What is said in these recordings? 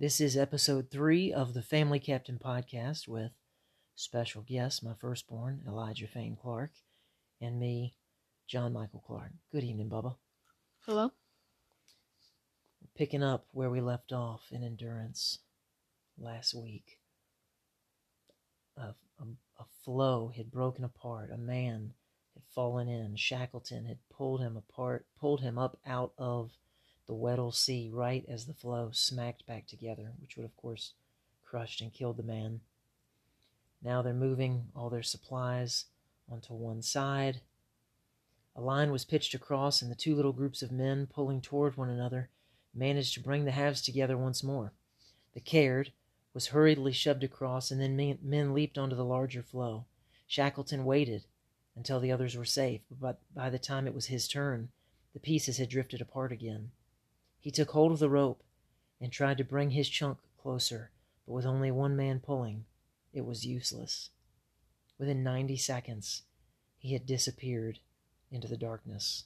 This is episode three of the Family Captain podcast with special guest, my firstborn, Elijah Fane Clark, and me, John Michael Clark. Good evening, Bubba. Hello? Picking up where we left off in endurance last week. A, a, a floe had broken apart. A man had fallen in. Shackleton had pulled him apart, pulled him up out of the Weddell Sea right as the floe smacked back together, which would, of course, crushed and killed the man. Now they're moving all their supplies onto one side. A line was pitched across, and the two little groups of men, pulling toward one another, managed to bring the halves together once more. The Caird was hurriedly shoved across, and then men, men leaped onto the larger floe. Shackleton waited until the others were safe, but by the time it was his turn, the pieces had drifted apart again. He took hold of the rope and tried to bring his chunk closer, but with only one man pulling, it was useless. Within ninety seconds, he had disappeared into the darkness.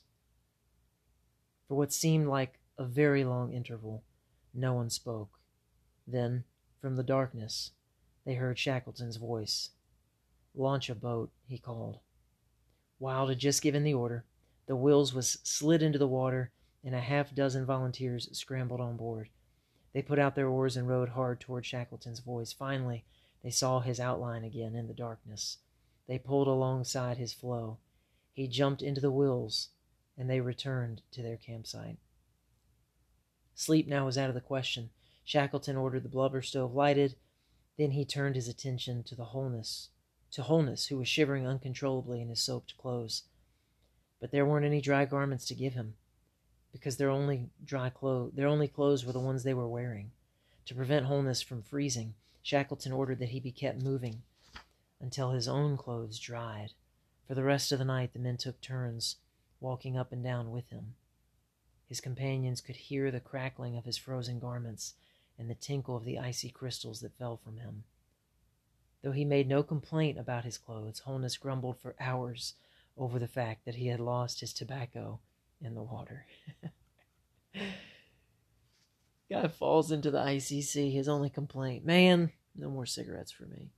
For what seemed like a very long interval, no one spoke. Then, from the darkness, they heard Shackleton's voice. Launch a boat, he called. Wild had just given the order. The Wills was slid into the water, and a half dozen volunteers scrambled on board. They put out their oars and rowed hard toward Shackleton's voice. Finally, they saw his outline again in the darkness. They pulled alongside his floe. He jumped into the Wills, and they returned to their campsite. Sleep now was out of the question. Shackleton ordered the blubber stove lighted. Then he turned his attention to the Holness, to Holness, who was shivering uncontrollably in his soaked clothes. But there weren't any dry garments to give him, because their only dry clothes, their only clothes were the ones they were wearing. To prevent Holness from freezing, Shackleton ordered that he be kept moving until his own clothes dried. For the rest of the night, the men took turns walking up and down with him. His companions could hear the crackling of his frozen garments and the tinkle of the icy crystals that fell from him. Though he made no complaint about his clothes, Holness grumbled for hours over the fact that he had lost his tobacco in the water. Guy falls into the ICC. His only complaint, man, no more cigarettes for me.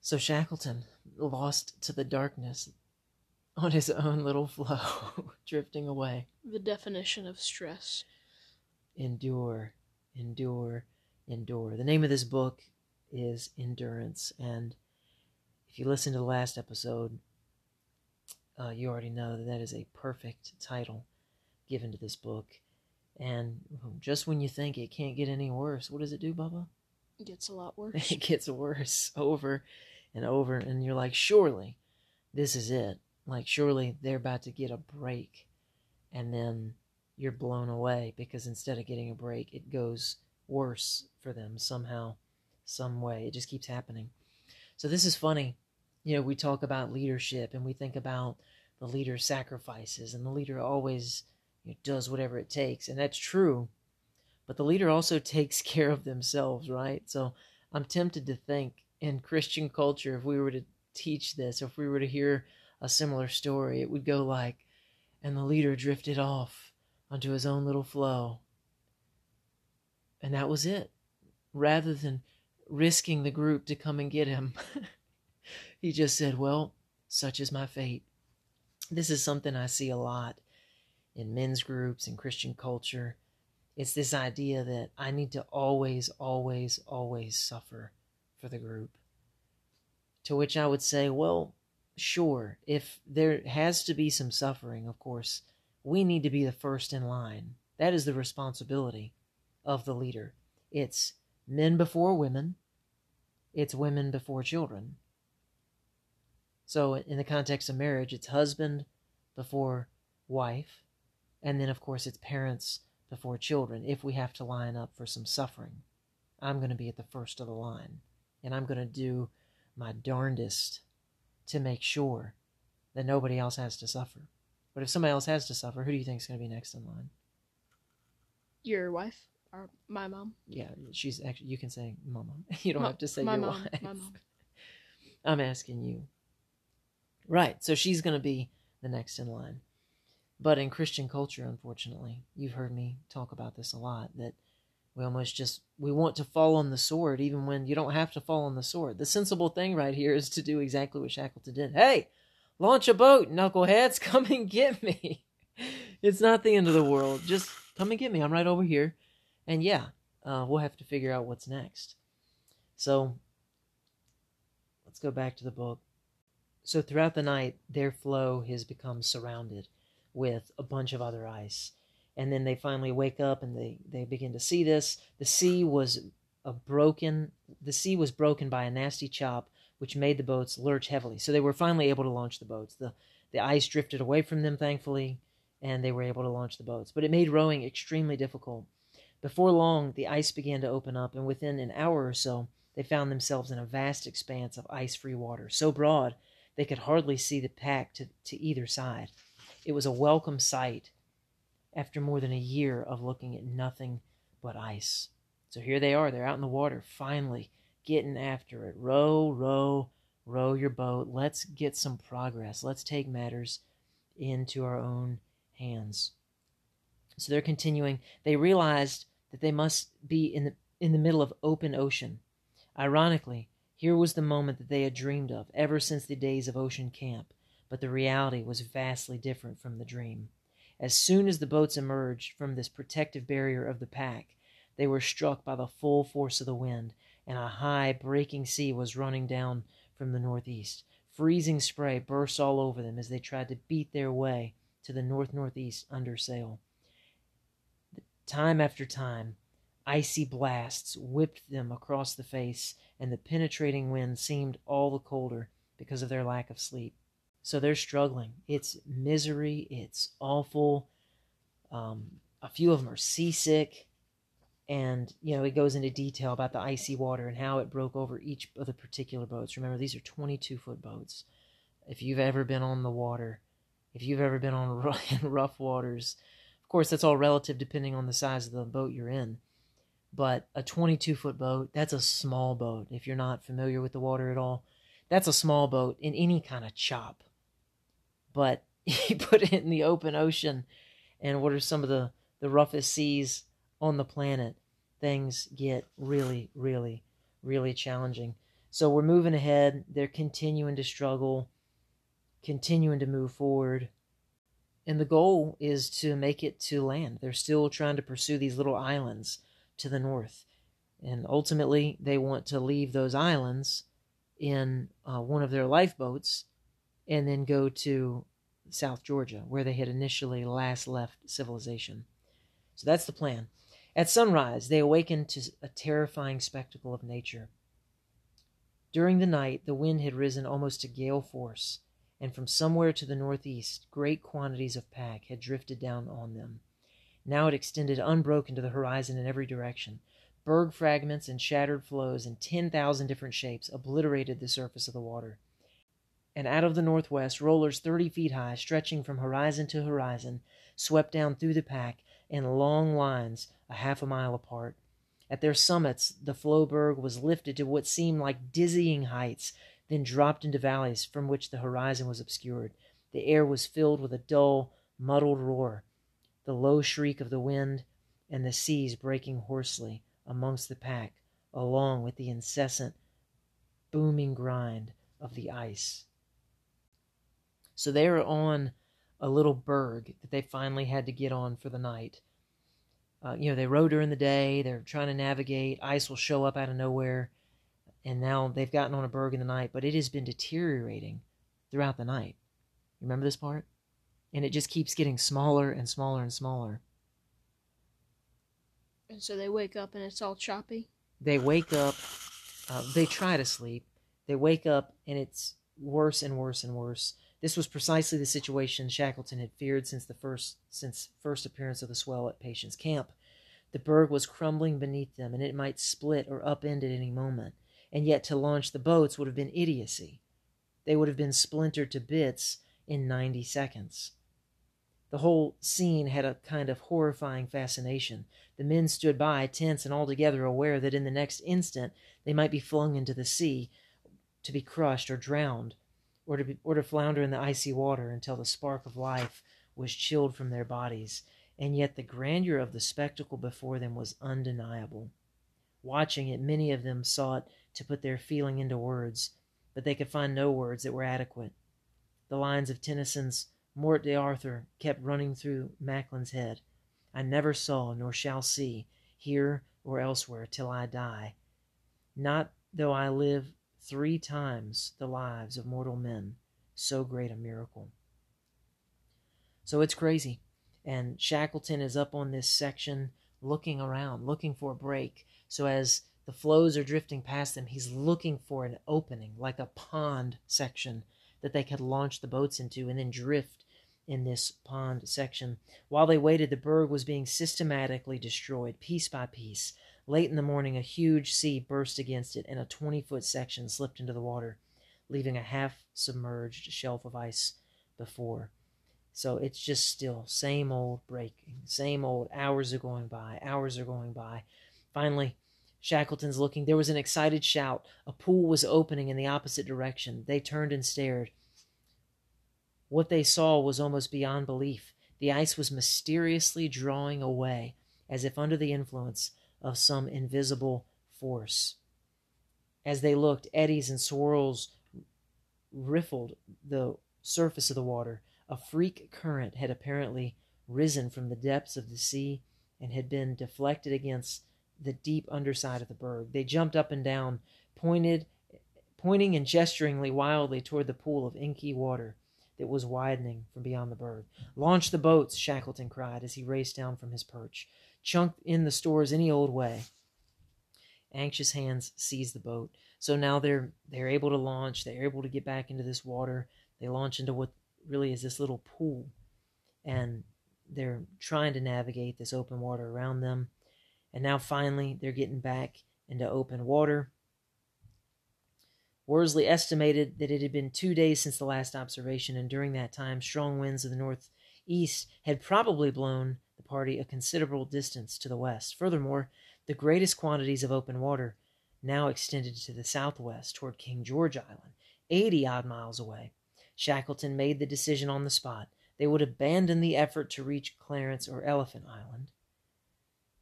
So Shackleton, lost to the darkness on his own little floe, drifting away. The definition of stress. Endure, endure, endure. The name of this book is Endurance. And if you listen to the last episode, uh, you already know that that is a perfect title given to this book. And just when you think it can't get any worse, what does it do, Bubba? It gets a lot worse. It gets worse over and over. And you're like, surely this is it. Like, surely they're about to get a break. And then you're blown away because instead of getting a break, it goes worse for them somehow, some way. It just keeps happening. So this is funny. You know, we talk about leadership and we think about the leader sacrifices and the leader always you know, does whatever it takes. And that's true. But the leader also takes care of themselves, right? So I'm tempted to think in Christian culture, if we were to teach this, if we were to hear a similar story, it would go like, and the leader drifted off onto his own little floe. And that was it. Rather than risking the group to come and get him, he just said, Well, such is my fate. This is something I see a lot in men's groups and Christian culture. It's this idea that I need to always, always, always suffer for the group. To which I would say, well, sure, if there has to be some suffering, of course, we need to be the first in line. That is the responsibility of the leader. It's men before women, it's women before children. So, in the context of marriage, it's husband before wife, and then, of course, it's parents before children if we have to line up for some suffering. I'm going to be at the first of the line, and I'm going to do my darndest to make sure that nobody else has to suffer. But if somebody else has to suffer, who do you think is going to be next in line? Your wife or my mom? Yeah, she's actually. You can say mama. You don't have to say my your mom, wife. my mom. I'm asking you. Right. So she's going to be the next in line. But in Christian culture, unfortunately, you've heard me talk about this a lot that we almost just we want to fall on the sword even when you don't have to fall on the sword. The sensible thing right here is to do exactly what Shackleton did. Hey, launch a boat, knuckleheads, come and get me. it's not the end of the world. Just come and get me. I'm right over here. And yeah, uh, we'll have to figure out what's next. So let's go back to the book. So throughout the night, their floe has become surrounded with a bunch of other ice. And then they finally wake up and they, they begin to see this. The sea was a broken the sea was broken by a nasty chop which made the boats lurch heavily. So they were finally able to launch the boats. The the ice drifted away from them thankfully, and they were able to launch the boats. But it made rowing extremely difficult. Before long, the ice began to open up, and within an hour or so, they found themselves in a vast expanse of ice free water, so broad they could hardly see the pack to, to either side. It was a welcome sight after more than a year of looking at nothing but ice. So here they are, they're out in the water, finally getting after it. Row, row, row your boat. Let's get some progress. Let's take matters into our own hands. So they're continuing. They realized that they must be in the in the middle of open ocean. Ironically, here was the moment that they had dreamed of ever since the days of ocean camp, but the reality was vastly different from the dream. As soon as the boats emerged from this protective barrier of the pack, they were struck by the full force of the wind, and a high, breaking sea was running down from the northeast. Freezing spray burst all over them as they tried to beat their way to the north northeast under sail. Time after time, icy blasts whipped them across the face, and the penetrating wind seemed all the colder because of their lack of sleep. So they're struggling. It's misery. It's awful. Um, a few of them are seasick. And, you know, it goes into detail about the icy water and how it broke over each of the particular boats. Remember, these are 22 foot boats. If you've ever been on the water, if you've ever been on rough waters, of course, that's all relative depending on the size of the boat you're in. But a 22 foot boat, that's a small boat. If you're not familiar with the water at all, that's a small boat in any kind of chop but you put it in the open ocean and what are some of the, the roughest seas on the planet, things get really, really, really challenging. So we're moving ahead. They're continuing to struggle, continuing to move forward. And the goal is to make it to land. They're still trying to pursue these little islands to the north. And ultimately, they want to leave those islands in uh, one of their lifeboats and then go to South Georgia, where they had initially last left civilization. So that's the plan. At sunrise, they awakened to a terrifying spectacle of nature. During the night, the wind had risen almost to gale force, and from somewhere to the northeast, great quantities of pack had drifted down on them. Now it extended unbroken to the horizon in every direction. Berg fragments and shattered floes in 10,000 different shapes obliterated the surface of the water and out of the northwest, rollers 30 feet high, stretching from horizon to horizon, swept down through the pack in long lines a half a mile apart. At their summits, the Floeberg was lifted to what seemed like dizzying heights, then dropped into valleys from which the horizon was obscured. The air was filled with a dull, muddled roar, the low shriek of the wind, and the seas breaking hoarsely amongst the pack, along with the incessant, booming grind of the ice. So they were on a little berg that they finally had to get on for the night. Uh, you know, they rode during the day, they're trying to navigate, ice will show up out of nowhere, and now they've gotten on a berg in the night, but it has been deteriorating throughout the night. You Remember this part? And it just keeps getting smaller and smaller and smaller. And so they wake up and it's all choppy? They wake up, uh, they try to sleep, they wake up and it's worse and worse and worse. This was precisely the situation Shackleton had feared since the first since first appearance of the swell at Patience Camp. The berg was crumbling beneath them, and it might split or upend at any moment. And yet to launch the boats would have been idiocy. They would have been splintered to bits in ninety seconds. The whole scene had a kind of horrifying fascination. The men stood by, tense and altogether aware that in the next instant they might be flung into the sea to be crushed or drowned or to, be, or to flounder in the icy water until the spark of life was chilled from their bodies, and yet the grandeur of the spectacle before them was undeniable. Watching it, many of them sought to put their feeling into words, but they could find no words that were adequate. The lines of Tennyson's Morte d'Arthur kept running through Macklin's head. I never saw nor shall see, here or elsewhere, till I die. Not though I live three times the lives of mortal men, so great a miracle. So it's crazy. And Shackleton is up on this section looking around, looking for a break. So as the floes are drifting past them, he's looking for an opening, like a pond section that they could launch the boats into and then drift in this pond section. While they waited, the berg was being systematically destroyed, piece by piece. Late in the morning, a huge sea burst against it, and a 20 foot section slipped into the water, leaving a half submerged shelf of ice before. So it's just still same old breaking, same old hours are going by, hours are going by. Finally, Shackleton's looking. There was an excited shout. A pool was opening in the opposite direction. They turned and stared. What they saw was almost beyond belief. The ice was mysteriously drawing away, as if under the influence of some invisible force. As they looked, eddies and swirls riffled the surface of the water. A freak current had apparently risen from the depths of the sea and had been deflected against the deep underside of the berg. They jumped up and down, pointed, pointing and gesturingly wildly toward the pool of inky water that was widening from beyond the berg. Launch the boats, Shackleton cried as he raced down from his perch. Chunk in the stores any old way. Anxious hands seized the boat. So now they're they're able to launch. They're able to get back into this water. They launch into what really is this little pool, and they're trying to navigate this open water around them. And now finally they're getting back into open water. Worsley estimated that it had been two days since the last observation, and during that time, strong winds of the northeast had probably blown the party a considerable distance to the west. Furthermore, the greatest quantities of open water now extended to the southwest toward King George Island, 80 odd miles away. Shackleton made the decision on the spot. They would abandon the effort to reach Clarence or Elephant Island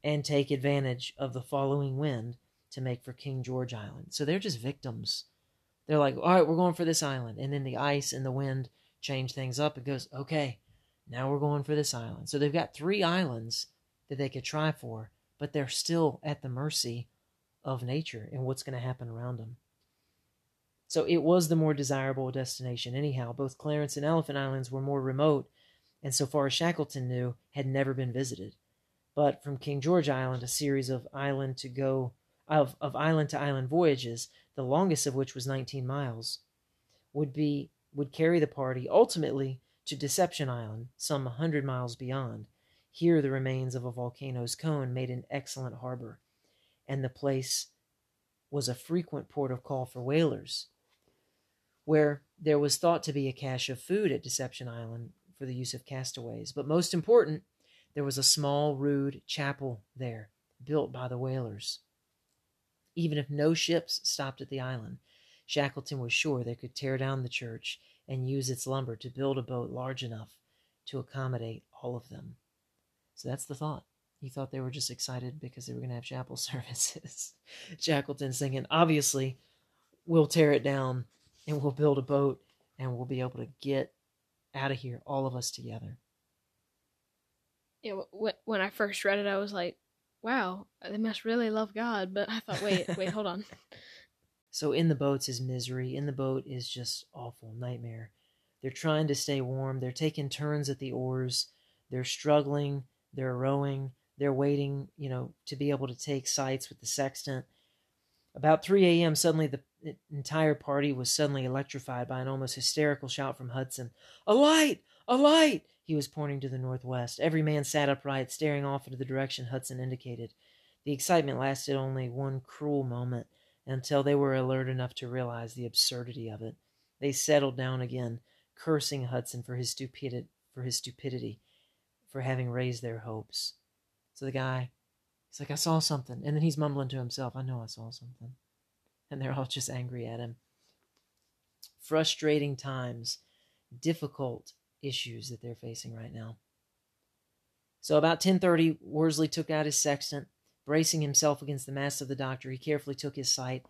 and take advantage of the following wind to make for King George Island. So they're just victims they're like, all right, we're going for this island. And then the ice and the wind change things up. It goes, okay, now we're going for this island. So they've got three islands that they could try for, but they're still at the mercy of nature and what's going to happen around them. So it was the more desirable destination, anyhow. Both Clarence and Elephant Islands were more remote, and so far as Shackleton knew, had never been visited. But from King George Island, a series of island to go of, of island to island voyages the longest of which was 19 miles, would be would carry the party ultimately to Deception Island, some 100 miles beyond. Here the remains of a volcano's cone made an excellent harbor, and the place was a frequent port of call for whalers, where there was thought to be a cache of food at Deception Island for the use of castaways. But most important, there was a small, rude chapel there, built by the whalers. Even if no ships stopped at the island, Shackleton was sure they could tear down the church and use its lumber to build a boat large enough to accommodate all of them. So that's the thought. He thought they were just excited because they were going to have chapel services. Shackleton's thinking, obviously, we'll tear it down and we'll build a boat and we'll be able to get out of here, all of us together. Yeah, when I first read it, I was like, wow, they must really love God. But I thought, wait, wait, hold on. So in the boats is misery. In the boat is just awful nightmare. They're trying to stay warm. They're taking turns at the oars. They're struggling. They're rowing. They're waiting, you know, to be able to take sights with the sextant. About 3 a.m., suddenly the entire party was suddenly electrified by an almost hysterical shout from Hudson. A light! A light! He was pointing to the northwest. Every man sat upright, staring off into the direction Hudson indicated. The excitement lasted only one cruel moment until they were alert enough to realize the absurdity of it. They settled down again, cursing Hudson for his stupidity, for his stupidity, for having raised their hopes. So the guy, he's like, I saw something. And then he's mumbling to himself, I know I saw something. And they're all just angry at him. Frustrating times, difficult issues that they're facing right now. So about 10:30, Worsley took out his sextant, bracing himself against the mass of the Docker. He carefully took his sight,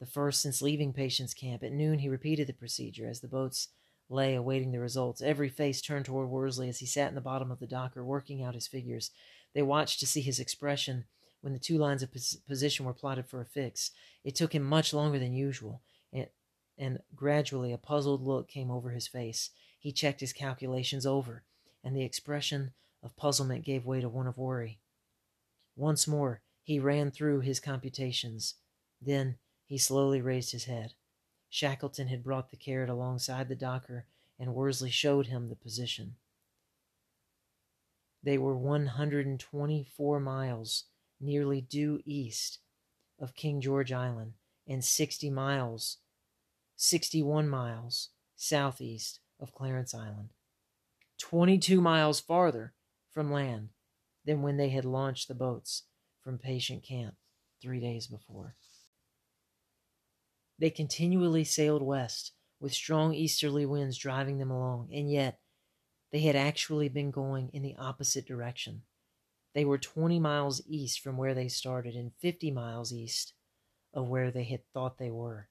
the first since leaving Patience Camp. At noon, he repeated the procedure as the boats lay awaiting the results. Every face turned toward Worsley as he sat in the bottom of the docker, working out his figures. They watched to see his expression when the two lines of pos- position were plotted for a fix. It took him much longer than usual, and, and gradually a puzzled look came over his face. He checked his calculations over, and the expression of puzzlement gave way to one of worry. Once more he ran through his computations. Then he slowly raised his head. Shackleton had brought the Caird alongside the docker, and Worsley showed him the position. They were 124 miles nearly due east of King George Island and 60 miles, 61 miles southeast of Clarence Island, 22 miles farther from land than when they had launched the boats from Patience Camp three days before. They continually sailed west, with strong easterly winds driving them along, and yet they had actually been going in the opposite direction. They were 20 miles east from where they started and 50 miles east of where they had thought they were.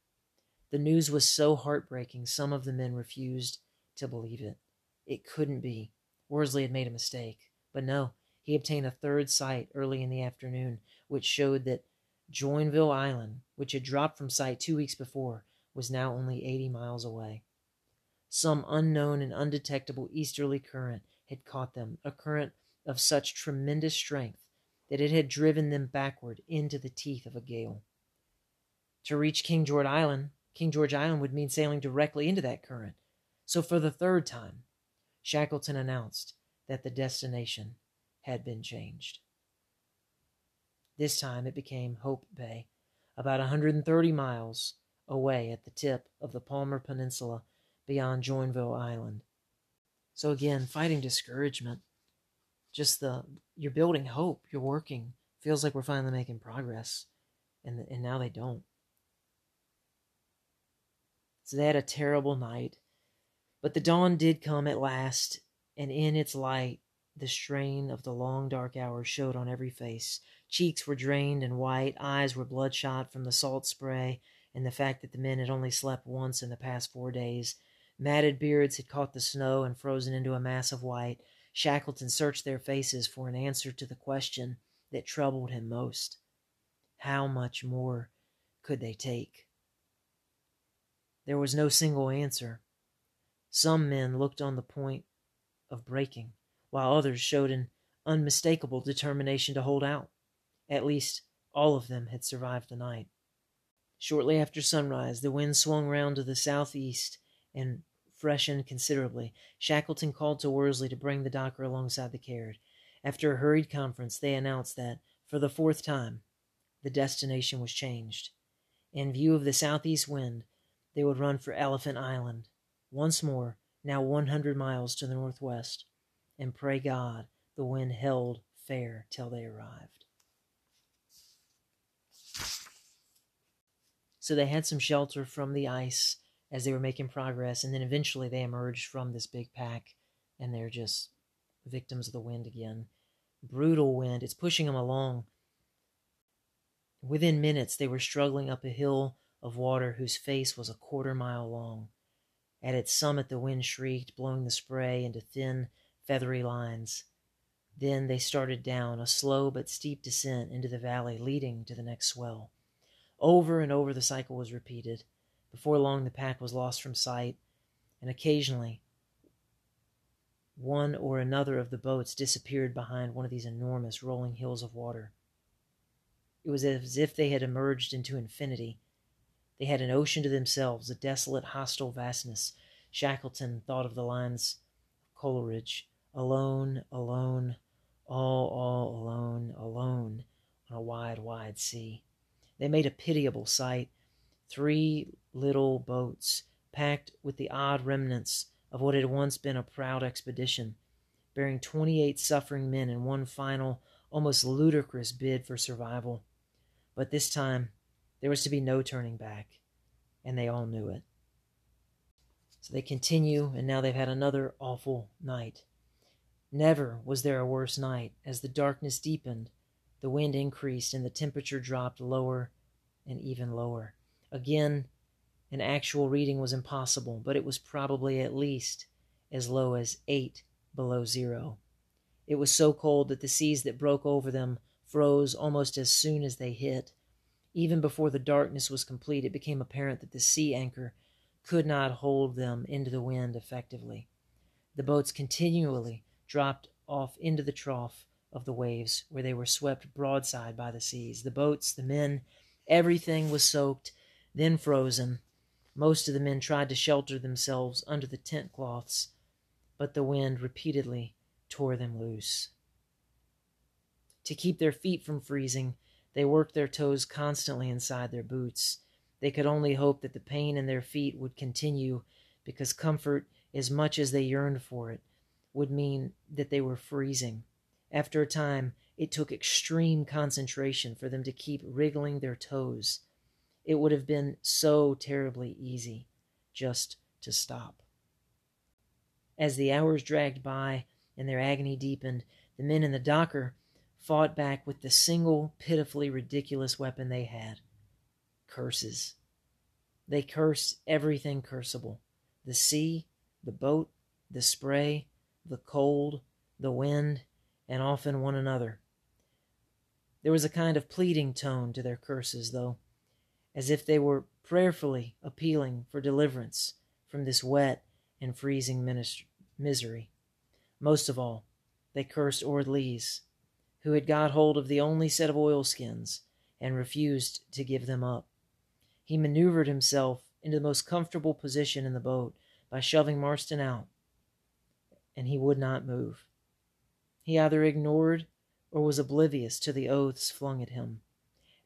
The news was so heartbreaking, some of the men refused to believe it. It couldn't be. Worsley had made a mistake. But no, he obtained a third sight early in the afternoon, which showed that Joinville Island, which had dropped from sight two weeks before, was now only 80 miles away. Some unknown and undetectable easterly current had caught them, a current of such tremendous strength that it had driven them backward into the teeth of a gale. To reach King George Island, King George Island would mean sailing directly into that current. So for the third time, Shackleton announced that the destination had been changed. This time it became Hope Bay, about a 130 miles away at the tip of the Palmer Peninsula beyond Joinville Island. So again, fighting discouragement. Just the you're building hope, you're working. Feels like we're finally making progress, and and now they don't. So they had a terrible night, but the dawn did come at last, and in its light, the strain of the long dark hours showed on every face. Cheeks were drained and white, eyes were bloodshot from the salt spray and the fact that the men had only slept once in the past four days. Matted beards had caught the snow and frozen into a mass of white. Shackleton searched their faces for an answer to the question that troubled him most. How much more could they take? There was no single answer. Some men looked on the point of breaking, while others showed an unmistakable determination to hold out. At least all of them had survived the night. Shortly after sunrise, the wind swung round to the southeast and freshened considerably. Shackleton called to Worsley to bring the docker alongside the Caird. After a hurried conference, they announced that, for the fourth time, the destination was changed. In view of the southeast wind, they would run for Elephant Island, once more, now 100 miles to the northwest, and pray God the wind held fair till they arrived. So they had some shelter from the ice as they were making progress, and then eventually they emerged from this big pack and they're just victims of the wind again. Brutal wind, it's pushing them along. Within minutes, they were struggling up a hill of water whose face was a quarter mile long. At its summit, the wind shrieked, blowing the spray into thin, feathery lines. Then they started down a slow but steep descent into the valley leading to the next swell. Over and over the cycle was repeated. Before long, the pack was lost from sight, and occasionally one or another of the boats disappeared behind one of these enormous rolling hills of water. It was as if they had emerged into infinity. They had an ocean to themselves, a desolate, hostile vastness. Shackleton thought of the lines of Coleridge alone, alone, all, all alone, alone on a wide, wide sea. They made a pitiable sight. Three little boats, packed with the odd remnants of what had once been a proud expedition, bearing 28 suffering men in one final, almost ludicrous bid for survival. But this time, there was to be no turning back, and they all knew it. So they continue, and now they've had another awful night. Never was there a worse night. As the darkness deepened, the wind increased, and the temperature dropped lower and even lower. Again, an actual reading was impossible, but it was probably at least as low as eight below zero. It was so cold that the seas that broke over them froze almost as soon as they hit. Even before the darkness was complete, it became apparent that the sea anchor could not hold them into the wind effectively. The boats continually dropped off into the trough of the waves, where they were swept broadside by the seas. The boats, the men, everything was soaked, then frozen. Most of the men tried to shelter themselves under the tent cloths, but the wind repeatedly tore them loose. To keep their feet from freezing, they worked their toes constantly inside their boots. They could only hope that the pain in their feet would continue because comfort, as much as they yearned for it, would mean that they were freezing. After a time, it took extreme concentration for them to keep wriggling their toes. It would have been so terribly easy just to stop. As the hours dragged by and their agony deepened, the men in the docker fought back with the single pitifully ridiculous weapon they had curses. They cursed everything curseable the sea, the boat, the spray, the cold, the wind, and often one another. There was a kind of pleading tone to their curses, though, as if they were prayerfully appealing for deliverance from this wet and freezing misery. Most of all, they cursed Orde-Lees, who had got hold of the only set of oilskins and refused to give them up. He maneuvered himself into the most comfortable position in the boat by shoving Marston out, and he would not move. He either ignored or was oblivious to the oaths flung at him.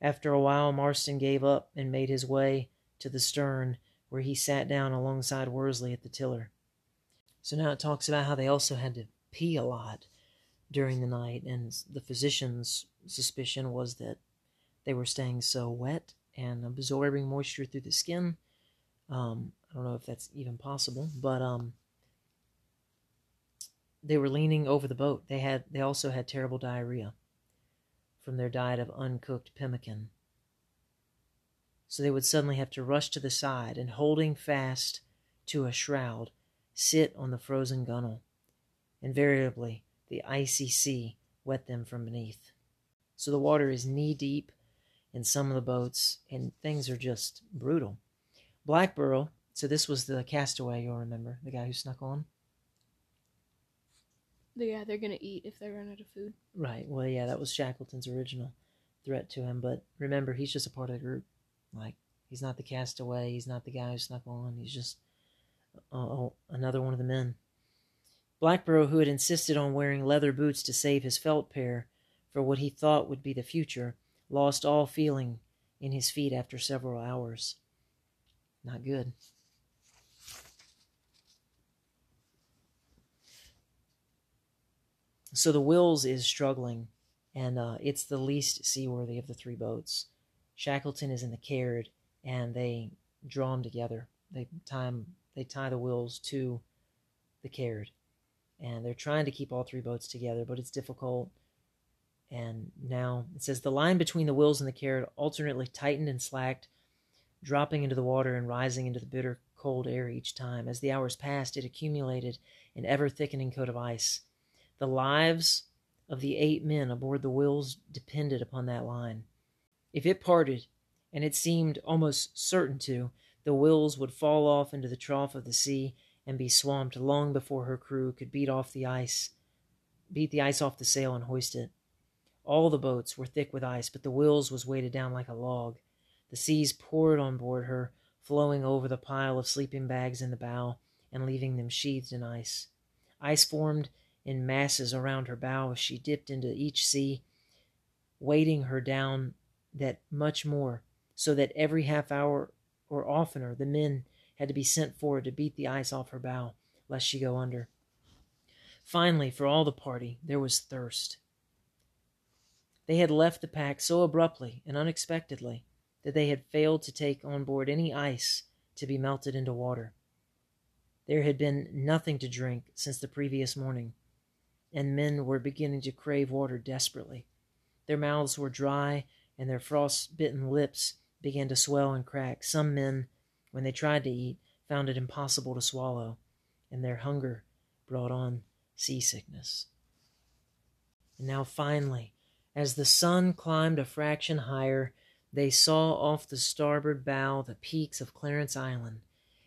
After a while, Marston gave up and made his way to the stern, where he sat down alongside Worsley at the tiller. So now it talks about how they also had to pee a lot during the night, and the physician's suspicion was that they were staying so wet and absorbing moisture through the skin. Um, I don't know if that's even possible, but um, they were leaning over the boat. They had they also had terrible diarrhea from their diet of uncooked pemmican. So they would suddenly have to rush to the side and holding fast to a shroud, sit on the frozen gunwale. Invariably, the icy sea wet them from beneath. So the water is knee deep in some of the boats, and things are just brutal. Blackborow, so this was the castaway, you'll remember, the guy who snuck on. The guy they're gonna eat if they run out of food. Right. Well, yeah, that was Shackleton's original threat to him. But remember, he's just a part of the group. Like, he's not the castaway. He's not the guy who snuck on. He's just uh, another one of the men. Blackborow, who had insisted on wearing leather boots to save his felt pair for what he thought would be the future, lost all feeling in his feet after several hours. Not good. So the Wills is struggling, and uh, it's the least seaworthy of the three boats. Shackleton is in the Caird, and they draw them together. They tie they tie the Wills to the Caird, and they're trying to keep all three boats together, but it's difficult. And now it says the line between the Wills and the Caird alternately tightened and slacked, dropping into the water and rising into the bitter cold air each time. As the hours passed, it accumulated an ever thickening coat of ice. The lives of the eight men aboard the Wills depended upon that line. If it parted, and it seemed almost certain to, the Wills would fall off into the trough of the sea and be swamped long before her crew could beat off the ice, beat the ice off the sail and hoist it. All the boats were thick with ice, but the Wills was weighted down like a log. The seas poured on board her, flowing over the pile of sleeping bags in the bow and leaving them sheathed in ice. Ice formed in masses around her bow as she dipped into each sea, weighting her down that much more, so that every half hour or oftener the men had to be sent forward to beat the ice off her bow, lest she go under. Finally, for all the party, there was thirst. They had left the pack so abruptly and unexpectedly that they had failed to take on board any ice to be melted into water. There had been nothing to drink since the previous morning, and men were beginning to crave water desperately. Their mouths were dry, and their frost-bitten lips began to swell and crack. Some men, when they tried to eat, found it impossible to swallow, and their hunger brought on seasickness. And now finally, as the sun climbed a fraction higher, they saw off the starboard bow the peaks of Clarence Island,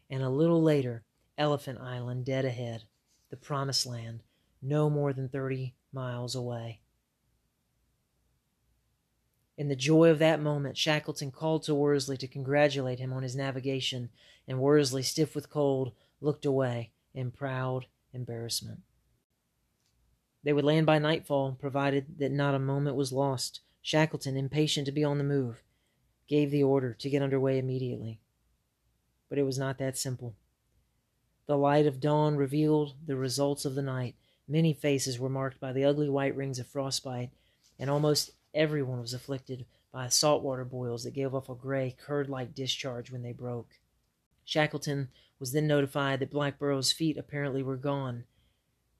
and a little later Elephant Island dead ahead, the promised land, no more than thirty miles away. In the joy of that moment, Shackleton called to Worsley to congratulate him on his navigation, and Worsley, stiff with cold, looked away in proud embarrassment. They would land by nightfall, provided that not a moment was lost. Shackleton, impatient to be on the move, gave the order to get under way immediately. But it was not that simple. The light of dawn revealed the results of the night. Many faces were marked by the ugly white rings of frostbite, and almost everyone was afflicted by saltwater boils that gave off a gray, curd-like discharge when they broke. Shackleton was then notified that Blackborow's feet apparently were gone,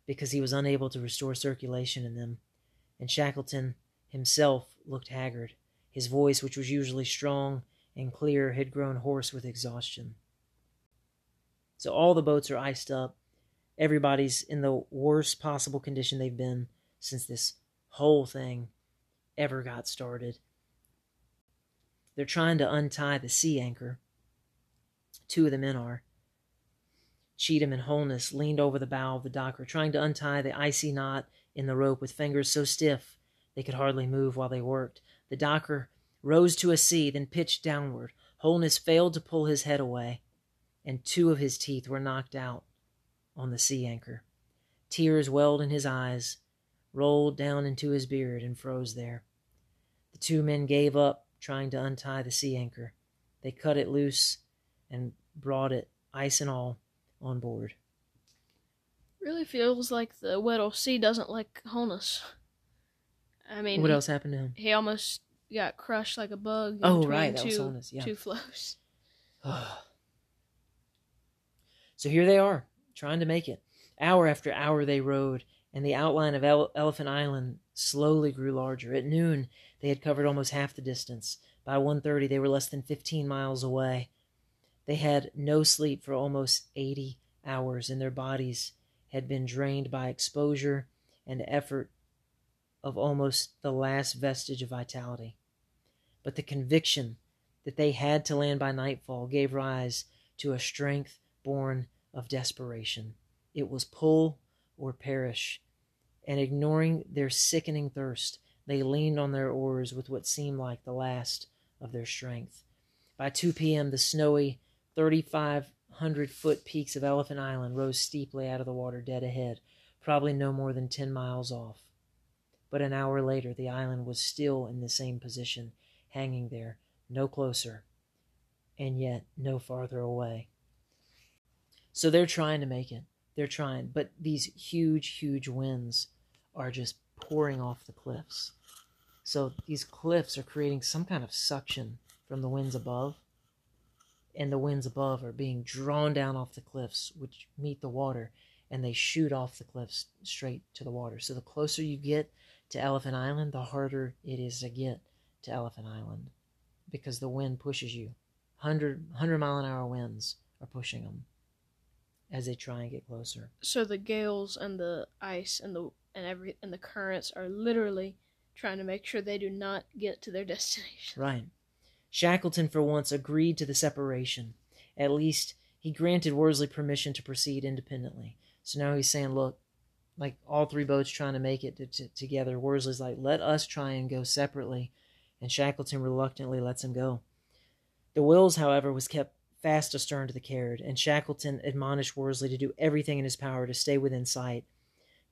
because he was unable to restore circulation in them, and Shackleton himself looked haggard. His voice, which was usually strong and clear, had grown hoarse with exhaustion. So all the boats are iced up. Everybody's in the worst possible condition they've been since this whole thing ever got started. They're trying to untie the sea anchor. Two of the men are. Cheetham and Holness leaned over the bow of the docker, trying to untie the icy knot in the rope with fingers so stiff they could hardly move while they worked. The docker rose to a sea, then pitched downward. Holness failed to pull his head away, and two of his teeth were knocked out on the sea anchor. Tears welled in his eyes, rolled down into his beard, and froze there. The two men gave up trying to untie the sea anchor. They cut it loose and brought it, ice and all, on board. Really feels like the Weddell Sea doesn't like Holness. I mean, What else happened to him? He almost got crushed like a bug. Oh, right, that two, was Holness, yeah. two floes. so here they are, trying to make it. Hour after hour they rowed, and the outline of Ele- Elephant Island slowly grew larger. At noon, they had covered almost half the distance. By 1.30, they were less than 15 miles away. They had no sleep for almost 80 hours, and their bodies had been drained by exposure and effort of almost the last vestige of vitality. But the conviction that they had to land by nightfall gave rise to a strength born of desperation. It was pull or perish, and ignoring their sickening thirst, they leaned on their oars with what seemed like the last of their strength. By 2 p.m., the snowy 3,500 foot peaks of Elephant Island rose steeply out of the water dead ahead, probably no more than 10 miles off. But an hour later, the island was still in the same position, hanging there, no closer, and yet no farther away. So they're trying to make it. They're trying, but these huge, huge winds are just pouring off the cliffs. So these cliffs are creating some kind of suction from the winds above, and the winds above are being drawn down off the cliffs, which meet the water, and they shoot off the cliffs straight to the water. So the closer you get to Elephant Island, the harder it is to get to Elephant Island because the wind pushes you. 100, 100 mile an hour winds are pushing them as they try and get closer. So the gales and the ice and the and every and the currents are literally trying to make sure they do not get to their destination. Right. Shackleton, for once, agreed to the separation. At least he granted Worsley permission to proceed independently. So now he's saying, look, like all three boats trying to make it to, to, together, Worsley's like, let us try and go separately. And Shackleton reluctantly lets him go. The Wills, however, was kept fast astern to the Caird, and Shackleton admonished Worsley to do everything in his power to stay within sight.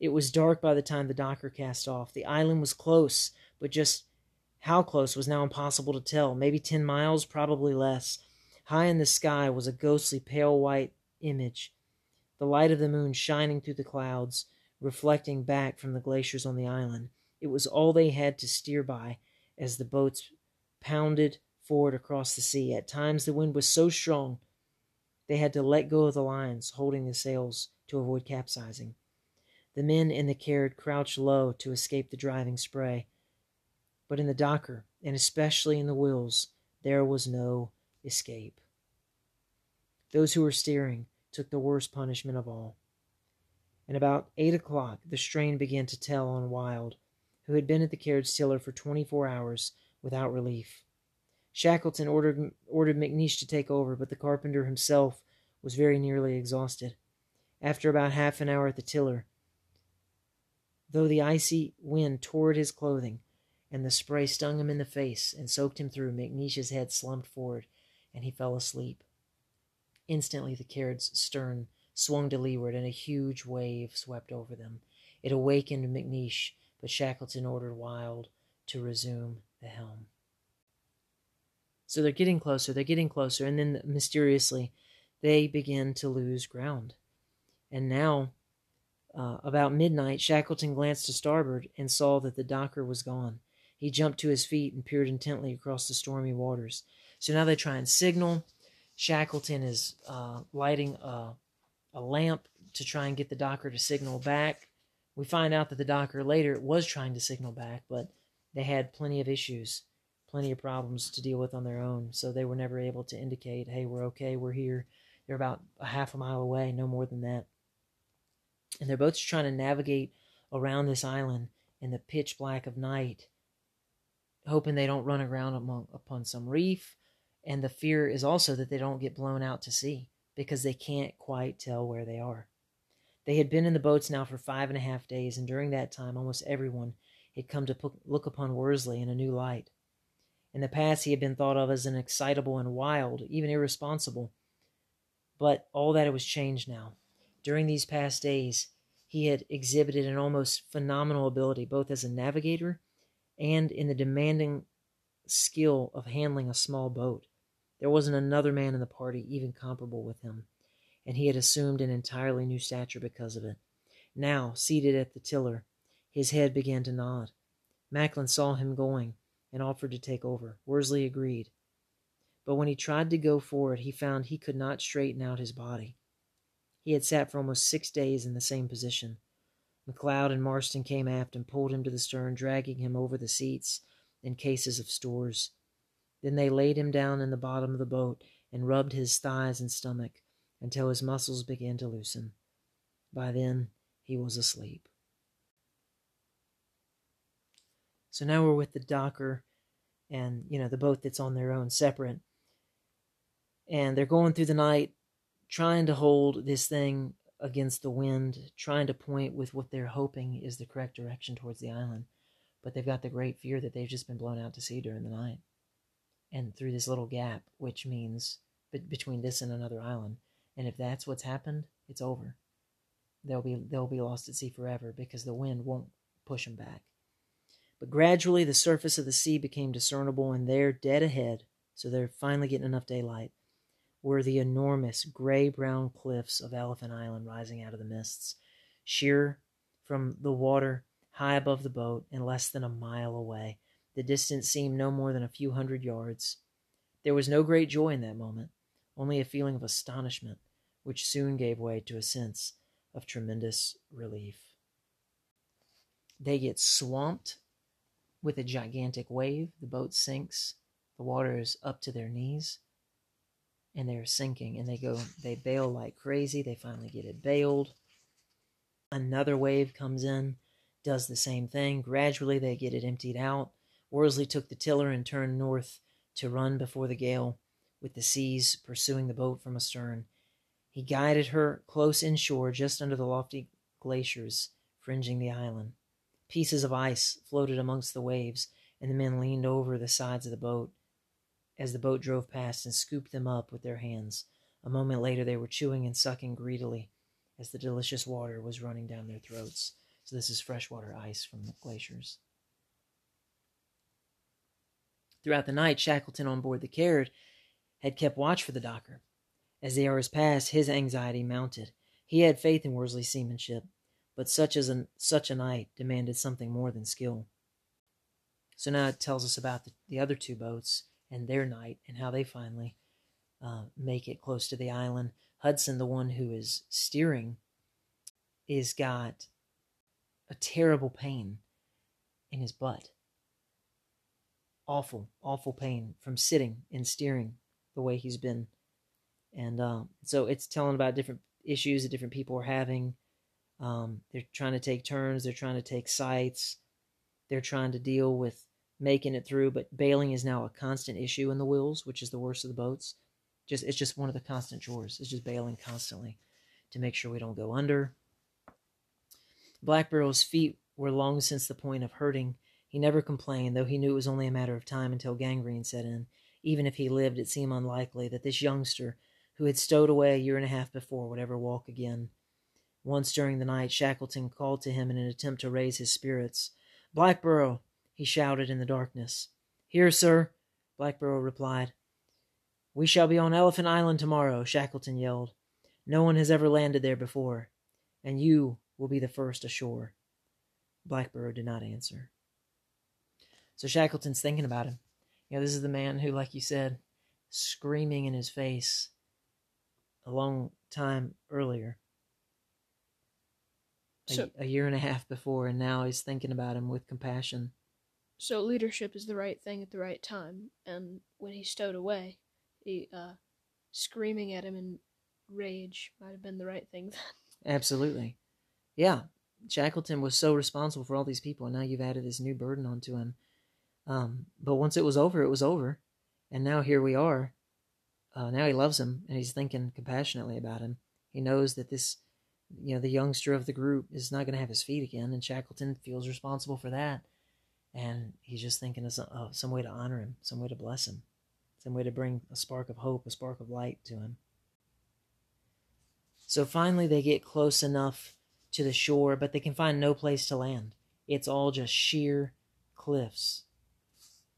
It was dark by the time the docker cast off. The island was close, but just how close was now impossible to tell. Maybe ten miles, probably less. High in the sky was a ghostly pale white image, the light of the moon shining through the clouds, reflecting back from the glaciers on the island. It was all they had to steer by as the boats pounded forward across the sea. At times the wind was so strong They had to let go of the lines holding the sails to avoid capsizing. The men in the Caird crouched low to escape the driving spray. But in the Docker, and especially in the Wills, there was no escape. Those who were steering took the worst punishment of all. And about eight o'clock the strain began to tell on Wild, who had been at the Caird's tiller for twenty-four hours without relief. Shackleton ordered, ordered McNish to take over, but the carpenter himself was very nearly exhausted. After about half an hour at the tiller, though the icy wind tore at his clothing and the spray stung him in the face and soaked him through, McNish's head slumped forward and he fell asleep. Instantly, the Caird's stern swung to leeward and a huge wave swept over them. It awakened McNish, but Shackleton ordered Wild to resume the helm. So they're getting closer, they're getting closer, and then mysteriously they begin to lose ground. And now, uh, about midnight, Shackleton glanced to starboard and saw that the Docker was gone. He jumped to his feet and peered intently across the stormy waters. So now they try and signal. Shackleton is uh, lighting a, a lamp to try and get the Docker to signal back. We find out that the Docker later was trying to signal back, but they had plenty of issues plenty of problems to deal with on their own. So they were never able to indicate, hey, we're okay, we're here. They're about a half a mile away, no more than that. And they're both trying to navigate around this island in the pitch black of night, hoping they don't run aground among, upon some reef. And the fear is also that they don't get blown out to sea because they can't quite tell where they are. They had been in the boats now for five and a half days, and during that time, almost everyone had come to look upon Worsley in a new light. In the past, he had been thought of as an excitable and wild, even irresponsible. But all that was changed now. During these past days, he had exhibited an almost phenomenal ability, both as a navigator and in the demanding skill of handling a small boat. There wasn't another man in the party even comparable with him, and he had assumed an entirely new stature because of it. Now, seated at the tiller, his head began to nod. Macklin saw him going and offered to take over. Worsley agreed. But when he tried to go forward, he found he could not straighten out his body. He had sat for almost six days in the same position. McLeod and Marston came aft and pulled him to the stern, dragging him over the seats and cases of stores. Then they laid him down in the bottom of the boat and rubbed his thighs and stomach until his muscles began to loosen. By then, he was asleep. So now we're with the Docker and, you know, the boat that's on their own separate. And they're going through the night trying to hold this thing against the wind, trying to point with what they're hoping is the correct direction towards the island. But they've got the great fear that they've just been blown out to sea during the night. And through this little gap, which means between this and another island. And if that's what's happened, it's over. They'll be they'll be lost at sea forever because the wind won't push them back. But gradually the surface of the sea became discernible, and there, dead ahead, so they're finally getting enough daylight, were the enormous gray brown cliffs of Elephant Island rising out of the mists, sheer from the water high above the boat and less than a mile away. The distance seemed no more than a few hundred yards. There was no great joy in that moment, only a feeling of astonishment, which soon gave way to a sense of tremendous relief. They get swamped with a gigantic wave. The boat sinks. The water is up to their knees. And they're sinking. And they go, they bail like crazy. They finally get it bailed. Another wave comes in, does the same thing. Gradually, they get it emptied out. Worsley took the tiller and turned north to run before the gale, with the seas pursuing the boat from astern. He guided her close inshore, just under the lofty glaciers fringing the island. Pieces of ice floated amongst the waves, and the men leaned over the sides of the boat as the boat drove past and scooped them up with their hands. A moment later, they were chewing and sucking greedily as the delicious water was running down their throats. So, this is freshwater ice from the glaciers. Throughout the night, Shackleton on board the Caird had kept watch for the Docker. As the hours passed, his anxiety mounted. He had faith in Worsley's seamanship, but such as an, such a night demanded something more than skill. So now it tells us about the, the other two boats and their night and how they finally uh, make it close to the island. Hudson, the one who is steering, is got a terrible pain in his butt. Awful, awful pain from sitting and steering the way he's been. And um, so it's telling about different issues that different people are having. Um, they're trying to take turns, they're trying to take sights, they're trying to deal with making it through, but bailing is now a constant issue in the Wills, which is the worst of the boats. Just it's just one of the constant chores. It's just bailing constantly to make sure we don't go under. Blackborow's feet were long since the point of hurting. He never complained, though he knew it was only a matter of time until gangrene set in. Even if he lived, it seemed unlikely that this youngster, who had stowed away a year and a half before, would ever walk again. Once during the night, Shackleton called to him in an attempt to raise his spirits. Blackborow, he shouted in the darkness. Here, sir, Blackborow replied. We shall be on Elephant Island tomorrow, Shackleton yelled. No one has ever landed there before, and you will be the first ashore. Blackborow did not answer. So Shackleton's thinking about him. You know, this is the man who, like you said, screaming in his face a long time earlier. A, a year and a half before, and now he's thinking about him with compassion. So leadership is the right thing at the right time, and when he stowed away, he uh, screaming at him in rage might have been the right thing. then. Absolutely. Yeah. Shackleton was so responsible for all these people, and now you've added this new burden onto him. Um, but once it was over, it was over. And now here we are. Uh, now he loves him, and he's thinking compassionately about him. He knows that this, you know, the youngster of the group is not going to have his feet again, and Shackleton feels responsible for that. And he's just thinking of some, of some way to honor him, some way to bless him, some way to bring a spark of hope, a spark of light to him. So finally, they get close enough to the shore, but they can find no place to land. It's all just sheer cliffs.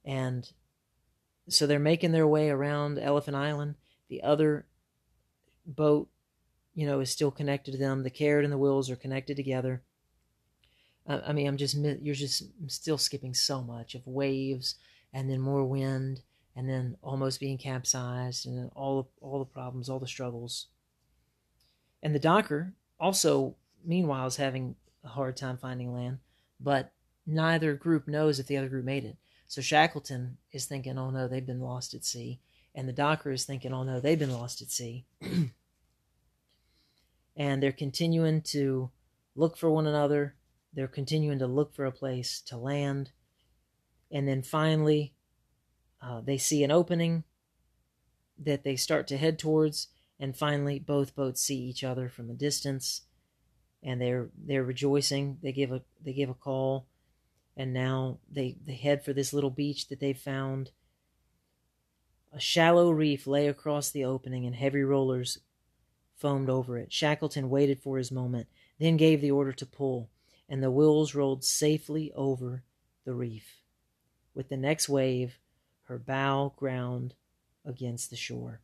And so they're making their way around Elephant Island. The other boat, you know, is still connected to them. The Caird and the Wills are connected together. I mean, I'm just you're just still skipping so much of waves and then more wind and then almost being capsized and then all all the problems, all the struggles. And the Docker also, meanwhile, is having a hard time finding land, but neither group knows if the other group made it. So Shackleton is thinking, oh no, they've been lost at sea. And the Docker is thinking, oh no, they've been lost at sea. and they're continuing to look for one another. They're continuing to look for a place to land. And then finally, uh, they see an opening that they start to head towards. And finally, both boats see each other from a distance, and they're they're rejoicing. They give a they give a call, and now they they head for this little beach that they found. A shallow reef lay across the opening, and heavy rollers foamed over it. Shackleton waited for his moment, then gave the order to pull, and the Wills rolled safely over the reef. With the next wave, her bow ground against the shore.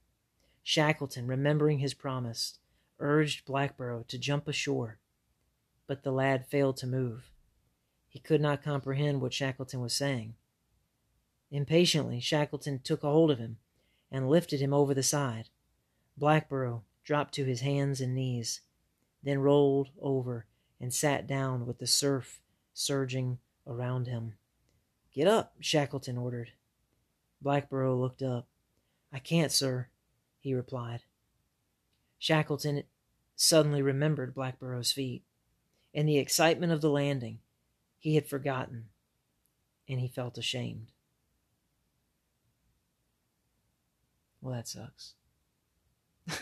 Shackleton, remembering his promise, urged Blackborow to jump ashore, but the lad failed to move. He could not comprehend what Shackleton was saying. Impatiently, Shackleton took a hold of him and lifted him over the side. Blackborow dropped to his hands and knees, then rolled over and sat down with the surf surging around him. Get up, Shackleton ordered. Blackborow looked up. I can't, sir, he replied. Shackleton suddenly remembered Blackborow's feet. In the excitement of the landing, he had forgotten, and he felt ashamed. Well, that sucks.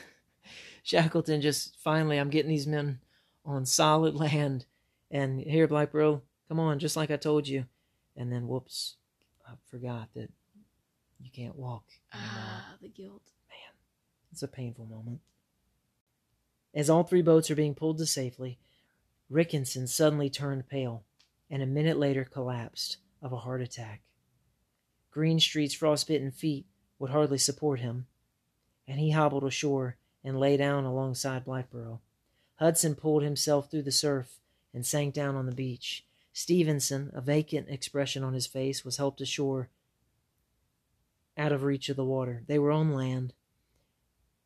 Shackleton just finally, I'm getting these men on solid land, and here, Blackborow, come on, just like I told you. And then, whoops, I forgot that you can't walk. Ah, the guilt. Man, it's a painful moment. As all three boats are being pulled to safely, Rickinson suddenly turned pale and a minute later collapsed of a heart attack. Greenstreet's frostbitten feet would hardly support him, and he hobbled ashore and lay down alongside Blackborow. Hudson pulled himself through the surf and sank down on the beach. Stephenson, a vacant expression on his face, was helped ashore out of reach of the water. They were on land,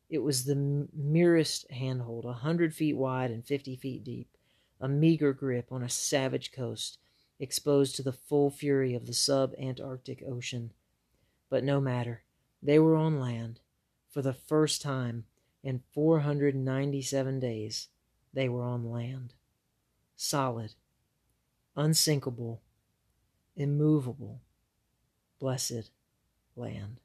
It was the merest handhold, a hundred feet wide and fifty feet deep, a meager grip on a savage coast, exposed to the full fury of the sub-Antarctic Ocean. But no matter. They were on land. For the first time in 497 days, they were on land. Solid, unsinkable, immovable, blessed land.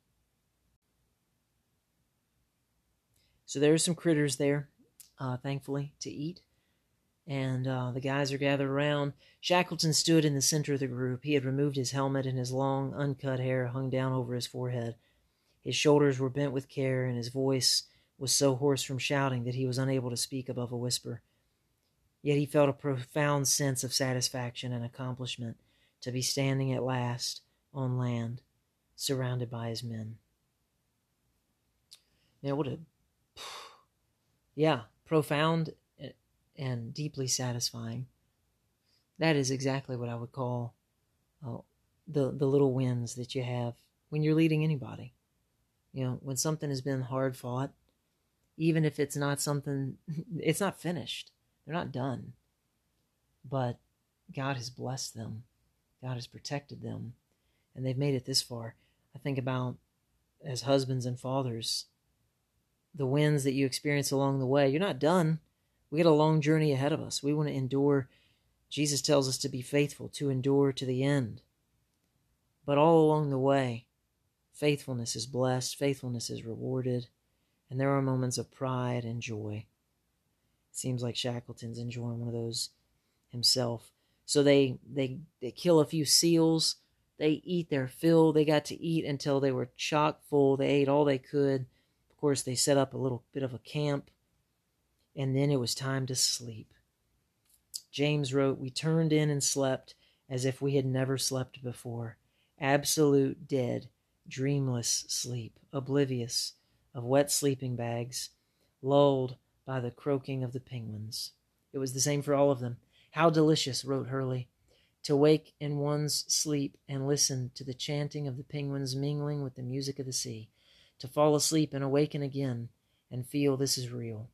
So there are some critters there, uh, thankfully, to eat. And uh, the guys are gathered around. Shackleton stood in the center of the group. He had removed his helmet, and his long, uncut hair hung down over his forehead. His shoulders were bent with care, and his voice was so hoarse from shouting that he was unable to speak above a whisper. Yet he felt a profound sense of satisfaction and accomplishment to be standing at last on land, surrounded by his men. Man, what a yeah, profound and deeply satisfying. That is exactly what I would call uh, the the little wins that you have when you're leading anybody. You know, when something has been hard fought, even if it's not something, it's not finished. They're not done. But God has blessed them. God has protected them. And they've made it this far. I think about as husbands and fathers, the wins that you experience along the way. You're not done. We got a long journey ahead of us. We want to endure. Jesus tells us to be faithful, to endure to the end. But all along the way, faithfulness is blessed, faithfulness is rewarded, and there are moments of pride and joy. Seems like Shackleton's enjoying one of those himself. So they they they kill a few seals. They eat their fill. They got to eat until they were chock full. They ate all they could Of course, they set up a little bit of a camp, and then it was time to sleep. James wrote, We turned in and slept as if we had never slept before. Absolute dead, dreamless sleep, oblivious of wet sleeping bags, lulled by the croaking of the penguins. It was the same for all of them. How delicious, wrote Hurley, to wake in one's sleep and listen to the chanting of the penguins mingling with the music of the sea to fall asleep and awaken again and feel this is real.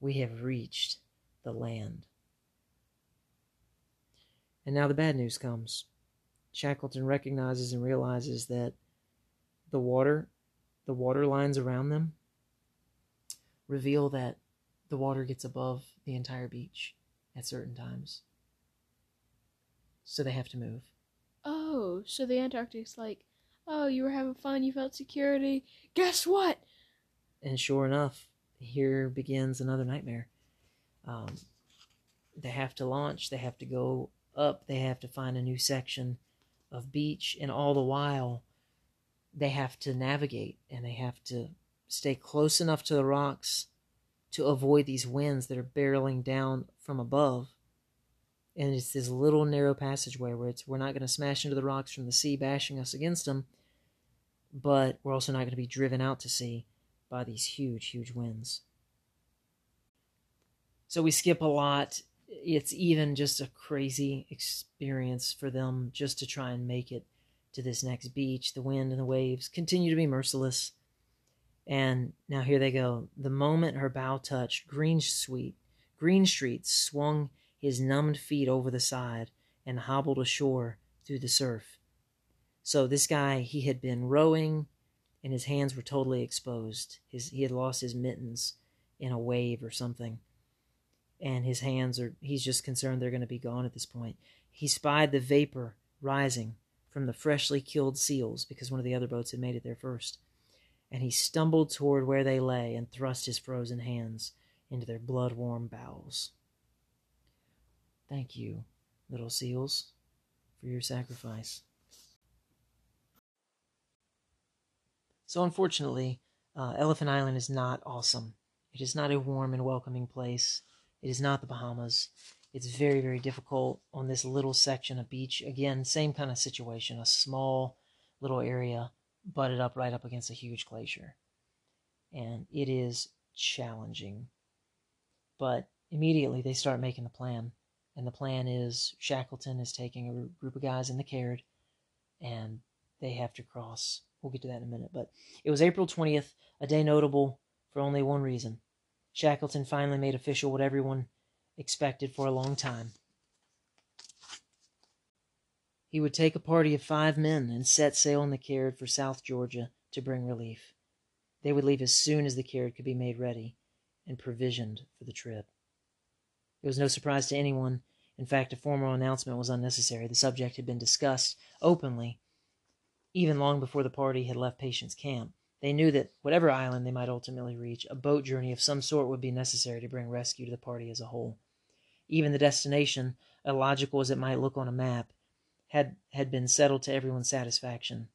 We have reached the land. And now the bad news comes. Shackleton recognizes and realizes that the water, the water lines around them, reveal that the water gets above the entire beach at certain times. So they have to move. Oh, so the Antarctic's like Oh, you were having fun, you felt security. Guess what? And sure enough, here begins another nightmare. Um, they have to launch, they have to go up, they have to find a new section of beach, and all the while, they have to navigate and they have to stay close enough to the rocks to avoid these winds that are barreling down from above. And it's this little narrow passageway where it's we're not going to smash into the rocks from the sea bashing us against them, but we're also not going to be driven out to sea by these huge, huge winds. So we skip a lot. It's even just a crazy experience for them just to try and make it to this next beach. The wind and the waves continue to be merciless. And now here they go. The moment her bow touched, Green Sweet, Greenstreet swung his numbed feet over the side and hobbled ashore through the surf. So this guy, he had been rowing, and his hands were totally exposed. His he had lost his mittens in a wave or something, and his hands are. He's just concerned they're going to be gone at this point. He spied the vapor rising from the freshly killed seals because one of the other boats had made it there first, and he stumbled toward where they lay and thrust his frozen hands into their blood warm bowels. Thank you, little seals, for your sacrifice. So, unfortunately, uh, Elephant Island is not awesome. It is not a warm and welcoming place. It is not the Bahamas. It's very, very difficult on this little section of beach. Again, same kind of situation a small little area butted up right up against a huge glacier. And it is challenging. But immediately they start making the plan. And the plan is Shackleton is taking a group of guys in the Caird, and they have to cross We'll get to that in a minute. But it was April 20th, a day notable for only one reason. Shackleton finally made official what everyone expected for a long time. He would take a party of five men and set sail in the Caird for South Georgia to bring relief. They would leave as soon as the Caird could be made ready and provisioned for the trip. It was no surprise to anyone. In fact, a formal announcement was unnecessary. The subject had been discussed openly even long before the party had left Patience Camp. They knew that whatever island they might ultimately reach, a boat journey of some sort would be necessary to bring rescue to the party as a whole. Even the destination, illogical as it might look on a map, had, had been settled to everyone's satisfaction.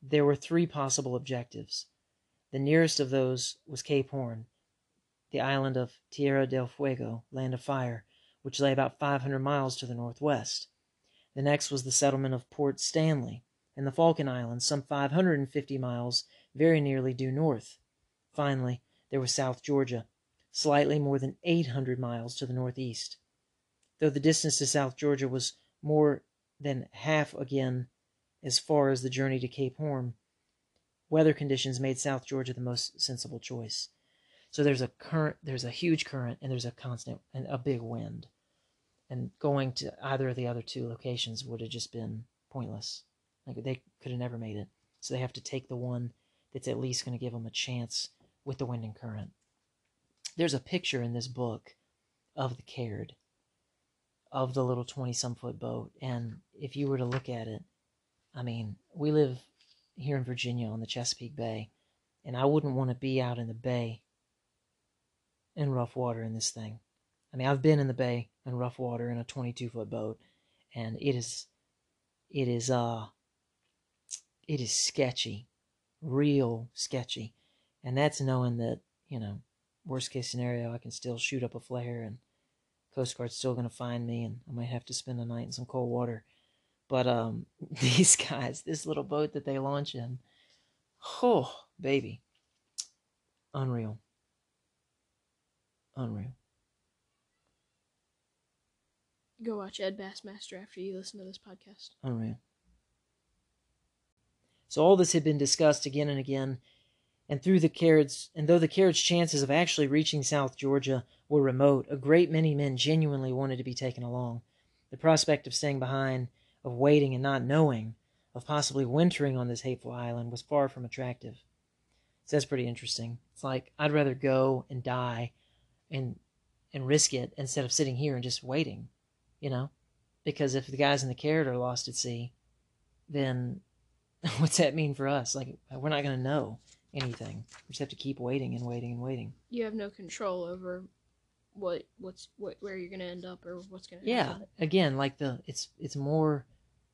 There were three possible objectives. The nearest of those was Cape Horn, the island of Tierra del Fuego, Land of Fire, which lay about 500 miles to the northwest. The next was the settlement of Port Stanley, in the Falkland Islands, some 550 miles very nearly due north. Finally, there was South Georgia, slightly more than 800 miles to the northeast. Though the distance to South Georgia was more than half again as far as the journey to Cape Horn, weather conditions made South Georgia the most sensible choice. So there's a current, there's a huge current, and there's a constant and a big wind. And going to either of the other two locations would have just been pointless. Like they could have never made it. So they have to take the one that's at least going to give them a chance with the wind and current. There's a picture in this book of the Caird, of the little 20 some foot boat. And if you were to look at it, I mean, we live here in Virginia on the Chesapeake Bay, and I wouldn't want to be out in the bay in rough water in this thing. I mean, I've been in the bay in rough water in a 22 foot boat, and it is, it is, uh, it is sketchy, real sketchy. And that's knowing that, you know, worst case scenario, I can still shoot up a flare and Coast Guard's still going to find me and I might have to spend the night in some cold water. But um, these guys, this little boat that they launch in, oh, baby, unreal. Unreal. Go watch Ed Bassmaster after you listen to this podcast. Unreal. So all this had been discussed again and again, and through the Caird's and though the Caird's chances of actually reaching South Georgia were remote, a great many men genuinely wanted to be taken along. The prospect of staying behind, of waiting and not knowing, of possibly wintering on this hateful island was far from attractive. So that's pretty interesting. It's like I'd rather go and die and and risk it instead of sitting here and just waiting, you know? Because if the guys in the Caird are lost at sea, then what's that mean for us? Like, we're not going to know anything. We just have to keep waiting and waiting and waiting. You have no control over what what's what where you're going to end up or what's going to yeah. happen. Again, like the it's it's more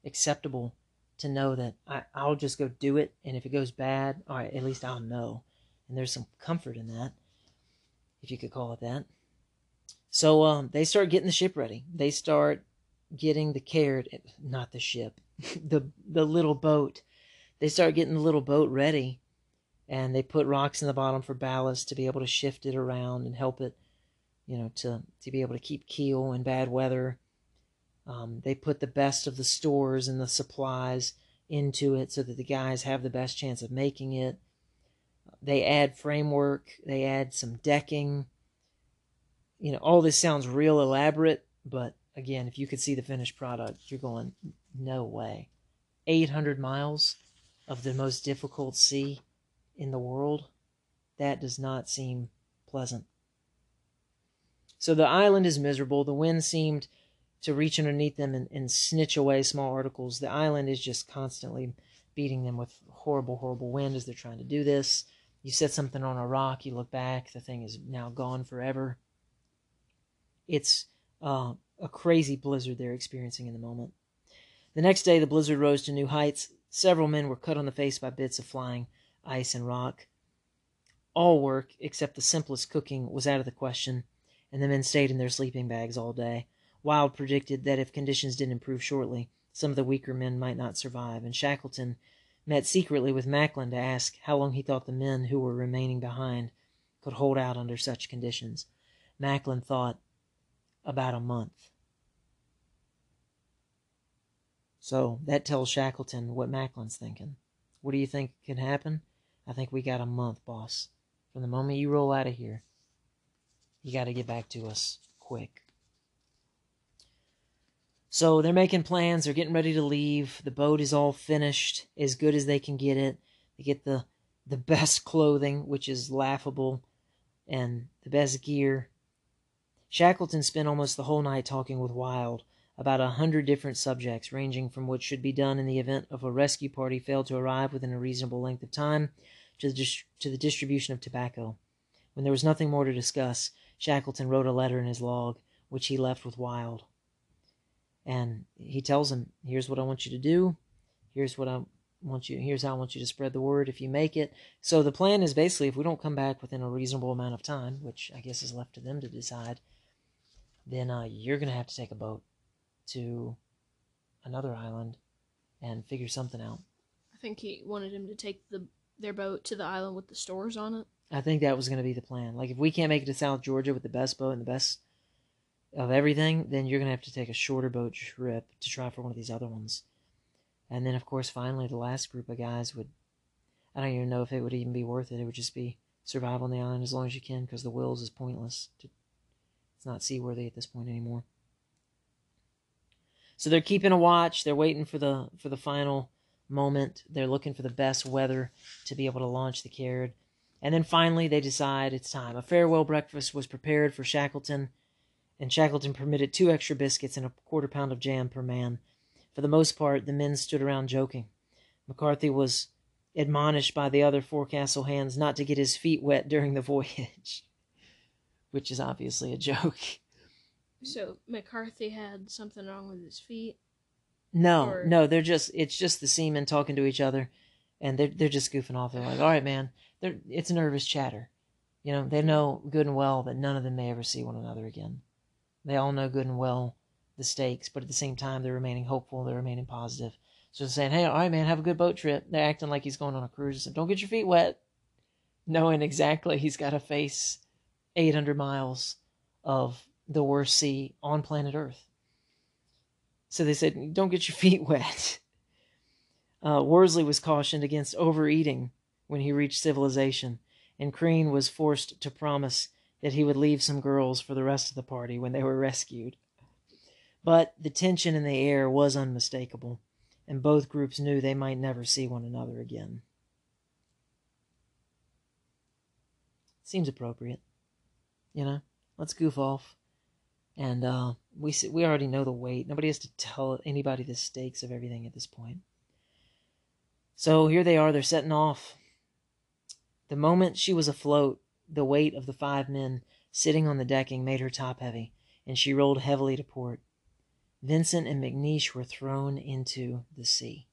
acceptable to know that I, I'll just go do it, and if it goes bad, all right, at least I'll know. And there's some comfort in that, if you could call it that. So um, they start getting the ship ready. They start getting the Caird, not the ship, the the little boat they start getting the little boat ready and they put rocks in the bottom for ballast to be able to shift it around and help it, you know, to, to be able to keep keel in bad weather. Um, they put the best of the stores and the supplies into it so that the guys have the best chance of making it. They add framework, they add some decking. You know, all this sounds real elaborate, but again, if you could see the finished product, you're going, no way. 800 miles of the most difficult sea in the world, that does not seem pleasant. So the island is miserable. The wind seemed to reach underneath them and, and snitch away small articles. The island is just constantly beating them with horrible, horrible wind as they're trying to do this. You set something on a rock, you look back, the thing is now gone forever. It's uh, a crazy blizzard they're experiencing in the moment. The next day, the blizzard rose to new heights. Several men were cut on the face by bits of flying ice and rock. All work, except the simplest cooking, was out of the question, and the men stayed in their sleeping bags all day. Wild predicted that if conditions didn't improve shortly, some of the weaker men might not survive, and Shackleton met secretly with Macklin to ask how long he thought the men who were remaining behind could hold out under such conditions. Macklin thought about a month. So that tells Shackleton what Macklin's thinking. What do you think can happen? I think we got a month, boss. From the moment you roll out of here, you got to get back to us quick. So they're making plans. They're getting ready to leave. The boat is all finished, as good as they can get it. They get the the best clothing, which is laughable, and the best gear. Shackleton spent almost the whole night talking with Wild about a hundred different subjects, ranging from what should be done in the event of a rescue party failed to arrive within a reasonable length of time to the, to the distribution of tobacco. When there was nothing more to discuss, Shackleton wrote a letter in his log, which he left with Wild. And he tells him, Here's what I want you to do. Here's what I want you here's how I want you to spread the word if you make it. So the plan is basically if we don't come back within a reasonable amount of time, which I guess is left to them to decide, then uh, you're gonna have to take a boat to another island and figure something out. I think he wanted him to take the their boat to the island with the stores on it. I think that was going to be the plan. Like if we can't make it to South Georgia with the best boat and the best of everything, then you're going to have to take a shorter boat trip to try for one of these other ones. And then of course finally the last group of guys would I don't even know if it would even be worth it. It would just be survive on the island as long as you can because the Wills is pointless. To, it's not seaworthy at this point anymore. So they're keeping a watch. They're waiting for the for the final moment. They're looking for the best weather to be able to launch the Caird. And then finally they decide it's time. A farewell breakfast was prepared for Shackleton, and Shackleton permitted two extra biscuits and a quarter pound of jam per man. For the most part, the men stood around joking. McCarthy was admonished by the other forecastle hands not to get his feet wet during the voyage, which is obviously a joke. So McCarthy had something wrong with his feet. No, or... no, they're just it's just the seamen talking to each other, and they're they're just goofing off. They're like, "All right, man, they're it's nervous chatter." You know, they know good and well that none of them may ever see one another again. They all know good and well the stakes, but at the same time, they're remaining hopeful. They're remaining positive. So they're saying, "Hey, all right, man, have a good boat trip." They're acting like he's going on a cruise. Don't get your feet wet, knowing exactly he's got to face 800 miles of the worst sea on planet Earth. So they said, don't get your feet wet. Uh, Worsley was cautioned against overeating when he reached civilization, and Crean was forced to promise that he would leave some girls for the rest of the party when they were rescued. But the tension in the air was unmistakable, and both groups knew they might never see one another again. Seems appropriate. You know, let's goof off and uh, we we already know the weight. Nobody has to tell anybody the stakes of everything at this point. So here they are. They're setting off. The moment she was afloat, the weight of the five men sitting on the decking made her top heavy, and she rolled heavily to port. Vincent and McNeish were thrown into the sea.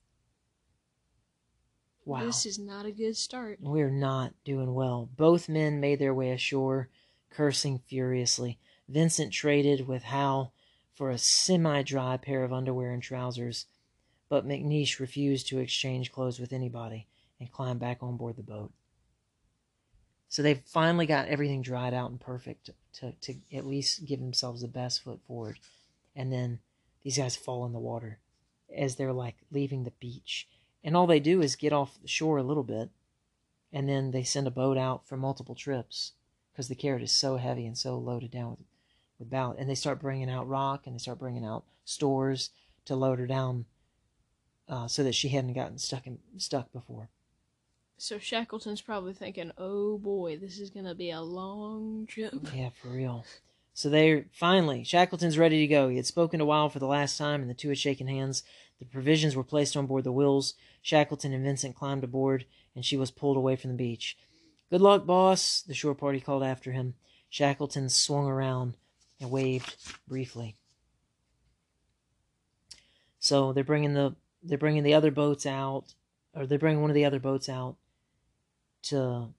Wow. This is not a good start. We're not doing well. Both men made their way ashore, cursing furiously. Vincent traded with How for a semi dry pair of underwear and trousers, but McNeish refused to exchange clothes with anybody and climbed back on board the boat. So they've finally got everything dried out and perfect to, to at least give themselves the best foot forward. And then these guys fall in the water as they're like leaving the beach. And all they do is get off the shore a little bit, and then they send a boat out for multiple trips because the Caird is so heavy and so loaded down with with ballast, and they start bringing out rock and they start bringing out stores to load her down, uh, so that she hadn't gotten stuck in, stuck before. So Shackleton's probably thinking, "Oh boy, this is gonna be a long trip." Yeah, for real. So they finally Shackleton's ready to go. He had spoken to Wild for the last time, and the two had shaken hands. The provisions were placed on board the Wills. Shackleton and Vincent climbed aboard, and she was pulled away from the beach. Good luck, boss, the shore party called after him. Shackleton swung around and waved briefly. So they're bringing the they're bringing the other boats out, or they're bringing one of the other boats out to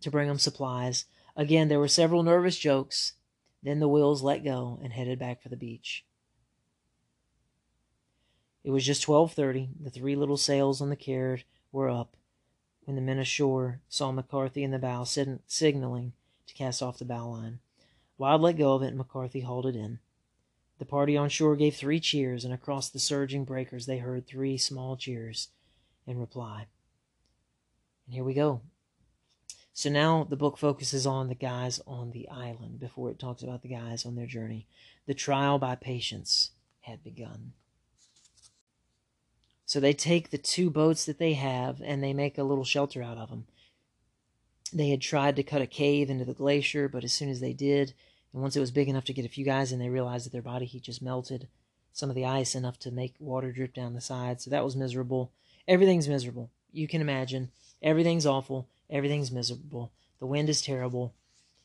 to bring them supplies. Again, there were several nervous jokes. Then the Wills let go and headed back for the beach. It was just twelve thirty. The three little sails on the Caird were up when the men ashore saw McCarthy in the bow signaling to cast off the bow line. Wild let go of it, and McCarthy hauled it in. The party on shore gave three cheers, and across the surging breakers they heard three small cheers in reply. And here we go. So now the book focuses on the guys on the island before it talks about the guys on their journey. The trial by patience had begun. So they take the two boats that they have and they make a little shelter out of them. They had tried to cut a cave into the glacier, but as soon as they did, and once it was big enough to get a few guys in, they realized that their body heat just melted some of the ice enough to make water drip down the side. So that was miserable. Everything's miserable. You can imagine. Everything's awful. Everything's miserable. The wind is terrible.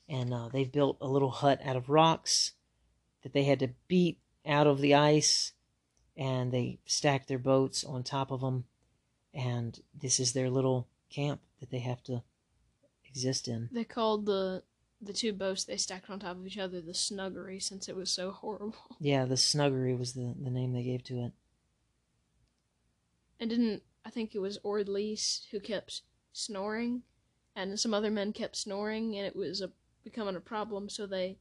And uh, they've built a little hut out of rocks that they had to beat out of the ice. And they stacked their boats on top of them. And this is their little camp that they have to exist in. They called the the two boats they stacked on top of each other the snuggery since it was so horrible. Yeah, the snuggery was the, the name they gave to it. And didn't I think it was Ord who kept snoring, and some other men kept snoring, and it was a, becoming a problem. So they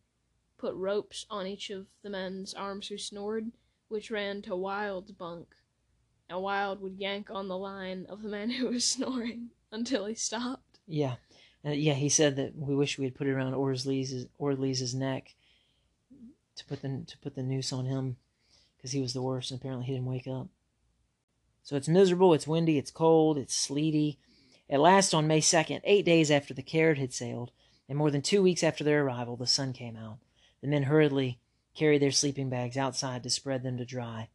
put ropes on each of the men's arms who snored, which ran to Wild's bunk, and Wild would yank on the line of the man who was snoring until he stopped. Yeah, uh, yeah, he said that we wish we had put it around Ordley's Ordley's neck to put the to put the noose on him because he was the worst, and apparently he didn't wake up. So it's miserable, it's windy, it's cold, it's sleety. At last, on May 2nd, eight days after the Caird had sailed, and more than two weeks after their arrival, the sun came out. The men hurriedly carried their sleeping bags outside to spread them to dry.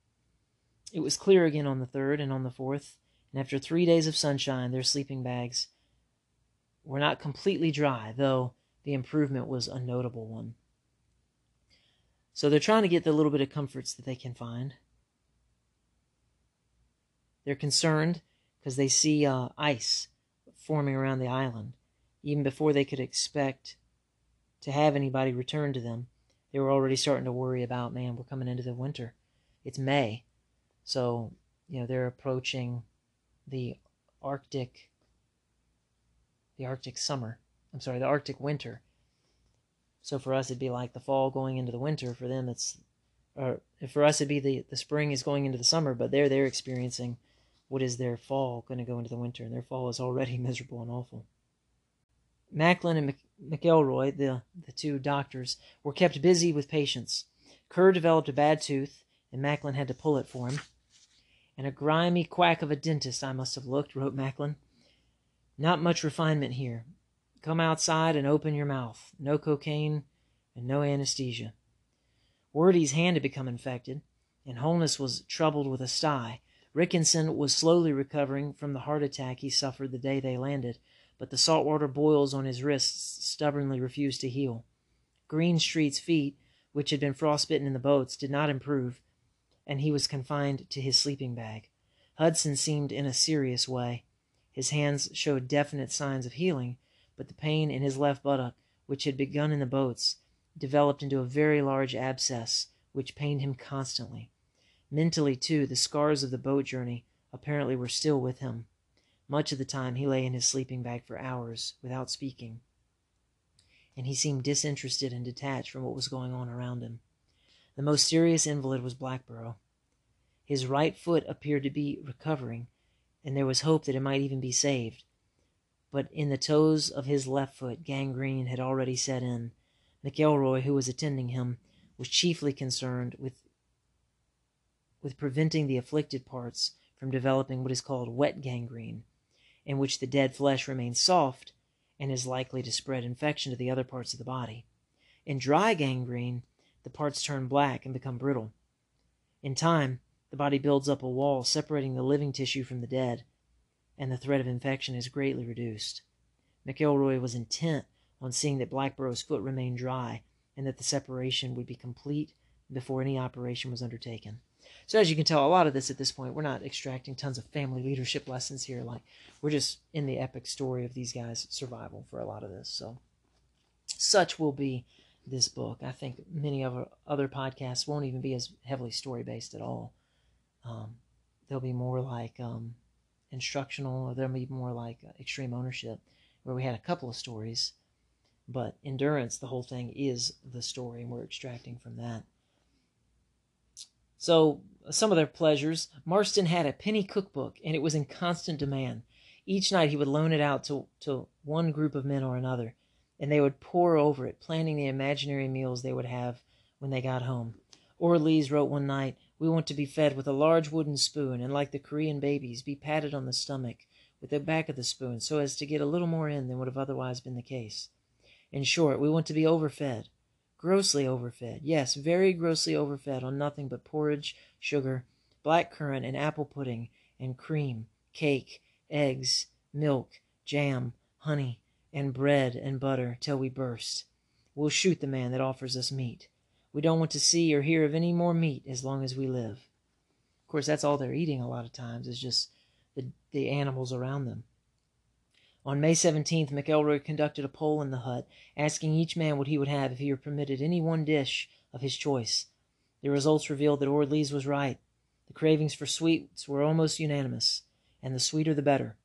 It was clear again on the third and on the fourth, and after three days of sunshine, their sleeping bags were not completely dry, though the improvement was a notable one. So they're trying to get the little bit of comforts that they can find. They're concerned because they see uh, ice forming around the island. Even before they could expect to have anybody return to them, they were already starting to worry about, man, we're coming into the winter. It's May. So, you know, they're approaching the Arctic the Arctic summer. I'm sorry, the Arctic winter. So for us, it'd be like the fall going into the winter. For them, it's, or for us, it'd be the, the spring is going into the summer, but they're, they're experiencing what is their fall going to go into the winter, and their fall is already miserable and awful. Macklin and McIlroy, the, the two doctors, were kept busy with patients. Kerr developed a bad tooth, and Macklin had to pull it for him. And a grimy quack of a dentist I must have looked, wrote Macklin. Not much refinement here. Come outside and open your mouth. No cocaine and no anesthesia. Wordie's hand had become infected, and Holness was troubled with a sty. Rickinson was slowly recovering from the heart attack he suffered the day they landed, but the saltwater boils on his wrists stubbornly refused to heal. Greenstreet's feet, which had been frostbitten in the boats, did not improve, and he was confined to his sleeping bag. Hudson seemed in a serious way. His hands showed definite signs of healing, but the pain in his left buttock, which had begun in the boats, developed into a very large abscess, which pained him constantly. Mentally, too, the scars of the boat journey apparently were still with him. Much of the time he lay in his sleeping bag for hours without speaking, and he seemed disinterested and detached from what was going on around him. The most serious invalid was Blackborow. His right foot appeared to be recovering, and there was hope that it might even be saved. But in the toes of his left foot, gangrene had already set in. McIlroy, who was attending him, was chiefly concerned with, with preventing the afflicted parts from developing what is called wet gangrene, in which the dead flesh remains soft and is likely to spread infection to the other parts of the body. In dry gangrene, the parts turn black and become brittle. In time, the body builds up a wall separating the living tissue from the dead, and the threat of infection is greatly reduced. McIlroy was intent on seeing that Blackborow's foot remained dry and that the separation would be complete before any operation was undertaken. So as you can tell, a lot of this at this point, we're not extracting tons of family leadership lessons here. Like we're just in the epic story of these guys' survival for a lot of this. So such will be this book. I think many of our other podcasts won't even be as heavily story based at all. Um, they'll be more like um, instructional, or they'll be more like uh, extreme ownership, where we had a couple of stories, but endurance, the whole thing is the story, and we're extracting from that. So, some of their pleasures Marston had a penny cookbook, and it was in constant demand. Each night he would loan it out to, to one group of men or another, and they would pore over it, planning the imaginary meals they would have when they got home. Orde-Lees wrote one night, We want to be fed with a large wooden spoon, and like the Korean babies, be patted on the stomach with the back of the spoon so as to get a little more in than would have otherwise been the case. In short, we want to be overfed, grossly overfed, yes, very grossly overfed on nothing but porridge, sugar, black currant, and apple pudding, and cream, cake, eggs, milk, jam, honey, and bread and butter till we burst. We'll shoot the man that offers us meat. We don't want to see or hear of any more meat as long as we live. Of course, that's all they're eating a lot of times is just the, the animals around them. On May 17th, McIlroy conducted a poll in the hut, asking each man what he would have if he were permitted any one dish of his choice. The results revealed that Orde-Lees was right. The cravings for sweets were almost unanimous and the sweeter the better.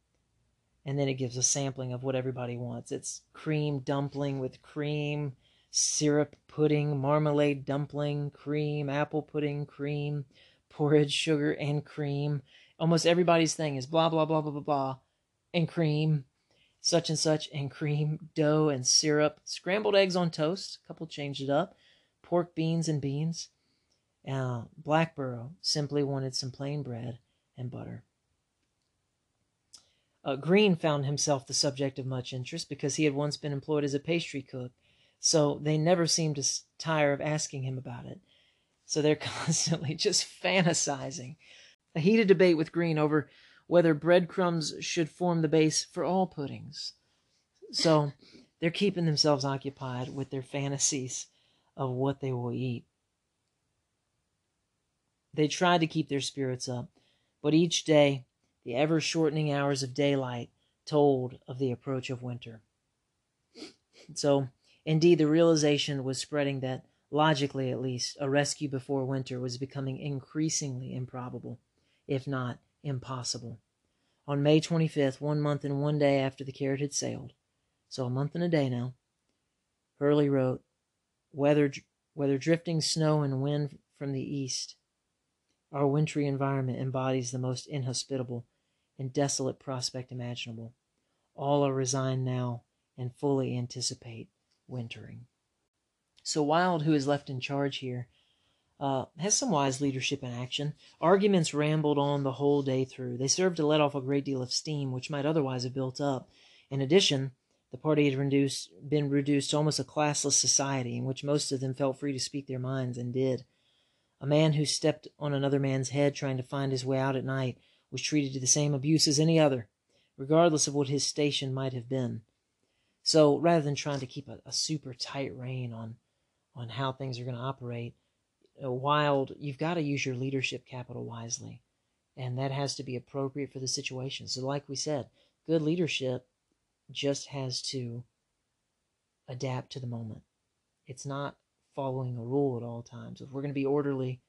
And then it gives a sampling of what everybody wants. It's cream dumpling with cream, syrup pudding, marmalade dumpling, cream, apple pudding, cream, porridge, sugar, and cream. Almost everybody's thing is blah, blah, blah, blah, blah, blah, and cream, such and such, and cream, dough, and syrup, scrambled eggs on toast. A couple changed it up, pork, beans, and beans. Uh, Blackborow simply wanted some plain bread and butter. Uh, Green found himself the subject of much interest because he had once been employed as a pastry cook, so they never seemed to tire of asking him about it. So they're constantly just fantasizing. A heated debate with Green over whether breadcrumbs should form the base for all puddings. So they're keeping themselves occupied with their fantasies of what they will eat. They tried to keep their spirits up, but each day the ever shortening hours of daylight told of the approach of winter. So, indeed, the realization was spreading that, logically at least, a rescue before winter was becoming increasingly improbable, if not impossible. On May 25th, one month and one day after the Caird had sailed, so a month and a day now, Hurley wrote, Whether, whether drifting snow and wind from the east, our wintry environment embodies the most inhospitable and desolate prospect imaginable. All are resigned now and fully anticipate wintering. So Wild, who is left in charge here, uh, has some wise leadership in action. Arguments rambled on the whole day through. They served to let off a great deal of steam, which might otherwise have built up. In addition, the party had reduced, been reduced to almost a classless society in which most of them felt free to speak their minds and did. A man who stepped on another man's head trying to find his way out at night was treated to the same abuse as any other, regardless of what his station might have been. So rather than trying to keep a, a super tight rein on on how things are going to operate, uh, wild, you've got to use your leadership capital wisely, and that has to be appropriate for the situation. So, like we said, good leadership just has to adapt to the moment. It's not following a rule at all times. If we're going to be orderly,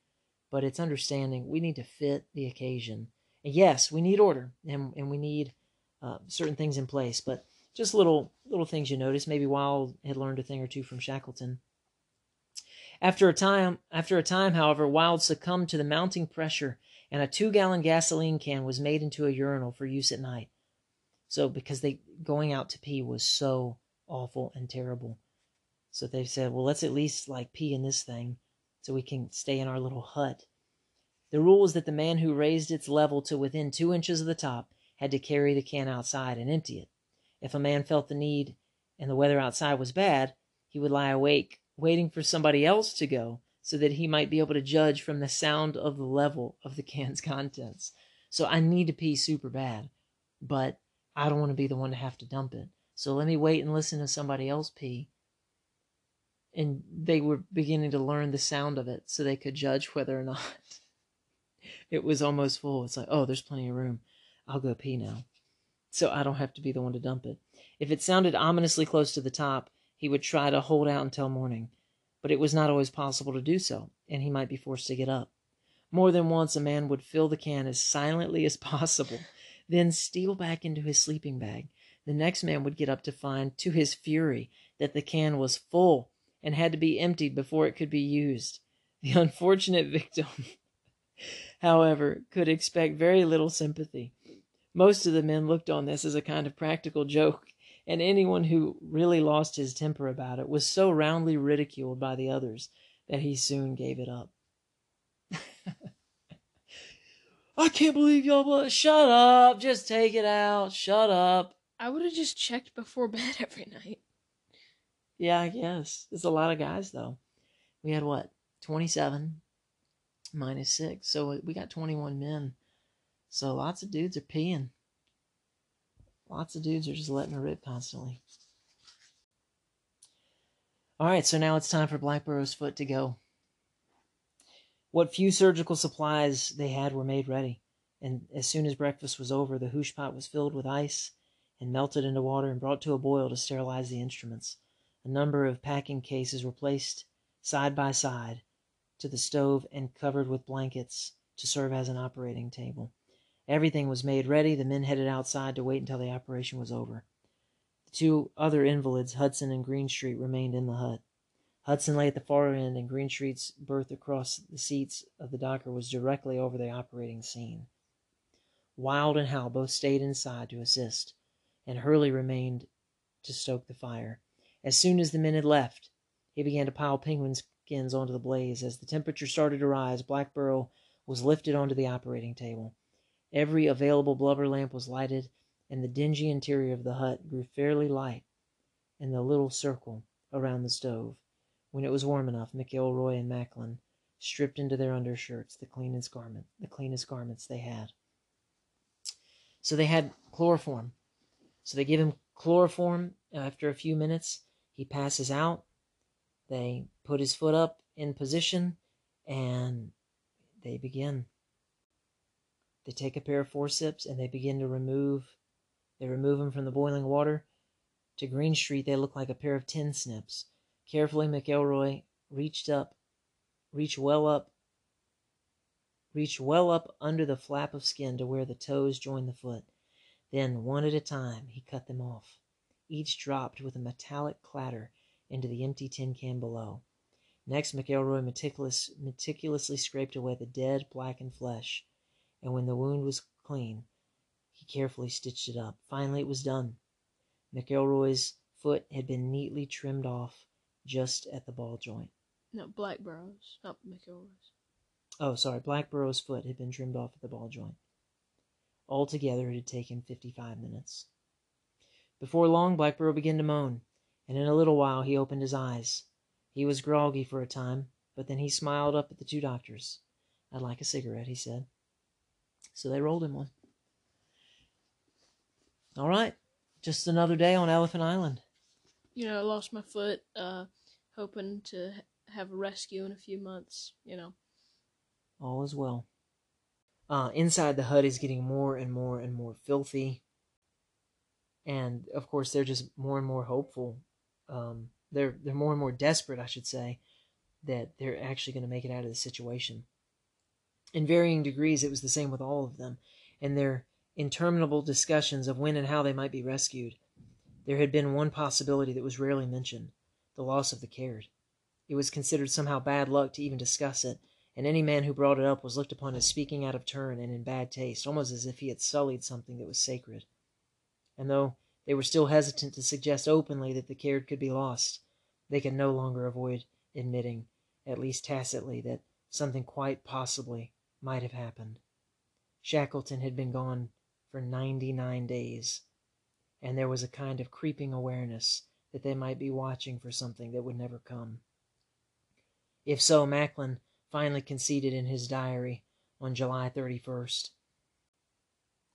but it's understanding we need to fit the occasion And yes, we need order and, and we need uh, certain things in place, but just little little things you notice. Maybe Wild had learned a thing or two from Shackleton. After a time, after a time, however, Wild succumbed to the mounting pressure, and a two-gallon gasoline can was made into a urinal for use at night. So, because they going out to pee was so awful and terrible, so they said, "Well, let's at least like pee in this thing, so we can stay in our little hut." The rule was that the man who raised its level to within two inches of the top had to carry the can outside and empty it. If a man felt the need and the weather outside was bad, he would lie awake waiting for somebody else to go so that he might be able to judge from the sound of the level of the can's contents. So I need to pee super bad, but I don't want to be the one to have to dump it. So let me wait and listen to somebody else pee. And they were beginning to learn the sound of it so they could judge whether or not it was almost full. It's like, oh, there's plenty of room. I'll go pee now. So I don't have to be the one to dump it. If it sounded ominously close to the top, he would try to hold out until morning. But it was not always possible to do so, and he might be forced to get up. More than once, a man would fill the can as silently as possible, then steal back into his sleeping bag. The next man would get up to find, to his fury, that the can was full and had to be emptied before it could be used. The unfortunate victim however, could expect very little sympathy. Most of the men looked on this as a kind of practical joke, and anyone who really lost his temper about it was so roundly ridiculed by the others that he soon gave it up. I can't believe y'all. Shut up. Just take it out. Shut up. I would have just checked before bed every night. Yeah, I guess. There's a lot of guys, though. We had what? 27 minus 6. So we got 21 men. So lots of dudes are peeing. Lots of dudes are just letting her rip constantly. All right, so now it's time for Blackborow's foot to go. What few surgical supplies they had were made ready, and as soon as breakfast was over, the hoosh pot was filled with ice and melted into water and brought to a boil to sterilize the instruments. A number of packing cases were placed side by side to the stove and covered with blankets to serve as an operating table. Everything was made ready. The men headed outside to wait until the operation was over. The two other invalids, Hudson and Greenstreet, remained in the hut. Hudson lay at the far end, and Greenstreet's berth across the seats of the docker was directly over the operating scene. Wild and How both stayed inside to assist, and Hurley remained to stoke the fire. As soon as the men had left, he began to pile penguin skins onto the blaze. As the temperature started to rise, Blackborow was lifted onto the operating table. Every available blubber lamp was lighted, and the dingy interior of the hut grew fairly light in the little circle around the stove. When it was warm enough, McIlroy and Macklin stripped into their undershirts, the cleanest garment, the cleanest garments they had. So they had chloroform. So they give him chloroform. After a few minutes, he passes out. They put his foot up in position, and they begin. They take a pair of forceps and they begin to remove. They remove them from the boiling water. To Greenstreet, they look like a pair of tin snips. Carefully, McIlroy reached up, reached well up, reached well up under the flap of skin to where the toes joined the foot. Then, one at a time, he cut them off. Each dropped with a metallic clatter into the empty tin can below. Next, McIlroy meticulous, meticulously scraped away the dead, blackened flesh and when the wound was clean, he carefully stitched it up. Finally, it was done. McIlroy's foot had been neatly trimmed off just at the ball joint. No, Blackborow's, not McIlroy's. Oh, sorry, Blackborow's foot had been trimmed off at the ball joint. Altogether, it had taken 55 minutes. Before long, Blackborow began to moan, and in a little while he opened his eyes. He was groggy for a time, but then he smiled up at the two doctors. I'd like a cigarette, he said. So they rolled him one. All right, just another day on Elephant Island. You know, I lost my foot, uh, hoping to have a rescue in a few months, you know. All is well. Uh, inside the hut is getting more and more and more filthy. And of course, they're just more and more hopeful. Um, they're they're more and more desperate, I should say, that they're actually going to make it out of the situation. In varying degrees, it was the same with all of them, and their interminable discussions of when and how they might be rescued. There had been one possibility that was rarely mentioned the loss of the Caird. It was considered somehow bad luck to even discuss it, and any man who brought it up was looked upon as speaking out of turn and in bad taste, almost as if he had sullied something that was sacred. And though they were still hesitant to suggest openly that the Caird could be lost, they could no longer avoid admitting, at least tacitly, that something quite possibly might have happened. Shackleton had been gone for 99 days, and there was a kind of creeping awareness that they might be watching for something that would never come. If so, Macklin finally conceded in his diary on July 31st.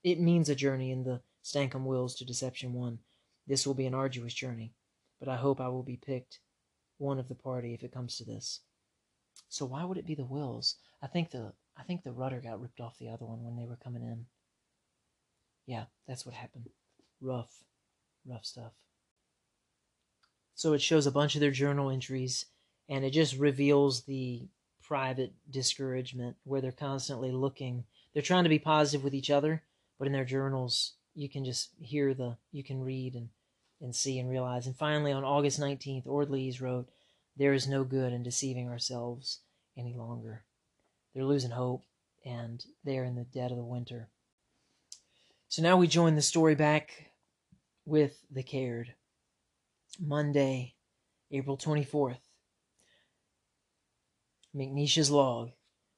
It means a journey in the Stancomb Wills to Deception One. This will be an arduous journey, but I hope I will be picked one of the party if it comes to this. So why would it be the Wills? I think the I think the rudder got ripped off the other one when they were coming in. Yeah, that's what happened. Rough, rough stuff. So it shows a bunch of their journal entries and it just reveals the private discouragement where they're constantly looking. They're trying to be positive with each other, but in their journals, you can just hear the, you can read and, and see and realize. And finally, on August 19th, Orde-Lees wrote, There is no good in deceiving ourselves any longer. They're losing hope, and they're in the dead of the winter. So now we join the story back with the Caird. Monday, April 24th. McNeish's log.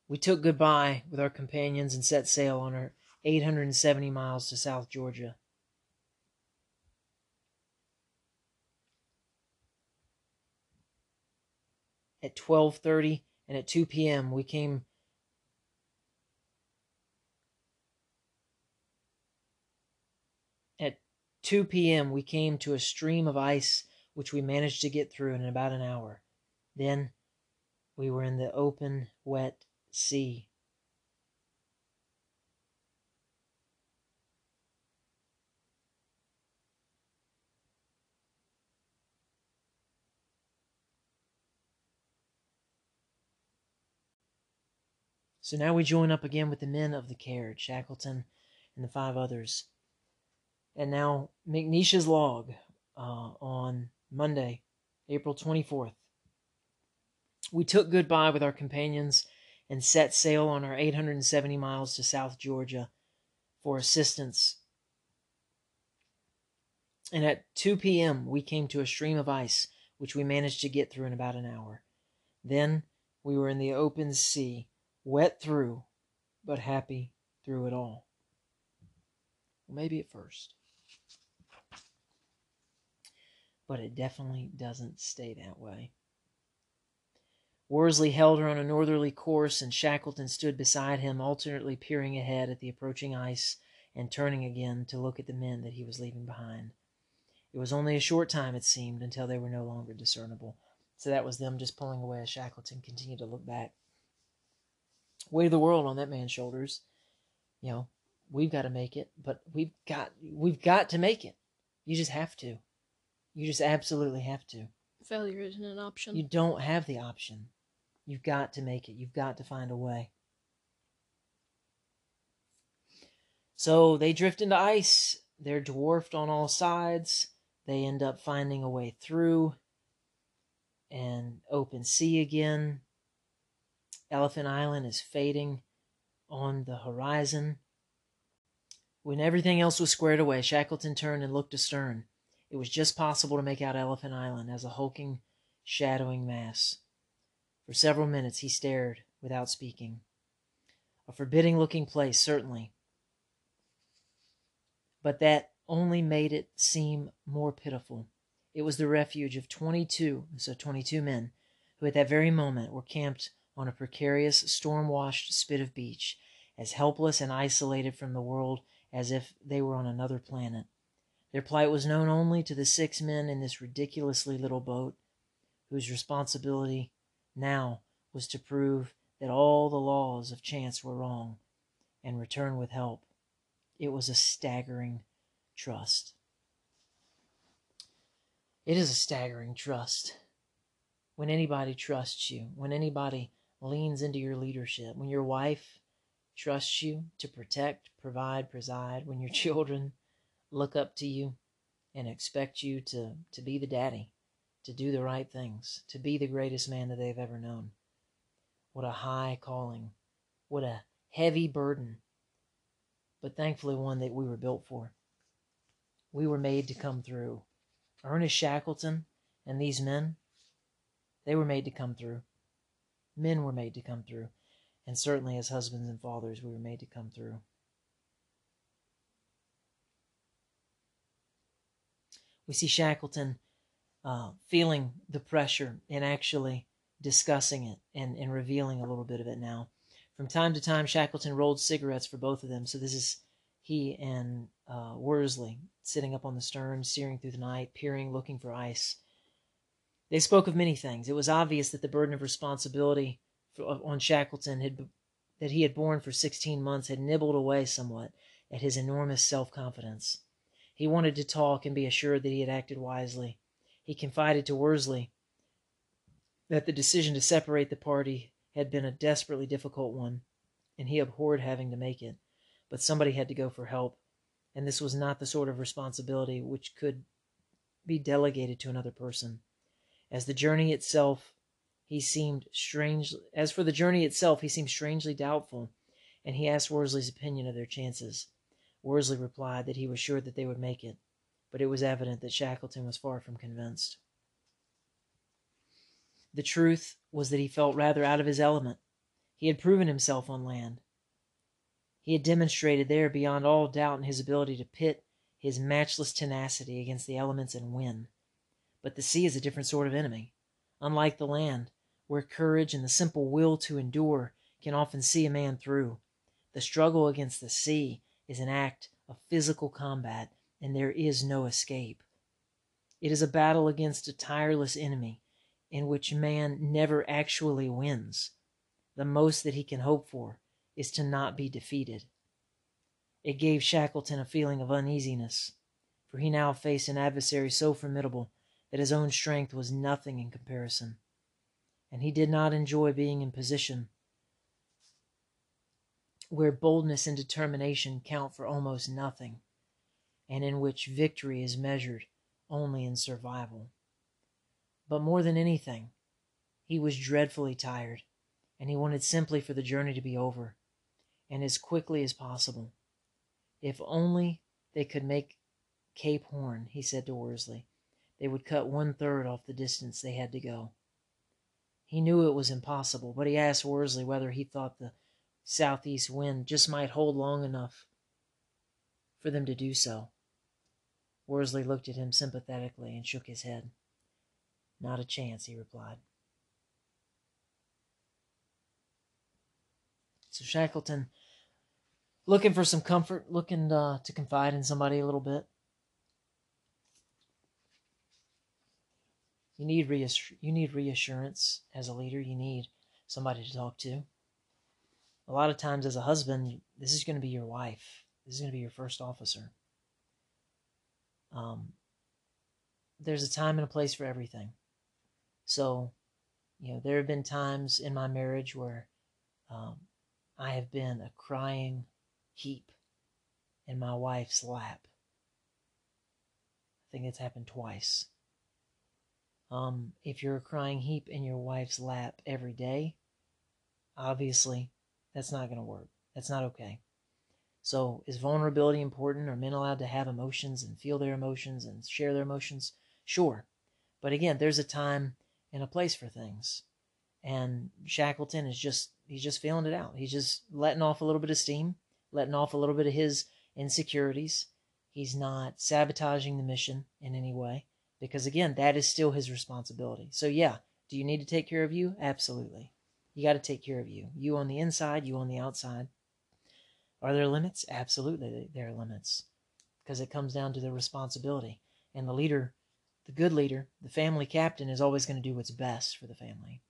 We took goodbye with our companions and set sail on our 870 miles to South Georgia. At 12:30 and at 2 p.m. we came At 2 p.m. we came to a stream of ice which we managed to get through in about an hour. Then we were in the open, wet sea. So now we join up again with the men of the Caird, Shackleton and the five others. And now McNeish's log uh, on Monday, April 24th. We took goodbye with our companions and set sail on our 870 miles to South Georgia for assistance. And at 2 p.m., we came to a stream of ice, which we managed to get through in about an hour. Then we were in the open sea wet through, but happy through it all. Maybe at first. But it definitely doesn't stay that way. Worsley held her on a northerly course, and Shackleton stood beside him, alternately peering ahead at the approaching ice and turning again to look at the men that he was leaving behind. It was only a short time, it seemed, until they were no longer discernible. So that was them just pulling away as Shackleton continued to look back weight of the world on that man's shoulders. You know, we've got to make it, but we've got we've got to make it. You just have to. You just absolutely have to. Failure isn't an option. You don't have the option. You've got to make it. You've got to find a way. So they drift into ice. They're dwarfed on all sides. They end up finding a way through and open sea again. Elephant Island is fading on the horizon. When everything else was squared away, Shackleton turned and looked astern. It was just possible to make out Elephant Island as a hulking, shadowing mass. For several minutes he stared without speaking. A forbidding looking place, certainly. But that only made it seem more pitiful. It was the refuge of 22, so 22 men, who at that very moment were camped on a precarious, storm washed spit of beach, as helpless and isolated from the world as if they were on another planet. Their plight was known only to the six men in this ridiculously little boat, whose responsibility now was to prove that all the laws of chance were wrong and return with help. It was a staggering trust. It is a staggering trust. When anybody trusts you, when anybody leans into your leadership, when your wife trusts you to protect, provide, preside, when your children look up to you and expect you to, to be the daddy, to do the right things, to be the greatest man that they've ever known. What a high calling. What a heavy burden. But thankfully, one that we were built for. We were made to come through. Ernest Shackleton and these men, they were made to come through. Men were made to come through. And certainly, as husbands and fathers, we were made to come through. We see Shackleton uh, feeling the pressure and actually discussing it and, and revealing a little bit of it now. From time to time, Shackleton rolled cigarettes for both of them. So this is he and uh, Worsley sitting up on the stern, steering through the night, peering, looking for ice. They spoke of many things. It was obvious that the burden of responsibility for, on Shackleton had that he had borne for 16 months had nibbled away somewhat at his enormous self-confidence. He wanted to talk and be assured that he had acted wisely. He confided to Worsley that the decision to separate the party had been a desperately difficult one, and he abhorred having to make it. But somebody had to go for help, and this was not the sort of responsibility which could be delegated to another person. As the journey itself, he seemed strange. As for the journey itself, he seemed strangely doubtful, and he asked Worsley's opinion of their chances. Worsley replied that he was sure that they would make it, but it was evident that Shackleton was far from convinced. The truth was that he felt rather out of his element. He had proven himself on land. He had demonstrated there beyond all doubt in his ability to pit his matchless tenacity against the elements and win. But the sea is a different sort of enemy. Unlike the land, where courage and the simple will to endure can often see a man through, the struggle against the sea is an act of physical combat, and there is no escape. It is a battle against a tireless enemy in which man never actually wins. The most that he can hope for is to not be defeated. It gave Shackleton a feeling of uneasiness, for he now faced an adversary so formidable that his own strength was nothing in comparison, and he did not enjoy being in position where boldness and determination count for almost nothing, and in which victory is measured only in survival. But more than anything, he was dreadfully tired, and he wanted simply for the journey to be over, and as quickly as possible. If only they could make Cape Horn, he said to Worsley, they would cut one third off the distance they had to go. He knew it was impossible, but he asked Worsley whether he thought the southeast wind just might hold long enough for them to do so. Worsley looked at him sympathetically and shook his head. Not a chance, he replied. So Shackleton, looking for some comfort, looking uh, to confide in somebody a little bit. You need reassur- you need reassurance as a leader. You need somebody to talk to a lot of times as a husband, this is going to be your wife. This is going to be your first officer. Um, there's a time and a place for everything. So, you know, there have been times in my marriage where um, I have been a crying heap in my wife's lap. I think it's happened twice. Um, if you're a crying heap in your wife's lap every day, obviously that's not going to work. That's not okay. So, is vulnerability important? Are men allowed to have emotions and feel their emotions and share their emotions? Sure. But again, there's a time and a place for things. And Shackleton is just, he's just feeling it out. He's just letting off a little bit of steam, letting off a little bit of his insecurities. He's not sabotaging the mission in any way because, again, that is still his responsibility. So, yeah, do you need to take care of you? Absolutely. You got to take care of you. You on the inside, you on the outside. Are there limits? Absolutely, there are limits because it comes down to the responsibility. And the leader, the good leader, the family captain is always going to do what's best for the family.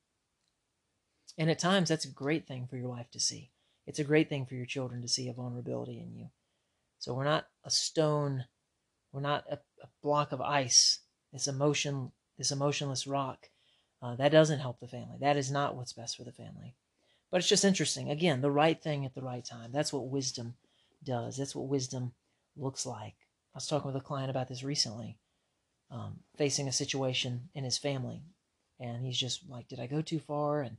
And at times, that's a great thing for your wife to see. It's a great thing for your children to see a vulnerability in you. So we're not a stone, we're not a, a block of ice, this emotion, this emotionless rock uh, that doesn't help the family. That is not what's best for the family. But it's just interesting. Again, the right thing at the right time. That's what wisdom does. That's what wisdom looks like. I was talking with a client about this recently, um, facing a situation in his family, and he's just like, "Did I go too far?" and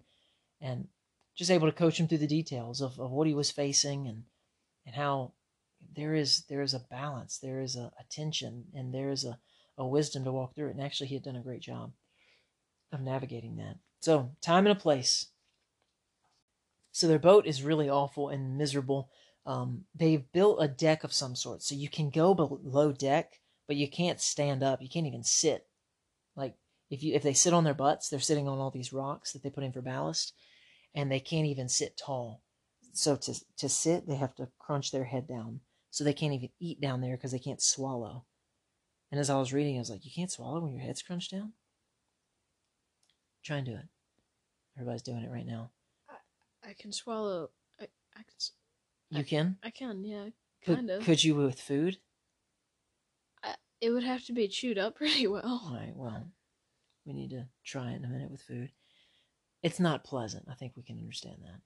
and just able to coach him through the details of, of what he was facing and and how there is there is a balance, there is a, a tension, and there is a, a wisdom to walk through it. And actually, he had done a great job of navigating that. So, time and a place. So, their boat is really awful and miserable. Um, they've built a deck of some sort. So, you can go below deck, but you can't stand up. You can't even sit. Like, if you if they sit on their butts, they're sitting on all these rocks that they put in for ballast, and they can't even sit tall. So to to sit, they have to crunch their head down. So they can't even eat down there because they can't swallow. And as I was reading, I was like, "You can't swallow when your head's crunched down." Try and do it. Everybody's doing it right now. I, I can swallow. I, I can. You I, can? I can, yeah. Could, kind of. Could you with food? I, it would have to be chewed up pretty well. All right, well, we need to try it in a minute with food. It's not pleasant. I think we can understand that.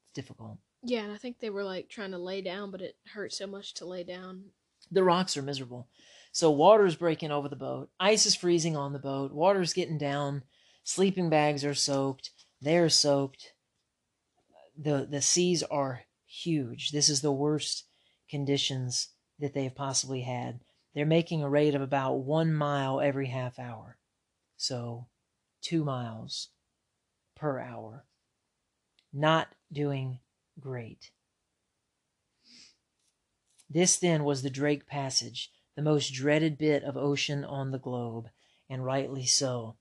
It's difficult. Yeah, and I think they were like trying to lay down, but it hurt so much to lay down. The rocks are miserable. So water's breaking over the boat. Ice is freezing on the boat. Water's getting down. Sleeping bags are soaked. They're soaked. The the seas are huge. This is the worst conditions that they have possibly had. They're making a rate of about one mile every half hour. So, two miles per hour. Not doing great. This then was the Drake Passage, the most dreaded bit of ocean on the globe, and rightly so.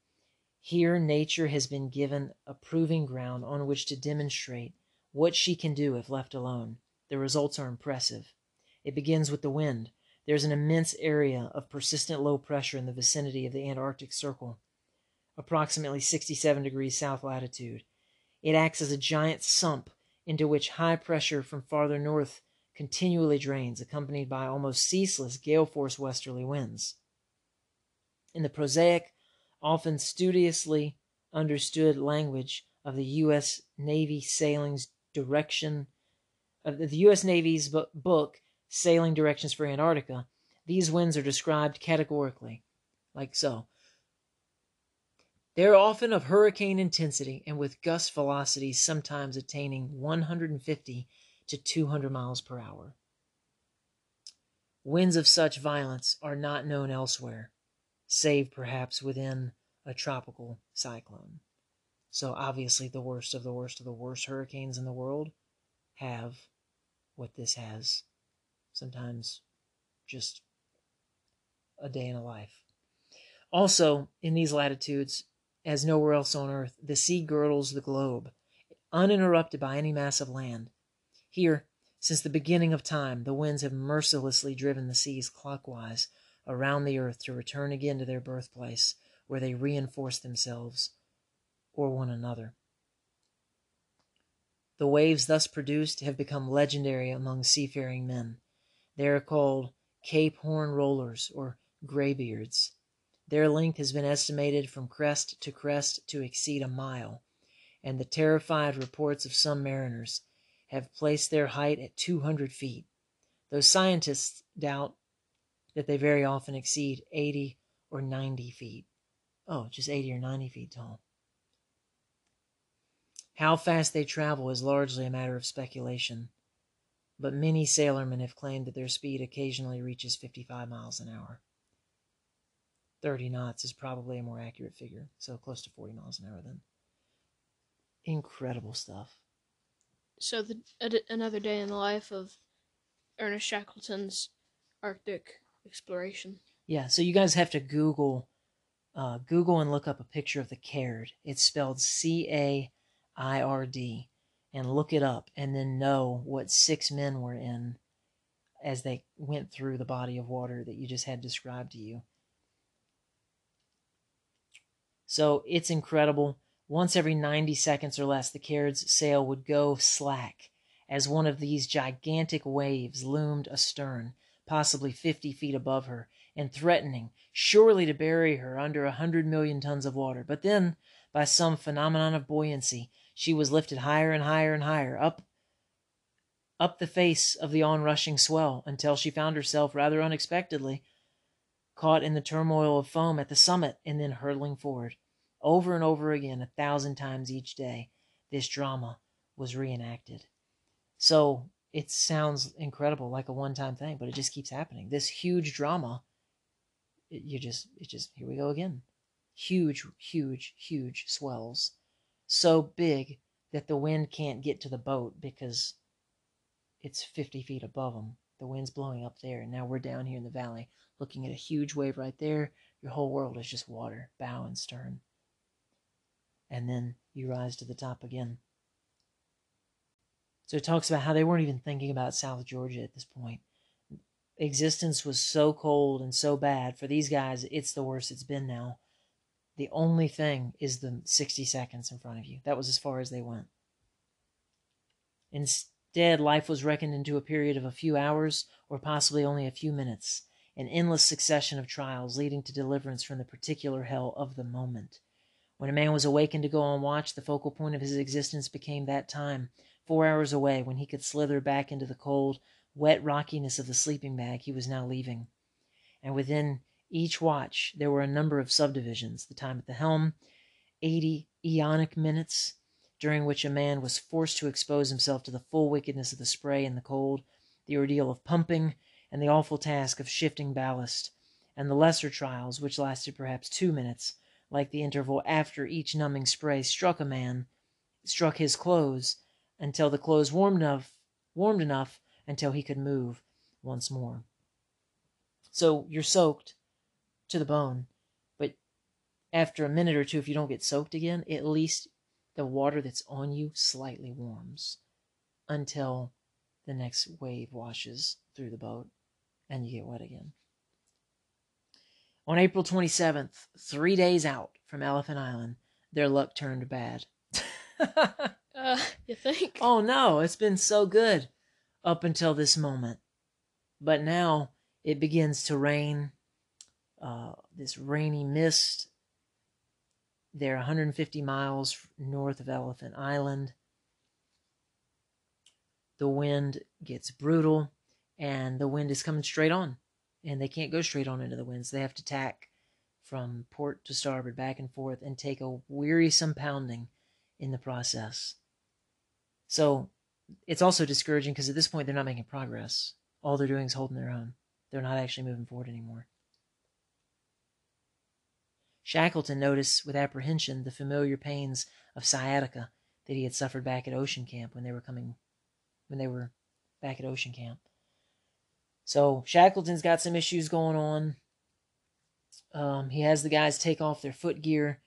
Here nature has been given a proving ground on which to demonstrate what she can do if left alone. The results are impressive. It begins with the wind. There's an immense area of persistent low pressure in the vicinity of the Antarctic Circle, approximately 67 degrees south latitude. It acts as a giant sump into which high pressure from farther north continually drains, accompanied by almost ceaseless gale force westerly winds. In the prosaic, often studiously understood language of the U.S. Navy sailing's direction of the U.S. Navy's book Sailing Directions for Antarctica, these winds are described categorically, like so. They are often of hurricane intensity and with gust velocities sometimes attaining 150 to 200 miles per hour. Winds of such violence are not known elsewhere, save perhaps within a tropical cyclone. So obviously the worst of the worst of the worst hurricanes in the world have what this has. Sometimes just a day in a life. Also, in these latitudes, as nowhere else on earth, the sea girdles the globe, uninterrupted by any mass of land. Here, since the beginning of time, the winds have mercilessly driven the seas clockwise around the earth to return again to their birthplace, where they reinforce themselves or one another. The waves thus produced have become legendary among seafaring men. They are called Cape Horn rollers or graybeards. Their length has been estimated from crest to crest to exceed a mile, and the terrified reports of some mariners have placed their height at 200 feet, though scientists doubt that they very often exceed 80 or 90 feet. Oh, just 80 or 90 feet tall. How fast they travel is largely a matter of speculation, but many sailormen have claimed that their speed occasionally reaches 55 miles an hour. 30 knots is probably a more accurate figure, so close to 40 miles an hour then. Incredible stuff. So the another day in the life of Ernest Shackleton's Arctic exploration. Yeah, so you guys have to Google, uh, Google and look up a picture of the Caird. It's spelled C A I R D, and look it up, and then know what six men were in as they went through the body of water that you just had described to you. So it's incredible. Once every 90 seconds or less, the Caird's sail would go slack as one of these gigantic waves loomed astern, possibly 50 feet above her, and threatening, surely to bury her under a hundred million tons of water. But then, by some phenomenon of buoyancy, she was lifted higher and higher and higher up up the face of the onrushing swell until she found herself rather unexpectedly caught in the turmoil of foam at the summit and then hurtling forward. Over and over again, a thousand times each day, this drama was reenacted. So it sounds incredible, like a one time thing, but it just keeps happening. This huge drama, it, you just, it just, here we go again. Huge, huge, huge swells. So big that the wind can't get to the boat because it's 50 feet above them. The wind's blowing up there, and now we're down here in the valley looking at a huge wave right there. Your whole world is just water, bow and stern and then you rise to the top again. So it talks about how they weren't even thinking about South Georgia at this point. Existence was so cold and so bad. For these guys, it's the worst it's been now. The only thing is the 60 seconds in front of you. That was as far as they went. Instead, life was reckoned into a period of a few hours or possibly only a few minutes, an endless succession of trials leading to deliverance from the particular hell of the moment. When a man was awakened to go on watch, the focal point of his existence became that time, four hours away, when he could slither back into the cold, wet rockiness of the sleeping bag he was now leaving. And within each watch there were a number of subdivisions, the time at the helm, eighty aeonic minutes, during which a man was forced to expose himself to the full wickedness of the spray and the cold, the ordeal of pumping, and the awful task of shifting ballast, and the lesser trials, which lasted perhaps two minutes, like the interval after each numbing spray struck a man, struck his clothes, until the clothes warmed enough, warmed enough until he could move once more. So you're soaked to the bone, but after a minute or two, if you don't get soaked again, at least the water that's on you slightly warms until the next wave washes through the boat and you get wet again. On April 27th, three days out from Elephant Island, their luck turned bad. Uh, you think? oh no, it's been so good up until this moment. But now it begins to rain. Uh, this rainy mist. They're 150 miles north of Elephant Island. The wind gets brutal, and the wind is coming straight on. And they can't go straight on into the winds. They have to tack from port to starboard, back and forth, and take a wearisome pounding in the process. So it's also discouraging because at this point they're not making progress. All they're doing is holding their own. They're not actually moving forward anymore. Shackleton noticed with apprehension the familiar pains of sciatica that he had suffered back at Ocean Camp when they were coming when they were back at Ocean Camp. So Shackleton's got some issues going on. Um, he has the guys take off their foot gear.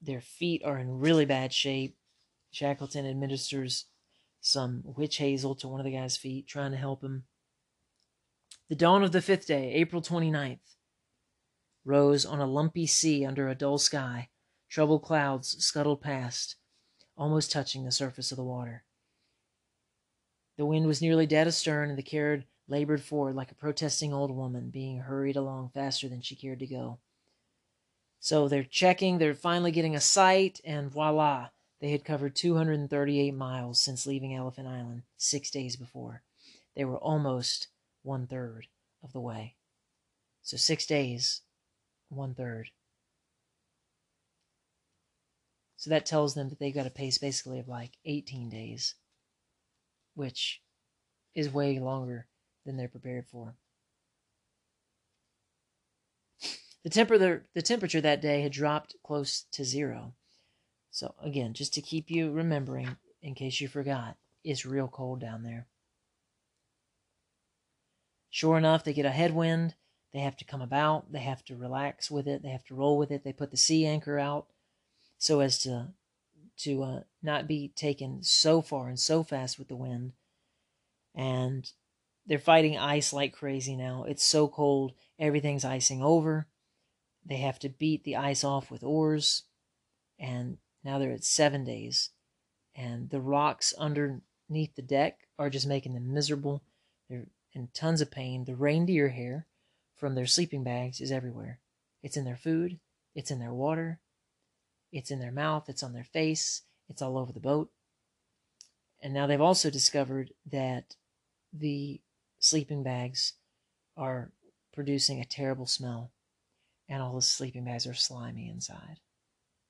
Their feet are in really bad shape. Shackleton administers some witch hazel to one of the guy's feet, trying to help him. The dawn of the fifth day, April 29th, rose on a lumpy sea under a dull sky. Troubled clouds scuttled past, almost touching the surface of the water. The wind was nearly dead astern, and the Caird labored forward like a protesting old woman, being hurried along faster than she cared to go. So they're checking, they're finally getting a sight, and voila, they had covered 238 miles since leaving Elephant Island six days before. They were almost one third of the way. So six days, one third. So that tells them that they've got a pace basically of like 18 days, which is way longer than they're prepared for. The, temper, the, the temperature that day had dropped close to zero. So, again, just to keep you remembering, in case you forgot, it's real cold down there. Sure enough, they get a headwind. They have to come about. They have to relax with it. They have to roll with it. They put the sea anchor out so as to to uh, not be taken so far and so fast with the wind. And they're fighting ice like crazy now. It's so cold, everything's icing over. They have to beat the ice off with oars. And now they're at seven days. And the rocks underneath the deck are just making them miserable. They're in tons of pain. The reindeer hair from their sleeping bags is everywhere. It's in their food, it's in their water, it's in their mouth, it's on their face, it's all over the boat. And now they've also discovered that the sleeping bags are producing a terrible smell, and all the sleeping bags are slimy inside.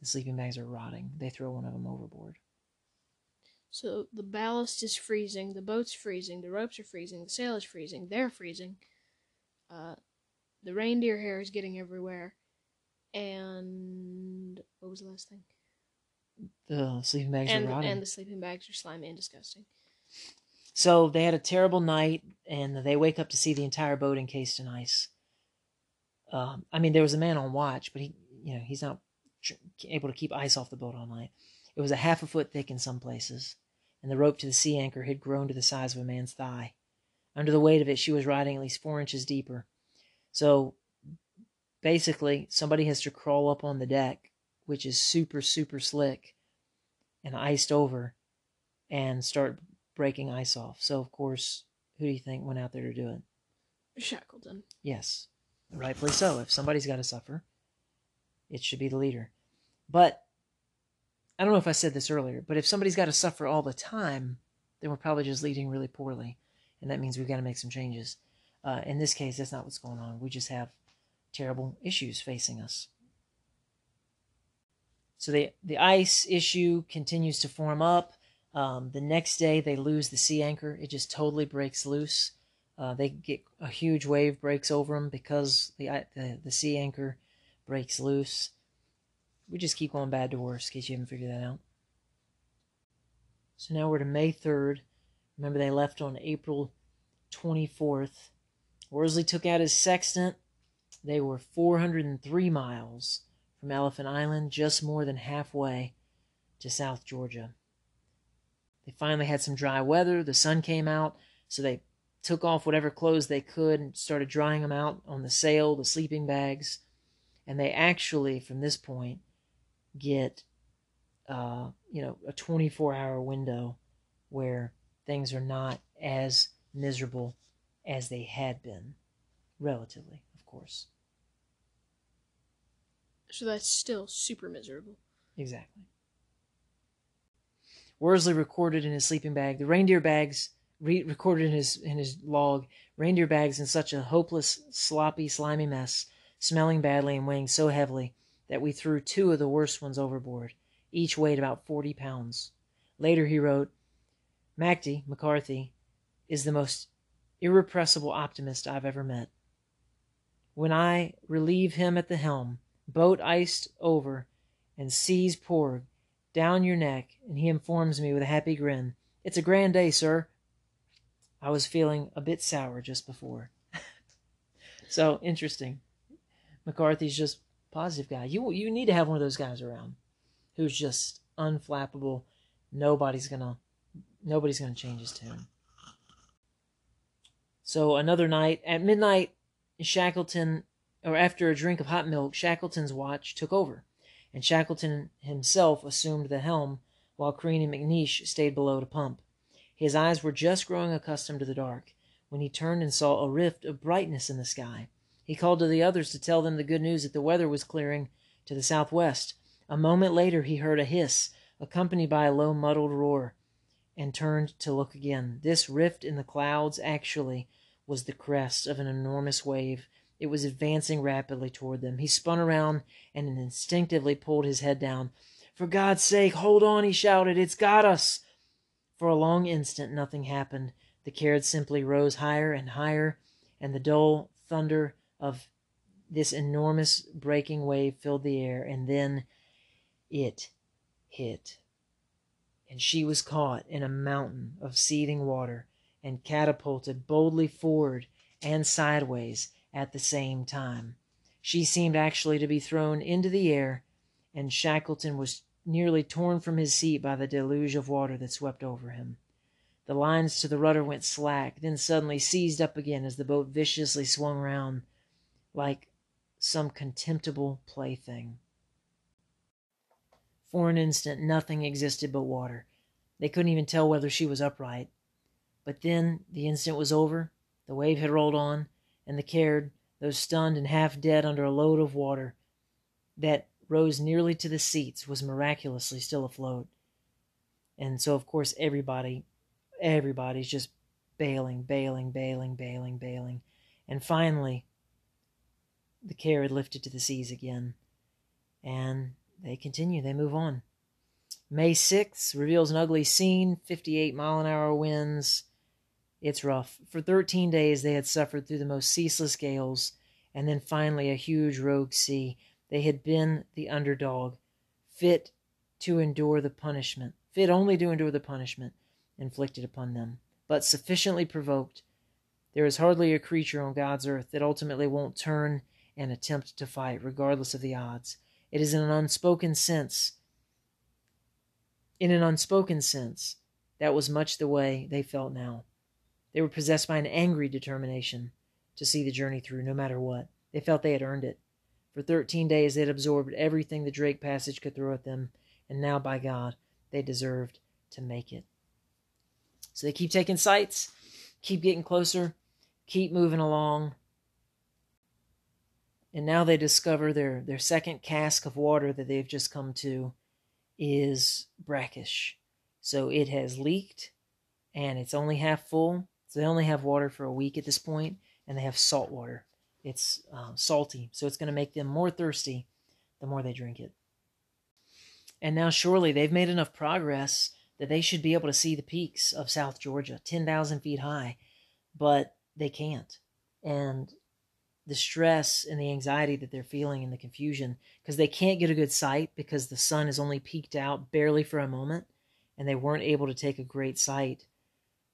The sleeping bags are rotting. They throw one of them overboard. So the ballast is freezing, the boat's freezing, the ropes are freezing, the sail is freezing, they're freezing. Uh, the reindeer hair is getting everywhere. And what was the last thing? The sleeping bags and, are rotting. and the sleeping bags are slimy and disgusting. So they had a terrible night, and they wake up to see the entire boat encased in ice. Um, I mean, there was a man on watch, but he, you know, he's not able to keep ice off the boat all night. It was a half a foot thick in some places, and the rope to the sea anchor had grown to the size of a man's thigh. Under the weight of it, she was riding at least four inches deeper. So basically, somebody has to crawl up on the deck, which is super, super slick and iced over, and start breaking ice off. So, of course, who do you think went out there to do it? Shackleton. Yes, rightfully so. If somebody's got to suffer, it should be the leader. But I don't know if I said this earlier, but if somebody's got to suffer all the time, then we're probably just leading really poorly. And that means we've got to make some changes. Uh, in this case, that's not what's going on. We just have terrible issues facing us. So the, the ice issue continues to form up. Um, the next day, they lose the sea anchor. It just totally breaks loose. Uh, they get a huge wave breaks over them because the, the the sea anchor breaks loose. We just keep going bad to worse, in case you haven't figured that out. So now we're to May 3rd. Remember, they left on April 24th. Worsley took out his sextant. They were 403 miles from Elephant Island, just more than halfway to South Georgia. They finally had some dry weather. The sun came out, so they took off whatever clothes they could and started drying them out on the sail, the sleeping bags. And they actually, from this point, get uh, you know a 24 hour window where things are not as miserable as they had been relatively of course. So that's still super miserable. exactly. Worsley recorded in his sleeping bag. The reindeer bags re- recorded in his in his log reindeer bags in such a hopeless sloppy slimy mess smelling badly and weighing so heavily that we threw two of the worst ones overboard. Each weighed about 40 pounds. Later he wrote, MacD, McCarthy, is the most irrepressible optimist I've ever met. When I relieve him at the helm, boat iced over, and seas poured down your neck, and he informs me with a happy grin, It's a grand day, sir. I was feeling a bit sour just before. so interesting. McCarthy's just positive guy. You you need to have one of those guys around who's just unflappable. Nobody's gonna nobody's gonna change his tune. So another night at midnight, Shackleton, or after a drink of hot milk, Shackleton's watch took over, and Shackleton himself assumed the helm while Crean and McNish stayed below to pump. His eyes were just growing accustomed to the dark when he turned and saw a rift of brightness in the sky. He called to the others to tell them the good news that the weather was clearing to the southwest. A moment later he heard a hiss, accompanied by a low muddled roar, and turned to look again. This rift in the clouds actually was the crest of an enormous wave. It was advancing rapidly toward them. He spun around and instinctively pulled his head down. For God's sake, hold on, he shouted. It's got us. For a long instant, nothing happened. The Caird simply rose higher and higher, and the dull thunder of this enormous breaking wave filled the air, and then it hit. And she was caught in a mountain of seething water and catapulted boldly forward and sideways at the same time. She seemed actually to be thrown into the air, and Shackleton was nearly torn from his seat by the deluge of water that swept over him. The lines to the rudder went slack, then suddenly seized up again as the boat viciously swung round like some contemptible plaything. For an instant, nothing existed but water. They couldn't even tell whether she was upright. But then the instant was over, the wave had rolled on, and the Caird, though stunned and half dead under a load of water that rose nearly to the seats, was miraculously still afloat. And so, of course, everybody, everybody's just bailing, bailing, bailing, bailing, bailing. And finally, the Caird lifted to the seas again. And they continue, they move on. May 6th reveals an ugly scene 58 mile an hour winds. It's rough. For 13 days, they had suffered through the most ceaseless gales, and then finally a huge rogue sea. They had been the underdog, fit to endure the punishment, fit only to endure the punishment inflicted upon them, but sufficiently provoked. There is hardly a creature on God's earth that ultimately won't turn and attempt to fight, regardless of the odds. It is in an unspoken sense. In an unspoken sense, that was much the way they felt now. They were possessed by an angry determination to see the journey through, no matter what. They felt they had earned it. For thirteen days they had absorbed everything the Drake Passage could throw at them, and now, by God, they deserved to make it. So they keep taking sights, keep getting closer, keep moving along. And now they discover their, their second cask of water that they've just come to is brackish. So it has leaked and it's only half full. So they only have water for a week at this point, and they have salt water. It's uh, salty, so it's going to make them more thirsty the more they drink it. And now, surely, they've made enough progress that they should be able to see the peaks of South Georgia, 10,000 feet high, but they can't. And the stress and the anxiety that they're feeling and the confusion because they can't get a good sight because the sun is only peaked out barely for a moment and they weren't able to take a great sight.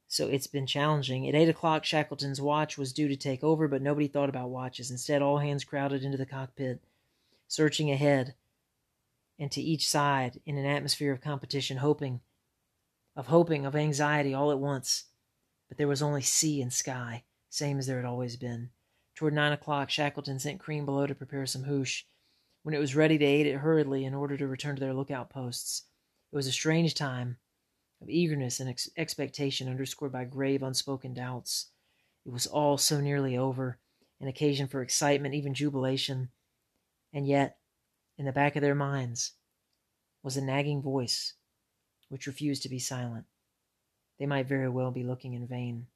So it's been challenging. At 8 o'clock, Shackleton's watch was due to take over, but nobody thought about watches. Instead, all hands crowded into the cockpit, searching ahead and to each side in an atmosphere of competition, hoping, of hoping, of anxiety all at once. But there was only sea and sky, same as there had always been. Toward nine o'clock, Shackleton sent Crean below to prepare some hoosh. When it was ready, they ate it hurriedly in order to return to their lookout posts. It was a strange time of eagerness and ex- expectation, underscored by grave, unspoken doubts. It was all so nearly over, an occasion for excitement, even jubilation. And yet, in the back of their minds, was a nagging voice which refused to be silent. They might very well be looking in vain.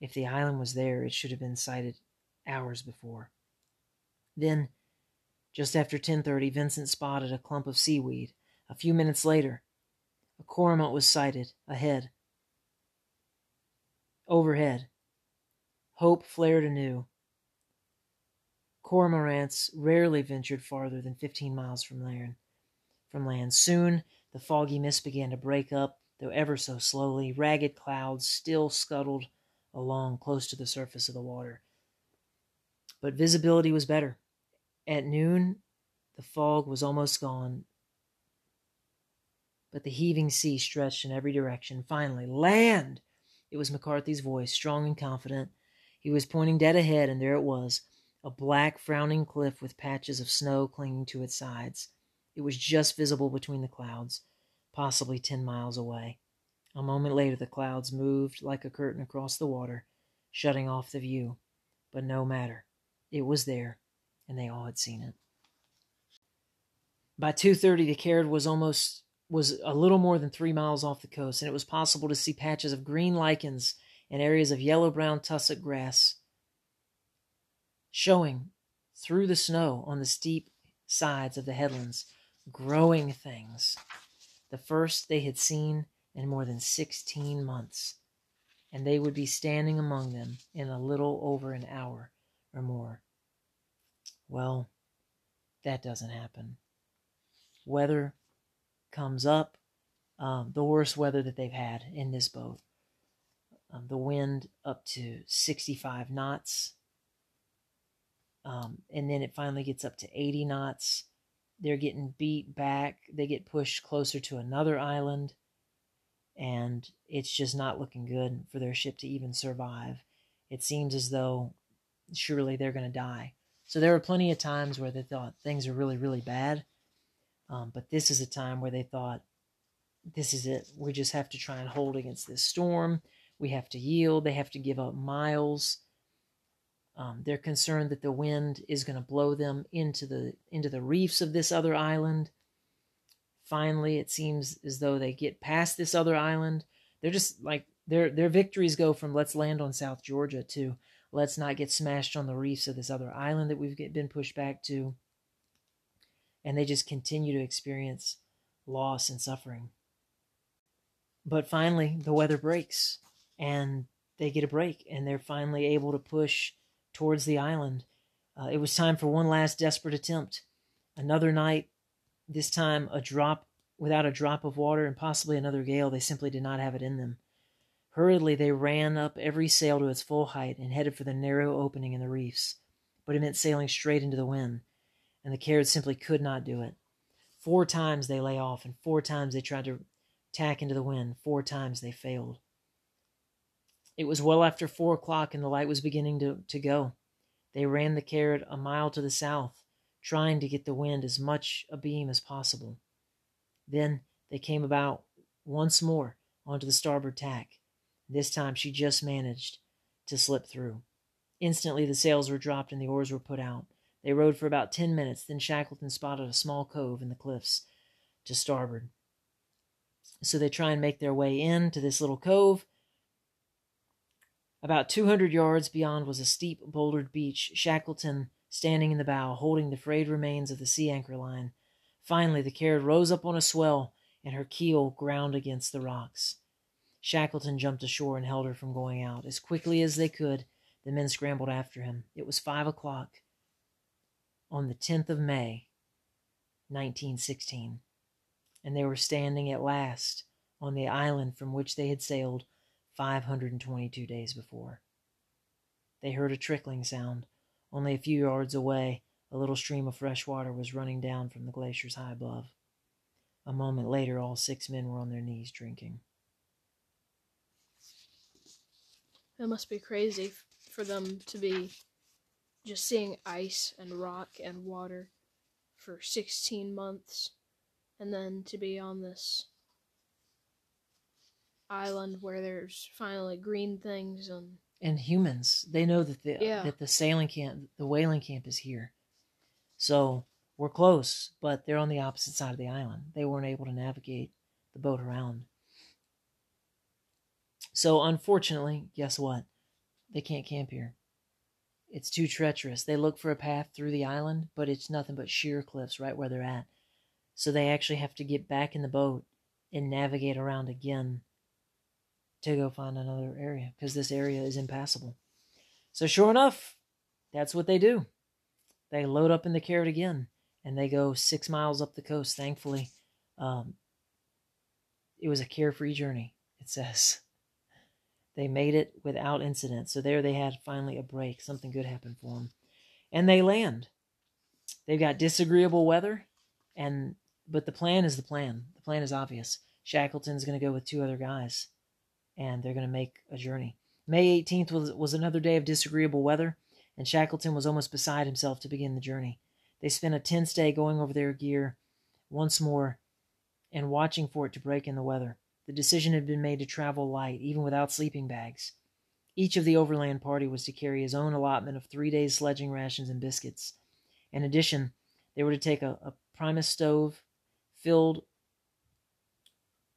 If the island was there, it should have been sighted hours before. Then, just after 10:30, Vincent spotted a clump of seaweed. A few minutes later, a cormorant was sighted ahead. Overhead, hope flared anew. Cormorants rarely ventured farther than 15 miles from land. From land, soon the foggy mist began to break up, though ever so slowly. Ragged clouds still scuttled along close to the surface of the water but visibility was better. At noon, the fog was almost gone, but the heaving sea stretched in every direction. Finally, land! It was McCarthy's voice, strong and confident. He was pointing dead ahead, and there it was a black, frowning cliff with patches of snow clinging to its sides. It was just visible between the clouds, possibly ten miles away. A moment later, the clouds moved like a curtain across the water, shutting off the view. But no matter. It was there, and they all had seen it. By 2:30 the Caird was almost was a little more than 3 miles off the coast, and it was possible to see patches of green lichens and areas of yellow-brown tussock grass showing through the snow on the steep sides of the headlands, growing things, the first they had seen in more than 16 months, and they would be standing among them in a little over an hour or more. Well, that doesn't happen. Weather comes up, um, the worst weather that they've had in this boat. Um, the wind up to 65 knots. Um, and then it finally gets up to 80 knots. They're getting beat back. They get pushed closer to another island. And it's just not looking good for their ship to even survive. It seems as though surely they're going to die. So there were plenty of times where they thought things are really, really bad. Um, but this is a time where they thought, this is it. We just have to try and hold against this storm. We have to yield. They have to give up miles. Um, they're concerned that the wind is going to blow them into the into the reefs of this other island. Finally, it seems as though they get past this other island. They're just like their their victories go from let's land on South Georgia to Let's not get smashed on the reefs of this other island that we've been pushed back to. And they just continue to experience loss and suffering. But finally, the weather breaks and they get a break and they're finally able to push towards the island. Uh, it was time for one last desperate attempt. Another night, this time a drop without a drop of water and possibly another gale. They simply did not have it in them. Hurriedly they ran up every sail to its full height and headed for the narrow opening in the reefs. But it meant sailing straight into the wind, and the Caird simply could not do it. Four times they lay off, and four times they tried to tack into the wind. Four times they failed. It was well after four o'clock, and the light was beginning to, to go. They ran the Caird a mile to the south, trying to get the wind as much abeam as possible. Then they came about once more onto the starboard tack. This time she just managed to slip through. Instantly the sails were dropped and the oars were put out. They rowed for about ten minutes, then Shackleton spotted a small cove in the cliffs to starboard. So they try and make their way in to this little cove. About two hundred yards beyond was a steep bouldered beach, Shackleton standing in the bow, holding the frayed remains of the sea anchor line. Finally the Caird rose up on a swell and her keel ground against the rocks. Shackleton jumped ashore and held her from going out. As quickly as they could, the men scrambled after him. It was five o'clock on the 10th of May, 1916, and they were standing at last on the island from which they had sailed 522 days before. They heard a trickling sound. Only a few yards away, a little stream of fresh water was running down from the glaciers high above. A moment later, all six men were on their knees drinking. It must be crazy f- for them to be just seeing ice and rock and water for 16 months and then to be on this island where there's finally green things and And humans, they know that the Yeah. that the sailing camp, the whaling camp is here. So we're close, but they're on the opposite side of the island. They weren't able to navigate the boat around. So unfortunately, guess what? They can't camp here. It's too treacherous. They look for a path through the island, but it's nothing but sheer cliffs right where they're at. So they actually have to get back in the boat and navigate around again to go find another area because this area is impassable. So sure enough, that's what they do. They load up in the Caird again and they go six miles up the coast. Thankfully, um, it was a carefree journey, it says. They made it without incident. So there they had finally a break. Something good happened for them. And they land. They've got disagreeable weather, and but the plan is the plan. The plan is obvious. Shackleton's going to go with two other guys, and they're going to make a journey. May 18th was, was another day of disagreeable weather, and Shackleton was almost beside himself to begin the journey. They spent a tense day going over their gear once more and watching for it to break in the weather. The decision had been made to travel light, even without sleeping bags. Each of the overland party was to carry his own allotment of three days' sledging rations and biscuits. In addition, they were to take a, a Primus stove filled,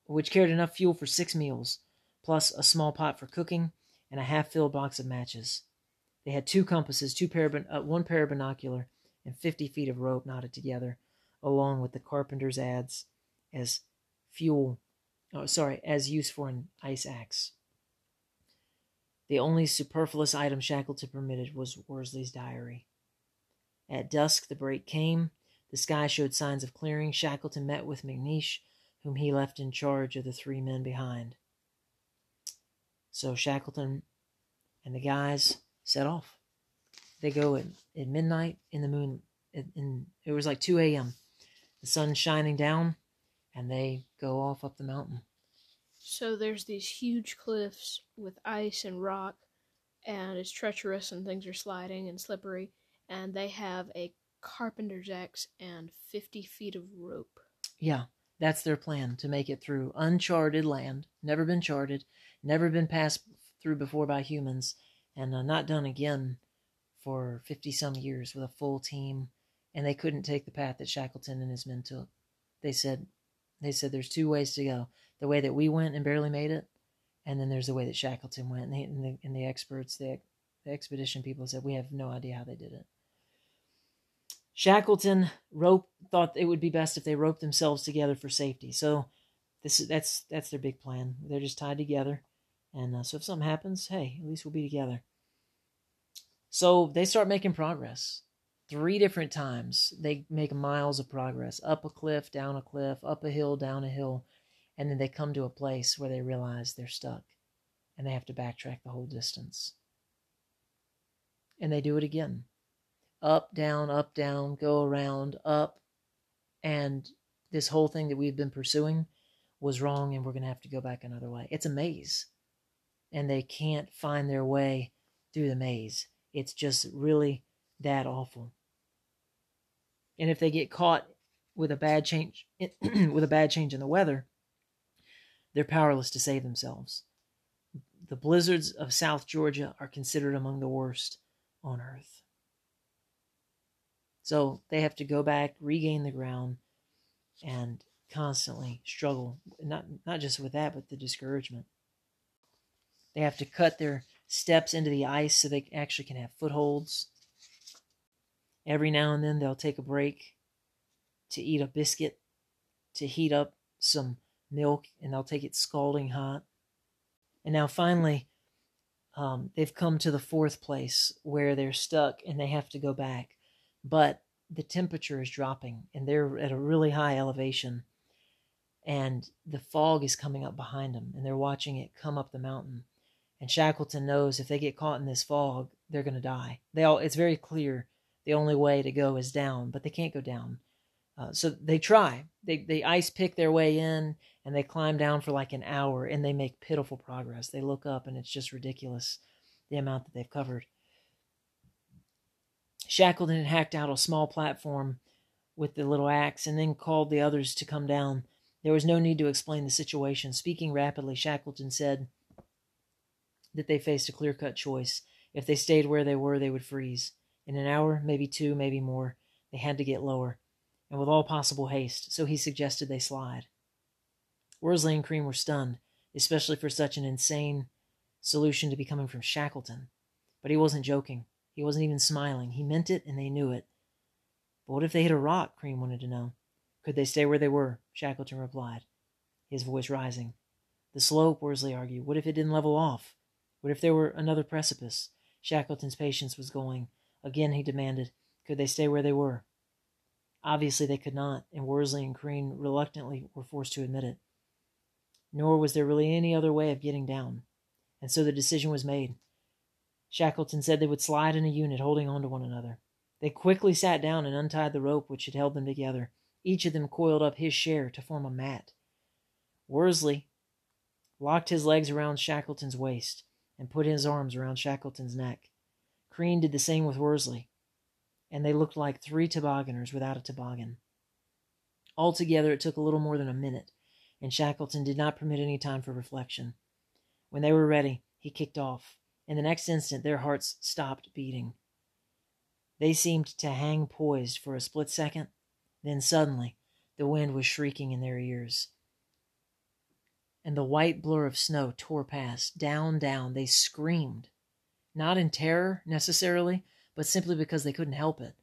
which carried enough fuel for six meals, plus a small pot for cooking and a half-filled box of matches. They had two compasses, two pair, of- uh, one pair of binocular, and fifty feet of rope knotted together, along with the carpenter's adze as fuel. Oh, sorry, as used for an ice axe. The only superfluous item Shackleton permitted was Worsley's diary. At dusk, the break came. The sky showed signs of clearing. Shackleton met with McNeish, whom he left in charge of the three men behind. So Shackleton and the guys set off. They go at, at midnight in the moon. In, in it was like two a.m. The sun's shining down, and they go off up the mountain. so there's these huge cliffs with ice and rock and it's treacherous and things are sliding and slippery and they have a carpenter's axe and 50 feet of rope Yeah, that's their plan to make it through uncharted land, never been charted, never been passed through before by humans, and uh, not done again for 50 some years with a full team. And they couldn't take the path that Shackleton and his men took. They said, they said there's two ways to go: the way that we went and barely made it, and then there's the way that Shackleton went. And, they, and, the, and the experts, the, the expedition people said we have no idea how they did it. Shackleton rope thought it would be best if they roped themselves together for safety. So this is that's that's their big plan. They're just tied together, and uh, so if something happens, hey, at least we'll be together. So they start making progress. Three different times they make miles of progress up a cliff, down a cliff, up a hill, down a hill, and then they come to a place where they realize they're stuck, and they have to backtrack the whole distance. And they do it again up, down, up, down, go around, up. And this whole thing that we've been pursuing was wrong, and we're going to have to go back another way. It's a maze, and they can't find their way through the maze. It's just really that awful. And if they get caught with a bad change, with a bad change in the weather, they're powerless to save themselves. The blizzards of South Georgia are considered among the worst on Earth. So they have to go back, regain the ground, and constantly struggle. Not not just with that, but the discouragement. They have to cut their steps into the ice so they actually can have footholds. Every now and then they'll take a break to eat a biscuit, to heat up some milk and they'll take it scalding hot. And now finally, um, they've come to the fourth place where they're stuck and they have to go back. But the temperature is dropping and they're at a really high elevation. And the fog is coming up behind them and they're watching it come up the mountain. And Shackleton knows if they get caught in this fog, they're going to die. They all, it's very clear the only way to go is down, but they can't go down. Uh, so they try. They they ice pick their way in and they climb down for like an hour and they make pitiful progress. They look up and it's just ridiculous the amount that they've covered. Shackleton had hacked out a small platform with the little axe and then called the others to come down. There was no need to explain the situation. Speaking rapidly, Shackleton said that they faced a clear cut choice. If they stayed where they were, they would freeze. In an hour, maybe two, maybe more, they had to get lower and with all possible haste, so he suggested they slide. Worsley and Crean were stunned, especially for such an insane solution to be coming from Shackleton. But he wasn't joking. He wasn't even smiling. He meant it, and they knew it. But what if they hit a rock? Crean wanted to know. Could they stay where they were? Shackleton replied, his voice rising. The slope, Worsley argued. What if it didn't level off? What if there were another precipice? Shackleton's patience was going. Again he demanded, could they stay where they were? Obviously, they could not, and Worsley and Crean reluctantly were forced to admit it. Nor was there really any other way of getting down, and so the decision was made. Shackleton said they would slide in a unit, holding on to one another. They quickly sat down and untied the rope which had held them together. Each of them coiled up his share to form a mat. Worsley locked his legs around Shackleton's waist and put his arms around Shackleton's neck. Crean did the same with Worsley and they looked like three tobogganers without a toboggan. Altogether, it took a little more than a minute, and Shackleton did not permit any time for reflection. When they were ready, he kicked off. In the next instant, their hearts stopped beating. They seemed to hang poised for a split second. Then suddenly, the wind was shrieking in their ears. And the white blur of snow tore past. Down, down, they screamed. Not in terror, necessarily, but simply because they couldn't help it.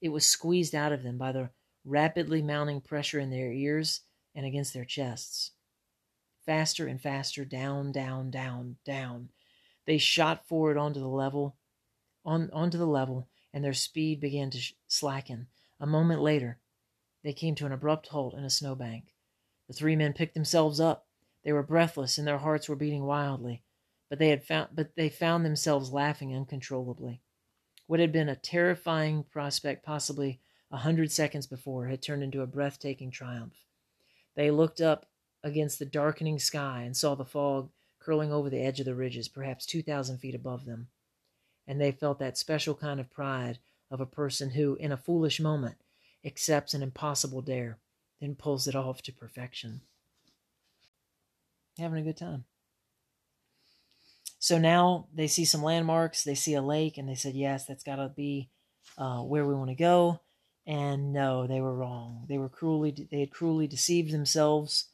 It was squeezed out of them by the rapidly mounting pressure in their ears and against their chests. Faster and faster, down, down, down, down. They shot forward onto the level, on onto the level, and their speed began to sh- slacken. A moment later, they came to an abrupt halt in a snowbank. The three men picked themselves up. They were breathless and their hearts were beating wildly, but they had found but they found themselves laughing uncontrollably. What had been a terrifying prospect possibly a hundred seconds before had turned into a breathtaking triumph. They looked up against the darkening sky and saw the fog curling over the edge of the ridges, perhaps 2,000 feet above them. And they felt that special kind of pride of a person who, in a foolish moment, accepts an impossible dare, then pulls it off to perfection. Having a good time. So now they see some landmarks, they see a lake, and they said, yes, that's got to be uh, where we want to go. And no, they were wrong. They were cruelly, they had cruelly deceived themselves.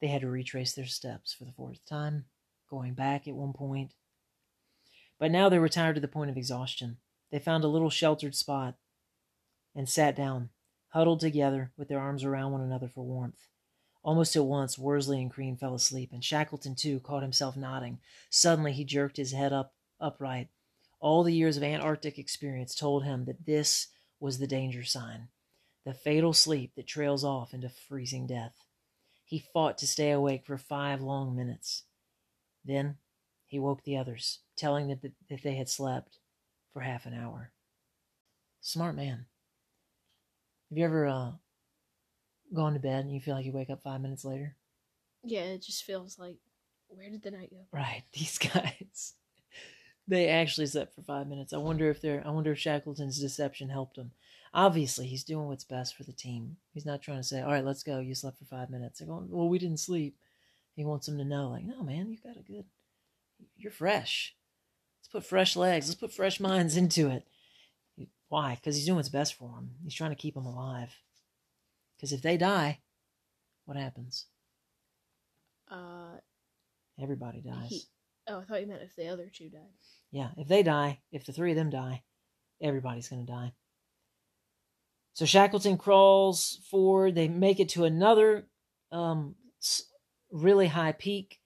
They had to retrace their steps for the fourth time, going back at one point. But now they were tired to the point of exhaustion. They found a little sheltered spot and sat down, huddled together with their arms around one another for warmth. Almost at once, Worsley and Crean fell asleep, and Shackleton, too, caught himself nodding. Suddenly, he jerked his head up upright. All the years of Antarctic experience told him that this was the danger sign, the fatal sleep that trails off into freezing death. He fought to stay awake for five long minutes. Then he woke the others, telling them that they had slept for half an hour. Smart man. Have you ever uh, gone to bed and you feel like you wake up five minutes later. Yeah, it just feels like where did the night go? Right, these guys. they actually slept for five minutes. I wonder if they're I wonder if Shackleton's deception helped him. Obviously, he's doing what's best for the team. He's not trying to say, "All right, let's go. You slept for five minutes." They're going, "Well, we didn't sleep." He wants them to know, like, "No, man, you've got a good. You're fresh. Let's put fresh legs. Let's put fresh minds into it." Why? Because he's doing what's best for them. He's trying to keep them alive. Because if they die, what happens? Uh, Everybody dies. He, oh, I thought you meant if the other two died. Yeah, if they die, if the three of them die, everybody's going to die. So Shackleton crawls forward. They make it to another um, really high peak.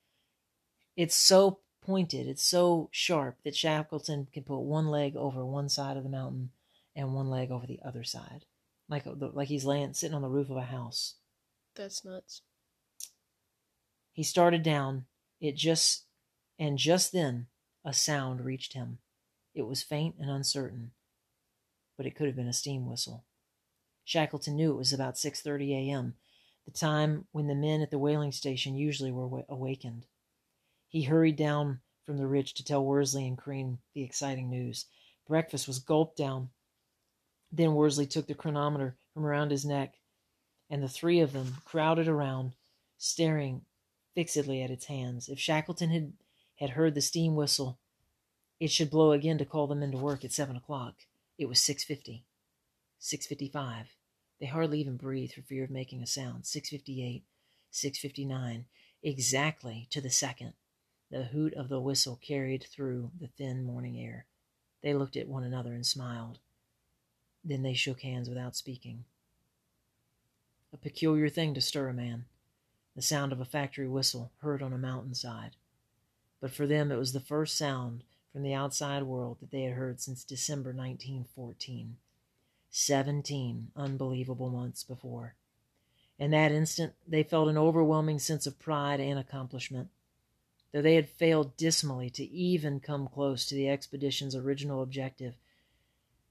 It's so pointed, it's so sharp that Shackleton can put one leg over one side of the mountain and one leg over the other side, like uh, like he's laying sitting on the roof of a house. That's nuts. He started down. It just and just then a sound reached him. It was faint and uncertain, but it could have been a steam whistle. Shackleton knew it was about 6:30 a.m., the time when the men at the whaling station usually were awakened. He hurried down from the ridge to tell Worsley and Crean the exciting news. Breakfast was gulped down. Then Worsley took the chronometer from around his neck, and the three of them crowded around, staring fixedly at its hands. If Shackleton had, had heard the steam whistle, it should blow again to call them into work at seven o'clock. It was six fifty. Six fifty five. They hardly even breathed for fear of making a sound. Six fifty eight. Six fifty nine. Exactly to the second. The hoot of the whistle carried through the thin morning air. They looked at one another and smiled. Then they shook hands without speaking. A peculiar thing to stir a man, the sound of a factory whistle heard on a mountainside. But for them it was the first sound from the outside world that they had heard since December 1914. Seventeen unbelievable months before. In that instant, they felt an overwhelming sense of pride and accomplishment. Though they had failed dismally to even come close to the expedition's original objective,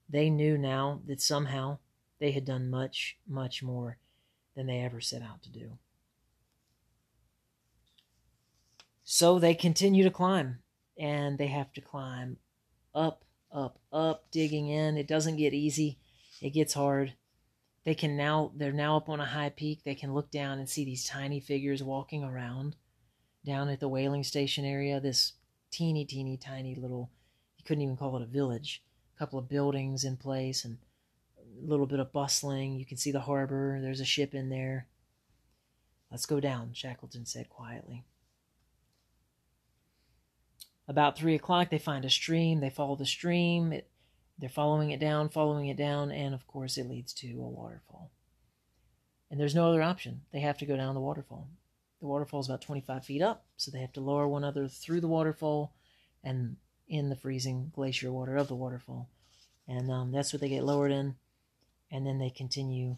they knew now that somehow they had done much, much more than they ever set out to do. So they continue to climb, and they have to climb up, up, up, digging in. It doesn't get easy, it gets hard. They can now, they're now up on a high peak. They can look down and see these tiny figures walking around down at the whaling station area, this teeny, teeny, tiny little, you couldn't even call it a village, couple of buildings in place and a little bit of bustling. You can see the harbor, there's a ship in there. Let's go down, Shackleton said quietly. About three o'clock, they find a stream. They follow the stream. It, they're following it down, following it down, and of course, it leads to a waterfall. And there's no other option. They have to go down the waterfall. The waterfall is about 25 feet up, so they have to lower one another through the waterfall and in the freezing glacier water of the waterfall. And um, that's what they get lowered in, and then they continue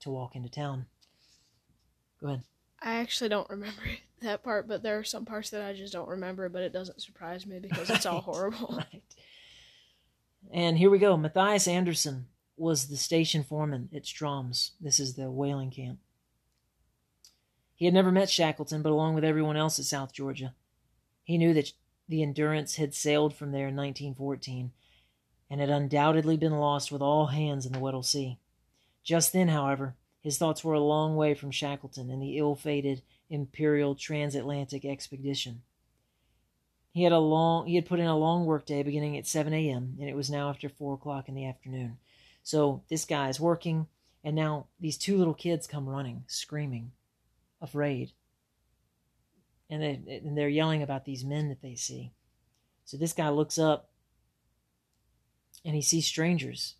to walk into town. Go ahead. I actually don't remember that part, but there are some parts that I just don't remember, but it doesn't surprise me because it's all horrible. right. And here we go. Matthias Andersen was the station foreman at Stromness. This is the whaling camp. He had never met Shackleton, but along with everyone else at South Georgia, he knew that the Endurance had sailed from there in 1914 and had undoubtedly been lost with all hands in the Weddell Sea. Just then, however, his thoughts were a long way from Shackleton and the ill-fated Imperial Trans-Antarctic expedition. He had a long he had put in a long work day beginning at 7 a.m. and it was now after four o'clock in the afternoon. So this guy is working, and now these two little kids come running, screaming afraid. And, they, and they're yelling about these men that they see. So this guy looks up and he sees strangers.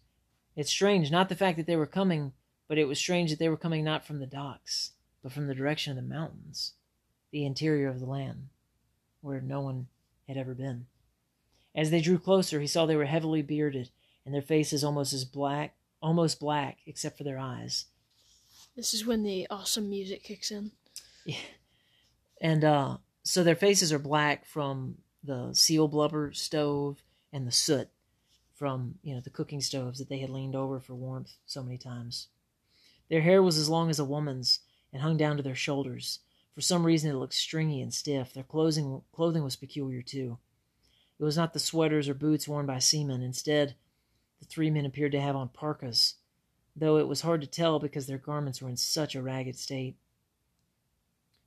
It's strange, not the fact that they were coming, but it was strange that they were coming not from the docks, but from the direction of the mountains, the interior of the land, where no one had ever been. As they drew closer, he saw they were heavily bearded, and their faces almost as black, almost black, except for their eyes. This is when the awesome music kicks in. Yeah. And uh, so their faces are black from the seal blubber stove and the soot from you know the cooking stoves that they had leaned over for warmth so many times. Their hair was as long as a woman's and hung down to their shoulders. For some reason, it looked stringy and stiff. Their clothing clothing was peculiar too. It was not the sweaters or boots worn by seamen. Instead, the three men appeared to have on parkas though it was hard to tell because their garments were in such a ragged state.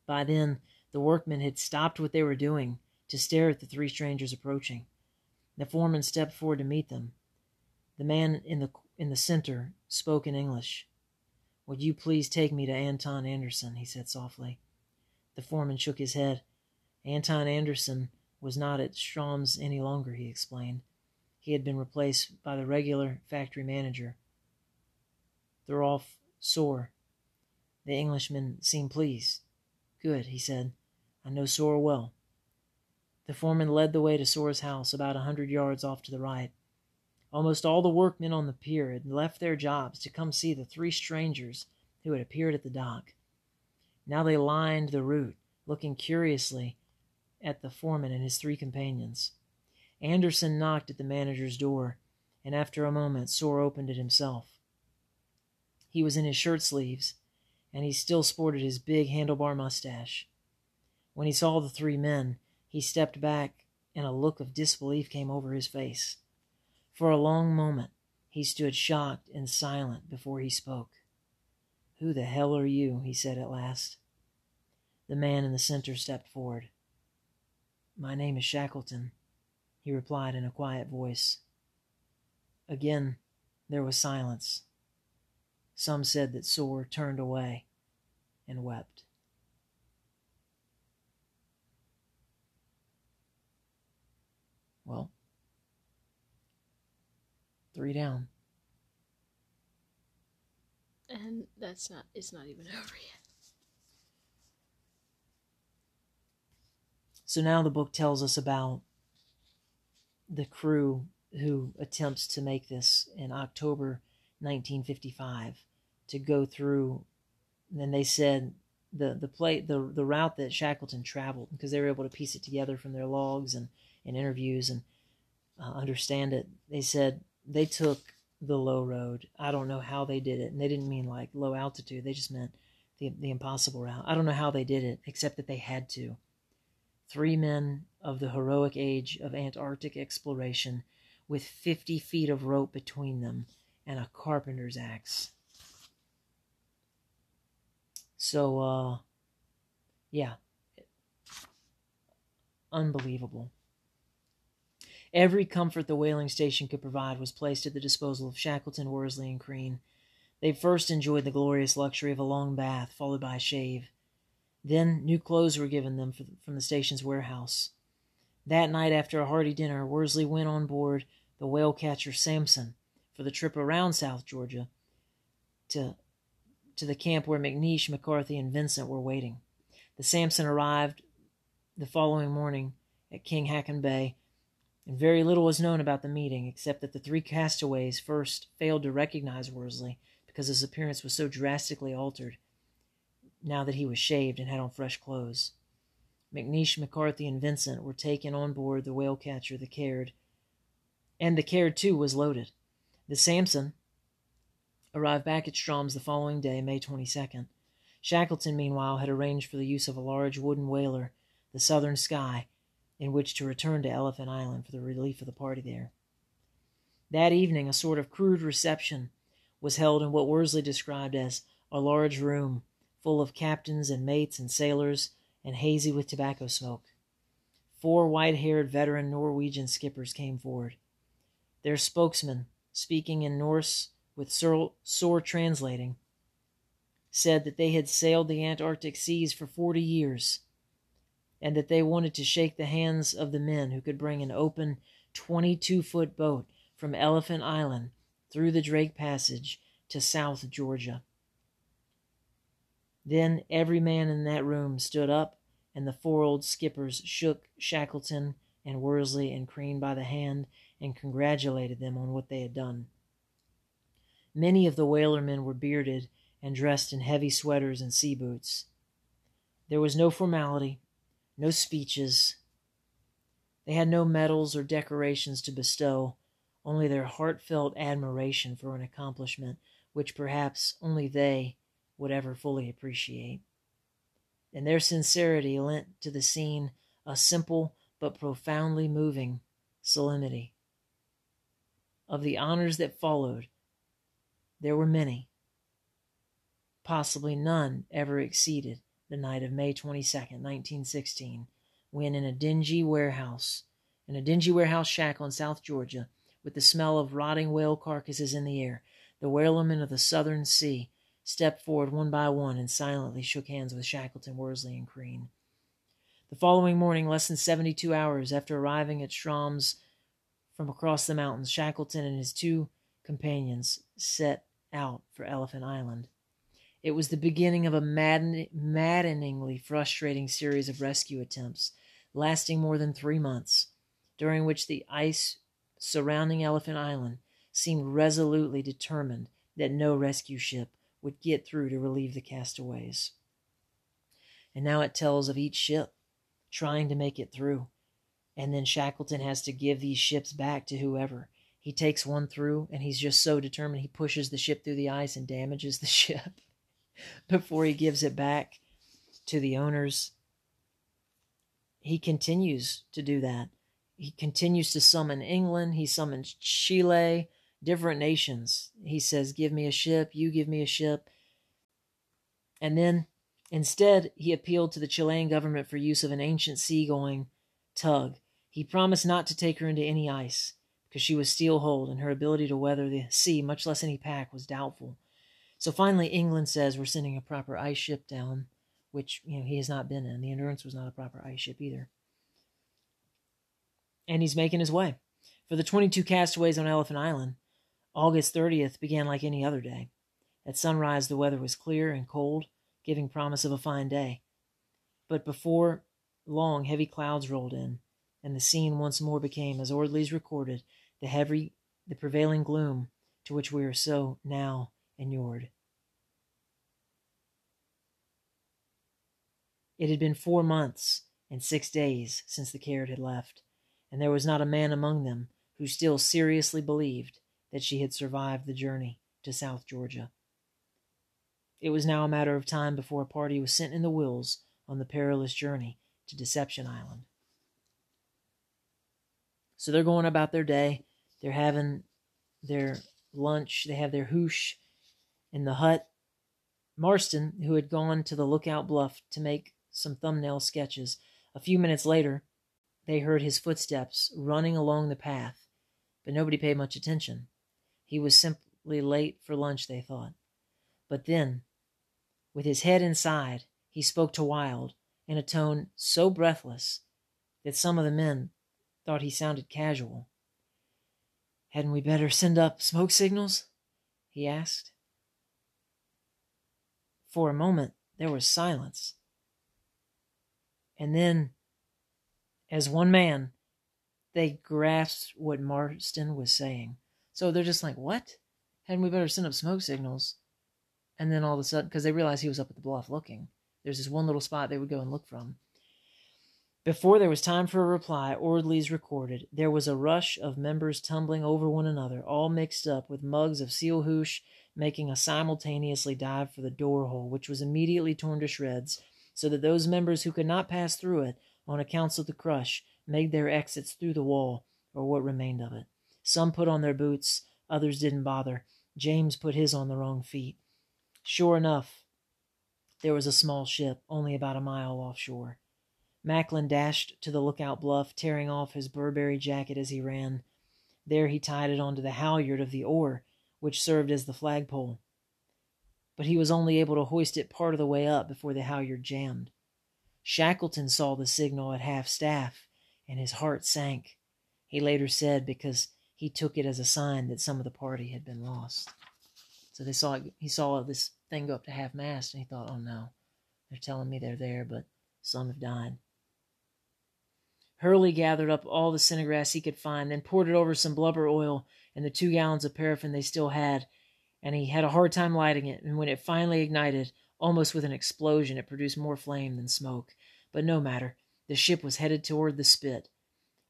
By then, the workmen had stopped what they were doing to stare at the three strangers approaching. The foreman stepped forward to meet them. The man in the in the center spoke in English. Would you please take me to Anton Andersen? he said softly. The foreman shook his head. Anton Andersen was not at Stromness any longer, he explained. He had been replaced by the regular factory manager, they're all sore. The Englishman seemed pleased. Good, he said. I know Sorlle well. The foreman led the way to Sorlle's house about a hundred yards off to the right. Almost all the workmen on the pier had left their jobs to come see the three strangers who had appeared at the dock. Now they lined the route, looking curiously at the foreman and his three companions. Andersen knocked at the manager's door, and after a moment Sora opened it himself. He was in his shirt sleeves, and he still sported his big handlebar mustache. When he saw the three men, he stepped back, and a look of disbelief came over his face. For a long moment he stood shocked and silent before he spoke. Who the hell are you? he said at last. The man in the center stepped forward. My name is Shackleton, he replied in a quiet voice. Again there was silence. Some said that Sorlle turned away and wept. Well, three down. And that's not, it's not even over yet. So now the book tells us about the crew who attempts to make this in October 1955 to go through. And they said the the play the the route that Shackleton traveled because they were able to piece it together from their logs and, and interviews and uh, understand it. They said they took the low road. I don't know how they did it, and they didn't mean like low altitude. They just meant the the impossible route. I don't know how they did it, except that they had to. Three men of the heroic age of Antarctic exploration, with fifty feet of rope between them and a carpenter's axe. So, uh, yeah, unbelievable. Every comfort the whaling station could provide was placed at the disposal of Shackleton, Worsley, and Crean. They first enjoyed the glorious luxury of a long bath, followed by a shave. Then new clothes were given them from the station's warehouse. That night, after a hearty dinner, Worsley went on board the whale catcher Samson for the trip around South Georgia to to the camp where McNeish, McCarthy, and Vincent were waiting. The Samson arrived the following morning at King Haakon Bay, and very little was known about the meeting except that the three castaways first failed to recognize Worsley because his appearance was so drastically altered now that he was shaved and had on fresh clothes. McNeish, McCarthy, and Vincent were taken on board the whale catcher, the Caird, and the Caird, too, was loaded. The Samson, arrived back at Stromness the following day, May 22nd. Shackleton, meanwhile, had arranged for the use of a large wooden whaler, the Southern Sky, in which to return to Elephant Island for the relief of the party there. That evening, a sort of crude reception was held in what Worsley described as a large room full of captains and mates and sailors and hazy with tobacco smoke. Four white haired veteran Norwegian skippers came forward. Their spokesman, speaking in Norse with Sorlle translating, said that they had sailed the Antarctic seas for 40 years and that they wanted to shake the hands of the men who could bring an open 22 foot boat from Elephant Island through the Drake Passage to South Georgia. Then every man in that room stood up, and the four old skippers shook Shackleton and Worsley and Crean by the hand and congratulated them on what they had done. Many of the whalermen were bearded and dressed in heavy sweaters and sea boots. There was no formality, no speeches. They had no medals or decorations to bestow, only their heartfelt admiration for an accomplishment which perhaps only they would ever fully appreciate. And their sincerity lent to the scene a simple but profoundly moving solemnity. Of the honors that followed, there were many. Possibly none ever exceeded the night of May 22, 1916, when in a dingy warehouse, in a dingy warehouse shack on South Georgia, with the smell of rotting whale carcasses in the air, the whalemen of the Southern Sea stepped forward one by one and silently shook hands with Shackleton, Worsley, and Crean. The following morning, less than 72 hours after arriving at Stromness from across the mountains, Shackleton and his two companions set out for Elephant Island. It was the beginning of a madden- maddeningly frustrating series of rescue attempts, lasting more than three months, during which the ice surrounding Elephant Island seemed resolutely determined that no rescue ship would get through to relieve the castaways. And now it tells of each ship trying to make it through. And then Shackleton has to give these ships back to whoever. He takes one through, and he's just so determined he pushes the ship through the ice and damages the ship before he gives it back to the owners. He continues to do that. He continues to summon England. He summons Chile, different nations. He says, Give me a ship, you give me a ship. And then instead, he appealed to the Chilean government for use of an ancient seagoing tug. He promised not to take her into any ice because she was steel hulled and her ability to weather the sea, much less any pack, was doubtful. So finally, England says we're sending a proper ice ship down, which you know he has not been in. The Endurance was not a proper ice ship either. And he's making his way. For the 22 castaways on Elephant Island, August 30th began like any other day. At sunrise, the weather was clear and cold, giving promise of a fine day. But before long, heavy clouds rolled in, and the scene once more became, as Orde-Lees recorded, the heavy, the prevailing gloom to which we are so now inured. It had been four months and six days since the Caird had left, and there was not a man among them who still seriously believed that she had survived the journey to South Georgia. It was now a matter of time before a party was sent in the Wills on the perilous journey to Deception Island. So they're going about their day. They're having their lunch. They have their hoosh in the hut. Marston, who had gone to the lookout bluff to make some thumbnail sketches, a few minutes later, they heard his footsteps running along the path, but nobody paid much attention. He was simply late for lunch, they thought. But then, with his head inside, he spoke to Wild in a tone so breathless that some of the men thought he sounded casual. Hadn't we better send up smoke signals? he asked. For a moment, there was silence. And then, as one man, they grasped what Marston was saying. So they're just like, what? Hadn't we better send up smoke signals? And then all of a sudden, because they realized he was up at the bluff looking, there's this one little spot they would go and look from. Before there was time for a reply, Orde-Lees recorded, there was a rush of members tumbling over one another, all mixed up with mugs of seal hoosh, making a simultaneously dive for the door hole, which was immediately torn to shreds, so that those members who could not pass through it on account of the crush made their exits through the wall, or what remained of it. Some put on their boots, others didn't bother. James put his on the wrong feet. Sure enough, there was a small ship, only about a mile offshore. Macklin dashed to the lookout bluff, tearing off his Burberry jacket as he ran. There he tied it onto the halyard of the oar, which served as the flagpole. But he was only able to hoist it part of the way up before the halyard jammed. Shackleton saw the signal at half staff, and his heart sank. He later said because he took it as a sign that some of the party had been lost. So they saw he saw this thing go up to half mast, and he thought, "Oh no, they're telling me they're there, but some have died." Hurley gathered up all the sennegrass he could find, then poured it over some blubber oil and the two gallons of paraffin they still had, and he had a hard time lighting it. And when it finally ignited, almost with an explosion, it produced more flame than smoke. But no matter, the ship was headed toward the spit.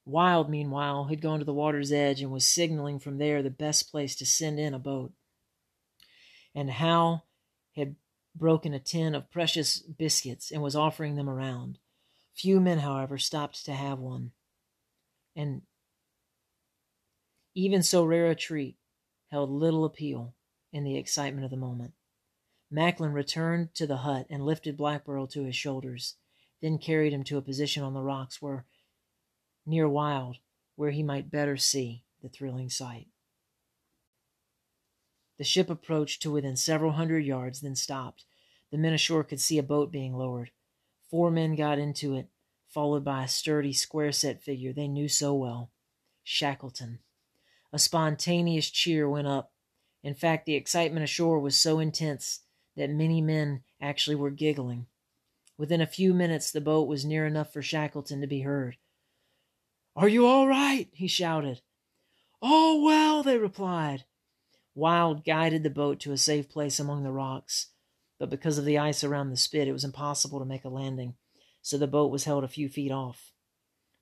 Wild, meanwhile, had gone to the water's edge and was signaling from there the best place to send in a boat. And How had broken a tin of precious biscuits and was offering them around. Few men, however, stopped to have one. And even so rare a treat held little appeal in the excitement of the moment. Macklin returned to the hut and lifted Blackborow to his shoulders, then carried him to a position on the rocks where near Wild, where he might better see the thrilling sight. The ship approached to within several hundred yards, then stopped. The men ashore could see a boat being lowered. Four men got into it, followed by a sturdy, square set figure they knew so well Shackleton. A spontaneous cheer went up. In fact, the excitement ashore was so intense that many men actually were giggling. Within a few minutes, the boat was near enough for Shackleton to be heard. Are you all right? he shouted. All well, they replied. Wild guided the boat to a safe place among the rocks, but because of the ice around the spit, it was impossible to make a landing, so the boat was held a few feet off.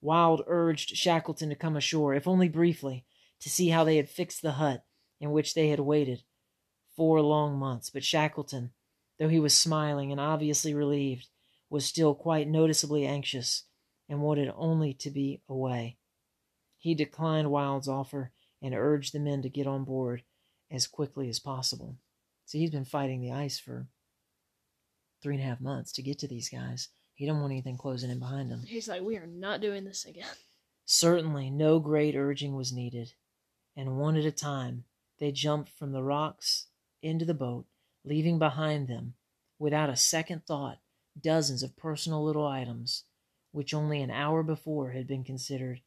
Wild urged Shackleton to come ashore, if only briefly, to see how they had fixed the hut in which they had waited four long months, but Shackleton, though he was smiling and obviously relieved, was still quite noticeably anxious and wanted only to be away. He declined Wild's offer and urged the men to get on board as quickly as possible. So he's been fighting the ice for three and a half months to get to these guys. He didn't want anything closing in behind him. He's like, we are not doing this again. Certainly, no great urging was needed, and one at a time they jumped from the rocks into the boat, leaving behind them, without a second thought, dozens of personal little items which only an hour before had been considered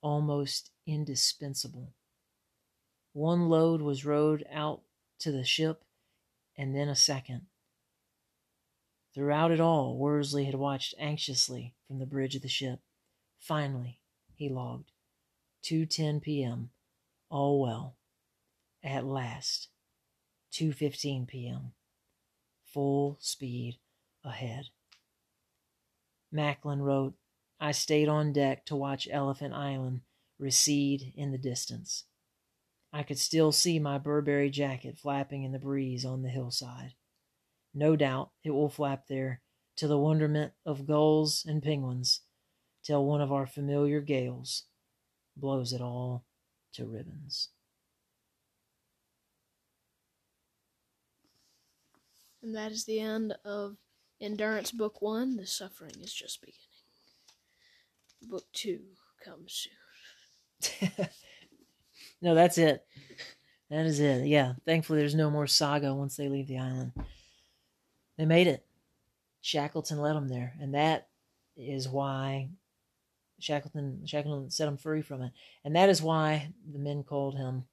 almost indispensable. One load was rowed out to the ship, and then a second. Throughout it all, Worsley had watched anxiously from the bridge of the ship. Finally, he logged. 2:10 p.m. All well. At last. 2:15 p.m. Full speed ahead. Macklin wrote, I stayed on deck to watch Elephant Island recede in the distance. I could still see my Burberry jacket flapping in the breeze on the hillside. No doubt it will flap there to the wonderment of gulls and penguins till one of our familiar gales blows it all to ribbons. And that is the end of Endurance Book 1. The suffering is just beginning. Book 2 comes soon. no, that's it. That is it. Yeah. Thankfully, there's no more saga once they leave the island. They made it. Shackleton led them there. And that is why Shackleton, Shackleton set them free from it. And that is why the men called him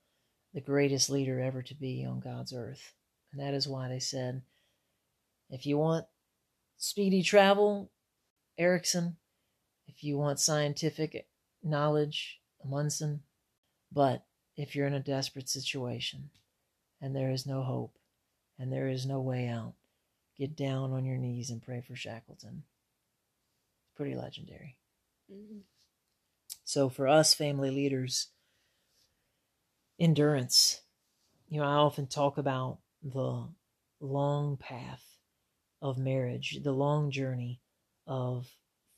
the greatest leader ever to be on God's earth. And that is why they said, if you want speedy travel, Ericsson. If you want scientific knowledge, Amundsen. But if you're in a desperate situation and there is no hope and there is no way out, get down on your knees and pray for Shackleton. It's pretty legendary. Mm-hmm. So, for us family leaders, endurance. You know, I often talk about the long path of marriage, the long journey of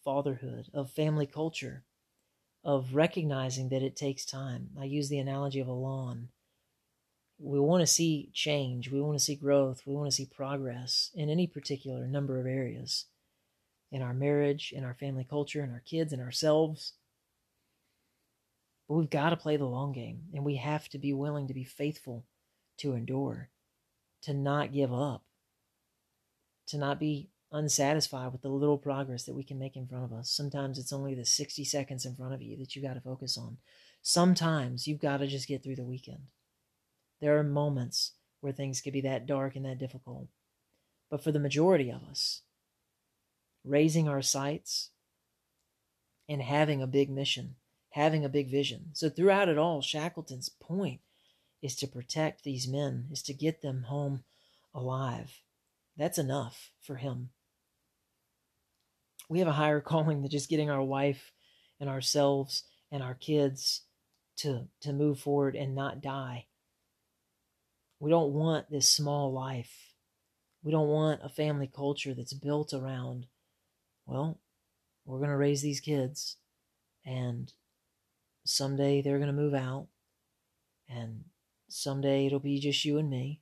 fatherhood, of family culture, of recognizing that it takes time. I use the analogy of a lawn. We want to see change, we want to see growth, we want to see progress in any particular number of areas in our marriage, in our family culture, in our kids, in ourselves. But we've got to play the long game and we have to be willing to be faithful to endure, to not give up, to not be unsatisfied with the little progress that we can make in front of us. Sometimes it's only the 60 seconds in front of you that you got to focus on. Sometimes you've got to just get through the weekend. There are moments where things can be that dark and that difficult. But for the majority of us, raising our sights and having a big mission, having a big vision. So throughout it all, Shackleton's point is to protect these men, is to get them home alive. That's enough for him. We have a higher calling than just getting our wife and ourselves and our kids to, to move forward and not die. We don't want this small life. We don't want a family culture that's built around, well, we're going to raise these kids and someday they're going to move out and someday it'll be just you and me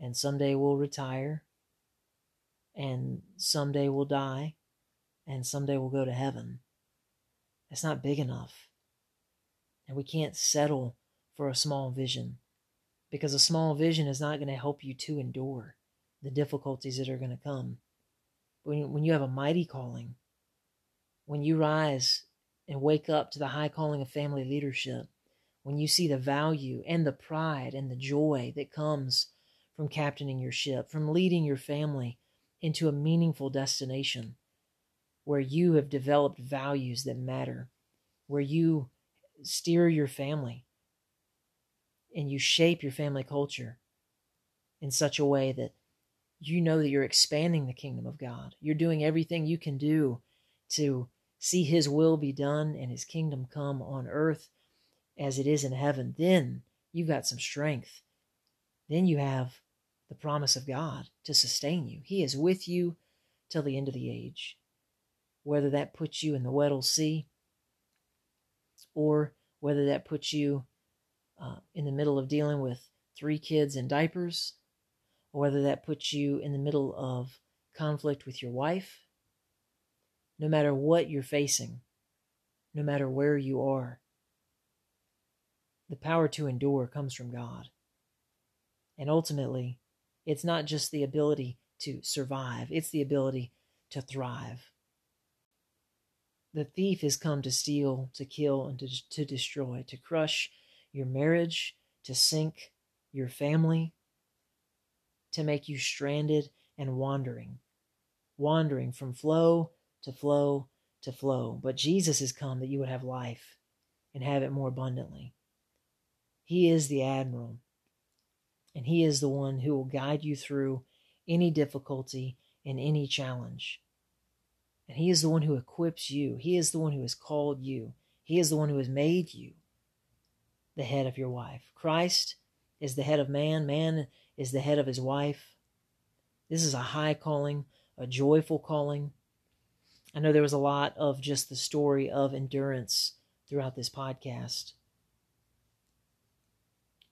and someday we'll retire, and someday we'll die, and someday we'll go to heaven. That's not big enough. And we can't settle for a small vision because a small vision is not going to help you to endure the difficulties that are going to come. When, when you have a mighty calling, when you rise and wake up to the high calling of family leadership, when you see the value and the pride and the joy that comes from captaining your ship, from leading your family into a meaningful destination where you have developed values that matter, where you steer your family and you shape your family culture in such a way that you know that you're expanding the kingdom of God. You're doing everything you can do to see his will be done and his kingdom come on earth as it is in heaven. Then you've got some strength. Then you have the promise of God to sustain you. He is with you till the end of the age. Whether that puts you in the Weddell Sea or whether that puts you uh, in the middle of dealing with three kids in diapers, or whether that puts you in the middle of conflict with your wife, no matter what you're facing, no matter where you are, the power to endure comes from God. And ultimately, it's not just the ability to survive, it's the ability to thrive. The thief has come to steal, to kill, and to, to destroy, to crush your marriage, to sink your family, to make you stranded and wandering, wandering from flow to flow to flow. But Jesus has come that you would have life and have it more abundantly. He is the admiral, and He is the one who will guide you through any difficulty and any challenge. And He is the one who equips you, He is the one who has called you, He is the one who has made you the head of your wife. Christ is the head of man, man is the head of his wife. This is a high calling, a joyful calling. I know there was a lot of just the story of endurance throughout this podcast.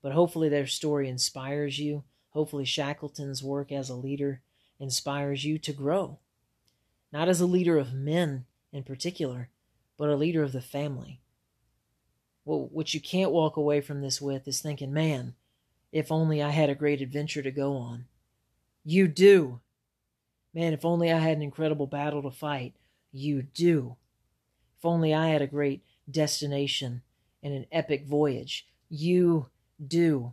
But hopefully, their story inspires you. Hopefully, Shackleton's work as a leader inspires you to grow. Not as a leader of men in particular, but a leader of the family. Well, what you can't walk away from this with is thinking, man, if only I had a great adventure to go on. You do. Man, if only I had an incredible battle to fight. You do. If only I had a great destination and an epic voyage. You do.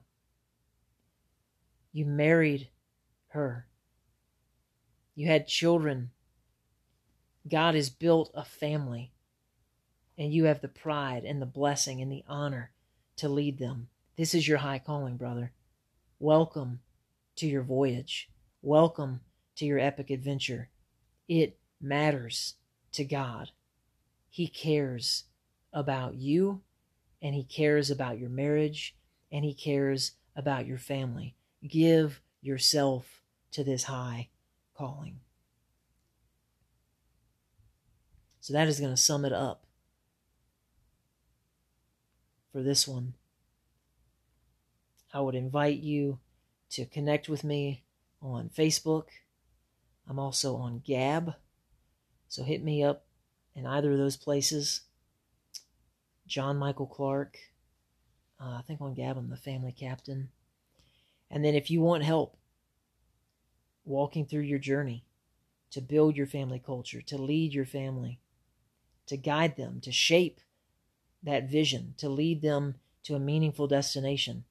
You married her. You had children. God has built a family and you have the pride and the blessing and the honor to lead them. This is your high calling, brother. Welcome to your voyage. Welcome to your epic adventure. It matters to God. He cares about you, and He cares about your marriage, and He cares about your family. Give yourself to this high calling. So that is going to sum it up for this one. I would invite you to connect with me on Facebook. I'm also on Gab. So hit me up in either of those places. John Michael Clark. Uh, I think on Gab I'm the family captain. And then if you want help walking through your journey to build your family culture, to lead your family, to guide them, to shape that vision, to lead them to a meaningful destination,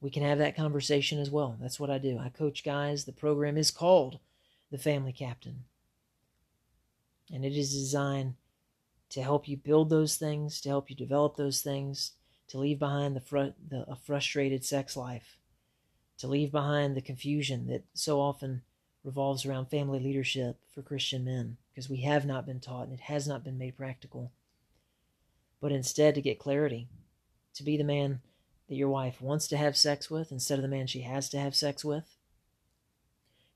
we can have that conversation as well. That's what I do. I coach guys. The program is called The Family Captain. And it is designed to help you build those things, to help you develop those things, to leave behind the, fr- the a frustrated sex life, to leave behind the confusion that so often revolves around family leadership for Christian men, because we have not been taught and it has not been made practical but instead to get clarity, to be the man that your wife wants to have sex with instead of the man she has to have sex with,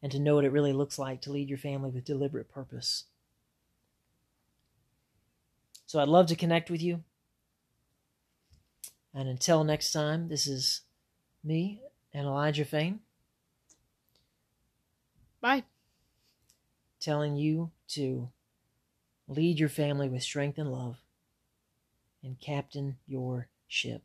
and to know what it really looks like to lead your family with deliberate purpose. So I'd love to connect with you. And until next time, this is me and Elijah Fain. Bye. Telling you to lead your family with strength and love and captain your ship.